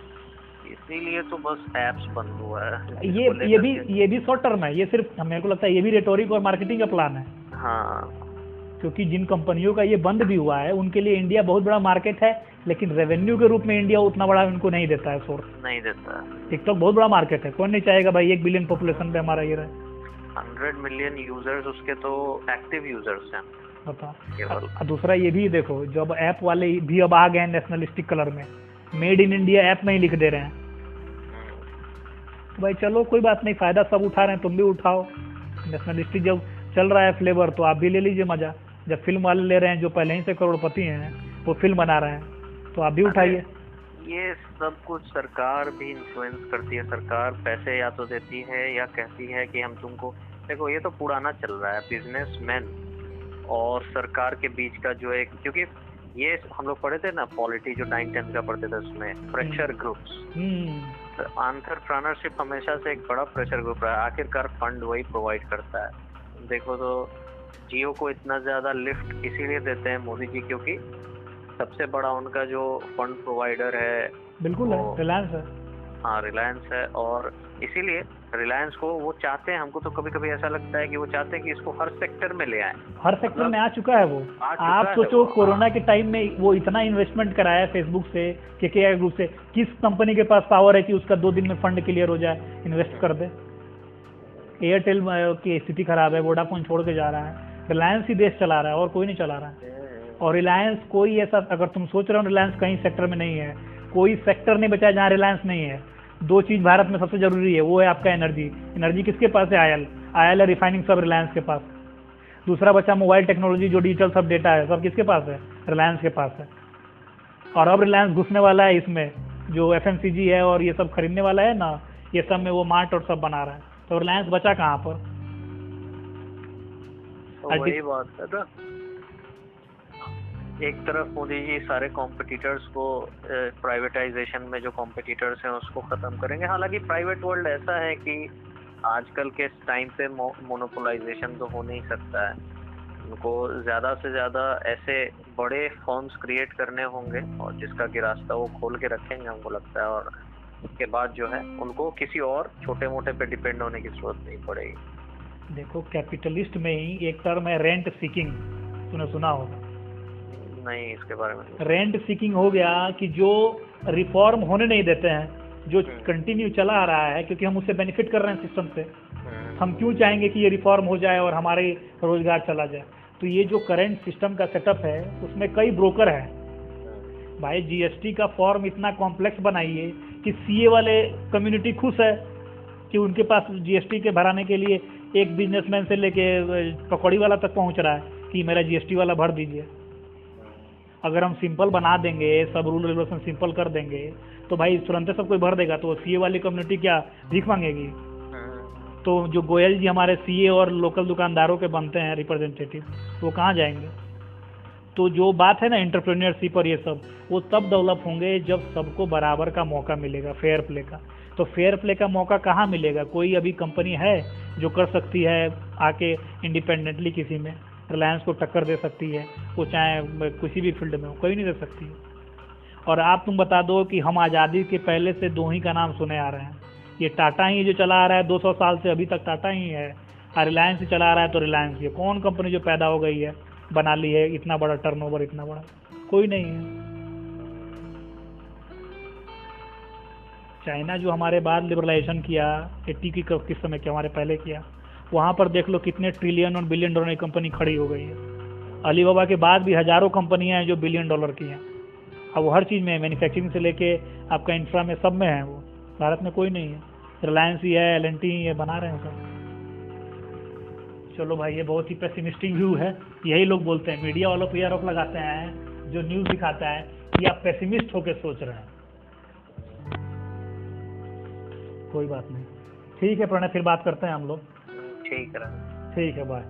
इसीलिए तो बस एप्स बंद हुआ है। ये ये भी ये भी शॉर्ट टर्म है। ये सिर्फ़ मेरे को लगता है ये भी रेटोरिक और मार्केटिंग का प्लान है। हाँ। क्योंकि जिन कंपनियों का ये बंद भी हुआ है उनके लिए इंडिया बहुत बड़ा मार्केट है लेकिन रेवेन्यू के रूप में इंडिया उतना बड़ा उनको नहीं देता है सोर्स नहीं देता। टिकटॉक बहुत बड़ा मार्केट है। कौन नहीं चाहेगा भाई एक बिलियन पॉपुलेशन पे हमारा ये रहे। हंड्रेड मिलियन यूज़र्स उसके तो एक्टिव यूज़र्स हैं। और दूसरा ये भी देखो जब ऐप वाले भी अब आ गए हैं नेशनलिस्टिक कलर में मेड इन इंडिया ऐप में ही लिख दे रहे हैं। भाई चलो कोई बात नहीं फ़ायदा सब उठा रहे हैं तुम भी उठाओ। नेशनलिस्टिक जब चल रहा है फ्लेवर तो आप भी ले लीजिए मज़ा। जब फ़िल्म वाले ले रहे हैं जो पहले ही से करोड़पति हैं वो फ़िल्म बना रहे हैं तो आप भी उठाइए। ये सब कुछ सरकार भी इन्फ्लुएंस करती है सरकार पैसे या तो देती है या कहती है कि हम तुमको देखो ये तो पुराना चल रहा है बिजनेसमैन और सरकार के बीच का जो एक क्योंकि ये हम लोग पढ़े थे ना पॉलिटी जो नाइन टेंथ का पढ़ते थे उसमें प्रेशर ग्रुप्स हम्म। आंट्रप्रनरशिप हमेशा से एक बड़ा प्रेशर ग्रुप रहा है। आखिरकार फंड वही प्रोवाइड करता है। देखो तो जियो को इतना ज़्यादा लिफ्ट इसीलिए देते हैं मोदी जी क्योंकि सबसे बड़ा उनका जो फंड प्रोवाइडर है बिल्कुल रिलायंस है। हाँ रिलायंस है और इसीलिए रिलायंस को वो चाहते हैं हमको तो कभी कभी ऐसा लगता है कि वो चाहते हैं कि इसको हर सेक्टर में ले आए। हर सेक्टर में आ चुका है वो। आप सोचो कोरोना हाँ। के टाइम में वो इतना इन्वेस्टमेंट कराया फेसबुक से के के ग्रुप से किस कंपनी के पास पावर है कि उसका दो दिन में फंड क्लियर हो जाए इन्वेस्ट कर दे। एयरटेल की स्थिति खराब है वोडाफोन छोड़ के जा रहा है। रिलायंस ही देश चला रहा है और कोई नहीं चला रहा है। और रिलायंस कोई ऐसा अगर तुम सोच रहे हो रिलायंस कहीं सेक्टर में नहीं है कोई सेक्टर नहीं बचा जहाँ रिलायंस नहीं है। दो चीज़ भारत में सबसे ज़रूरी है, वो है आपका एनर्जी। एनर्जी किसके पास है? आयल। आयल है रिफाइनिंग सब रिलायंस के पास। दूसरा बचा मोबाइल टेक्नोलॉजी जो डिजिटल सब डेटा है, सब किसके पास है? रिलायंस के पास है। और अब रिलायंस घुसने वाला है इसमें, जो एफएमसीजी है और ये सब खरीदने वाला है ना, ये सब में वो मार्ट और सब बना रहा है। तो रिलायंस बचा कहाँ पर? तो वही बात है एक तरफ़ मोदी जी सारे कॉम्पिटिटर्स को प्राइवेटाइजेशन में जो कॉम्पिटिटर्स हैं उसको खत्म करेंगे। हालाँकि प्राइवेट वर्ल्ड ऐसा है कि आजकल के टाइम पे मोनोपोलाइजेशन तो हो नहीं सकता है। उनको ज़्यादा से ज़्यादा ऐसे बड़े फॉर्म्स क्रिएट करने होंगे और जिसका कि रास्ता वो खोल के रखेंगे, हमको लगता है। और उसके बाद जो है, उनको किसी और छोटे मोटे पे डिपेंड होने की ज़रूरत नहीं पड़ेगी। देखो कैपिटलिस्ट में ही एक टर्म है रेंट सीकिंग तूने सुना होगा। नहीं इसके बारे में। रेंट सीकिंग हो गया कि जो रिफॉर्म होने नहीं देते हैं जो हम्म। कंटिन्यू चला आ रहा है क्योंकि हम उससे बेनिफिट कर रहे हैं सिस्टम से। हम्म, हम क्यों चाहेंगे कि ये रिफॉर्म हो जाए और हमारे रोज़गार चला जाए? तो ये जो करंट सिस्टम का सेटअप है उसमें कई ब्रोकर हैं। हम्म, भाई जीएसटी का फॉर्म इतना कॉम्प्लेक्स बनाइए कि सीए वाले कम्युनिटी खुश है कि उनके पास जीएसटी के भराने के लिए एक बिजनेसमैन से लेके पकौड़ी वाला तक पहुँच रहा है कि मेरा जीएसटी वाला भर दीजिए। अगर हम सिंपल बना देंगे सब रूल रेगुलेशन सिंपल कर देंगे तो भाई तुरंत सब कोई भर देगा तो सीए वाली कम्युनिटी क्या भीख मांगेगी? हम्म, तो जो गोयल जी हमारे सीए और लोकल दुकानदारों के बनते हैं रिप्रेजेंटेटिव वो कहाँ जाएँगे? तो जो बात है ना इंटरप्रेन्योरशिप और ये सब वो तब डेवलप होंगे जब सबको बराबर का मौका मिलेगा फेयर प्ले का। तो फेयर प्ले का मौका कहाँ मिलेगा? कोई अभी कंपनी है जो कर सकती है आके इंडिपेंडेंटली किसी में? रिलायंस को टक्कर दे सकती है, वो चाहे किसी भी फ़ील्ड में हो, कोई नहीं दे सकती और आप तुम बता दो कि हम आज़ादी के पहले से दो ही का नाम सुने आ रहे हैं। ये टाटा ही जो चला आ रहा है 200 साल से अभी तक टाटा ही है। और रिलायंस ही चला रहा है तो रिलायंस ही कौन कंपनी जो पैदा हो गई है, बना ली है, इतना बड़ा टर्नओवर इतना बड़ा? कोई नहीं है। चाइना जो हमारे बाद लिबरलाइजेशन किया, एट्टी की किस समय किया, हमारे पहले किया वहाँ पर देख लो कितने ट्रिलियन और बिलियन डॉलर की कंपनी खड़ी हो गई है। अलीबाबा के बाद भी हज़ारों कंपनियाँ हैं जो बिलियन डॉलर की हैं। अब वो हर चीज़ में है मैन्युफैक्चरिंग से लेके आपका इंफ्रा में सब में है वो। भारत में कोई नहीं है। रिलायंस ही है एल एन टी है बना रहे हैं सब। चलो भाई, ये बहुत ही पेसिमिस्टिक व्यू है। यही लोग बोलते हैं मीडिया वालों पर आरोप लगाते हैं, जो न्यूज़ दिखाता है, कि आप पेसिमिस्ट होकर सोच रहे हैं। कोई बात नहीं। ठीक है प्रणय, फिर बात करते हैं हम लोग। ठीक है ठीक है बाय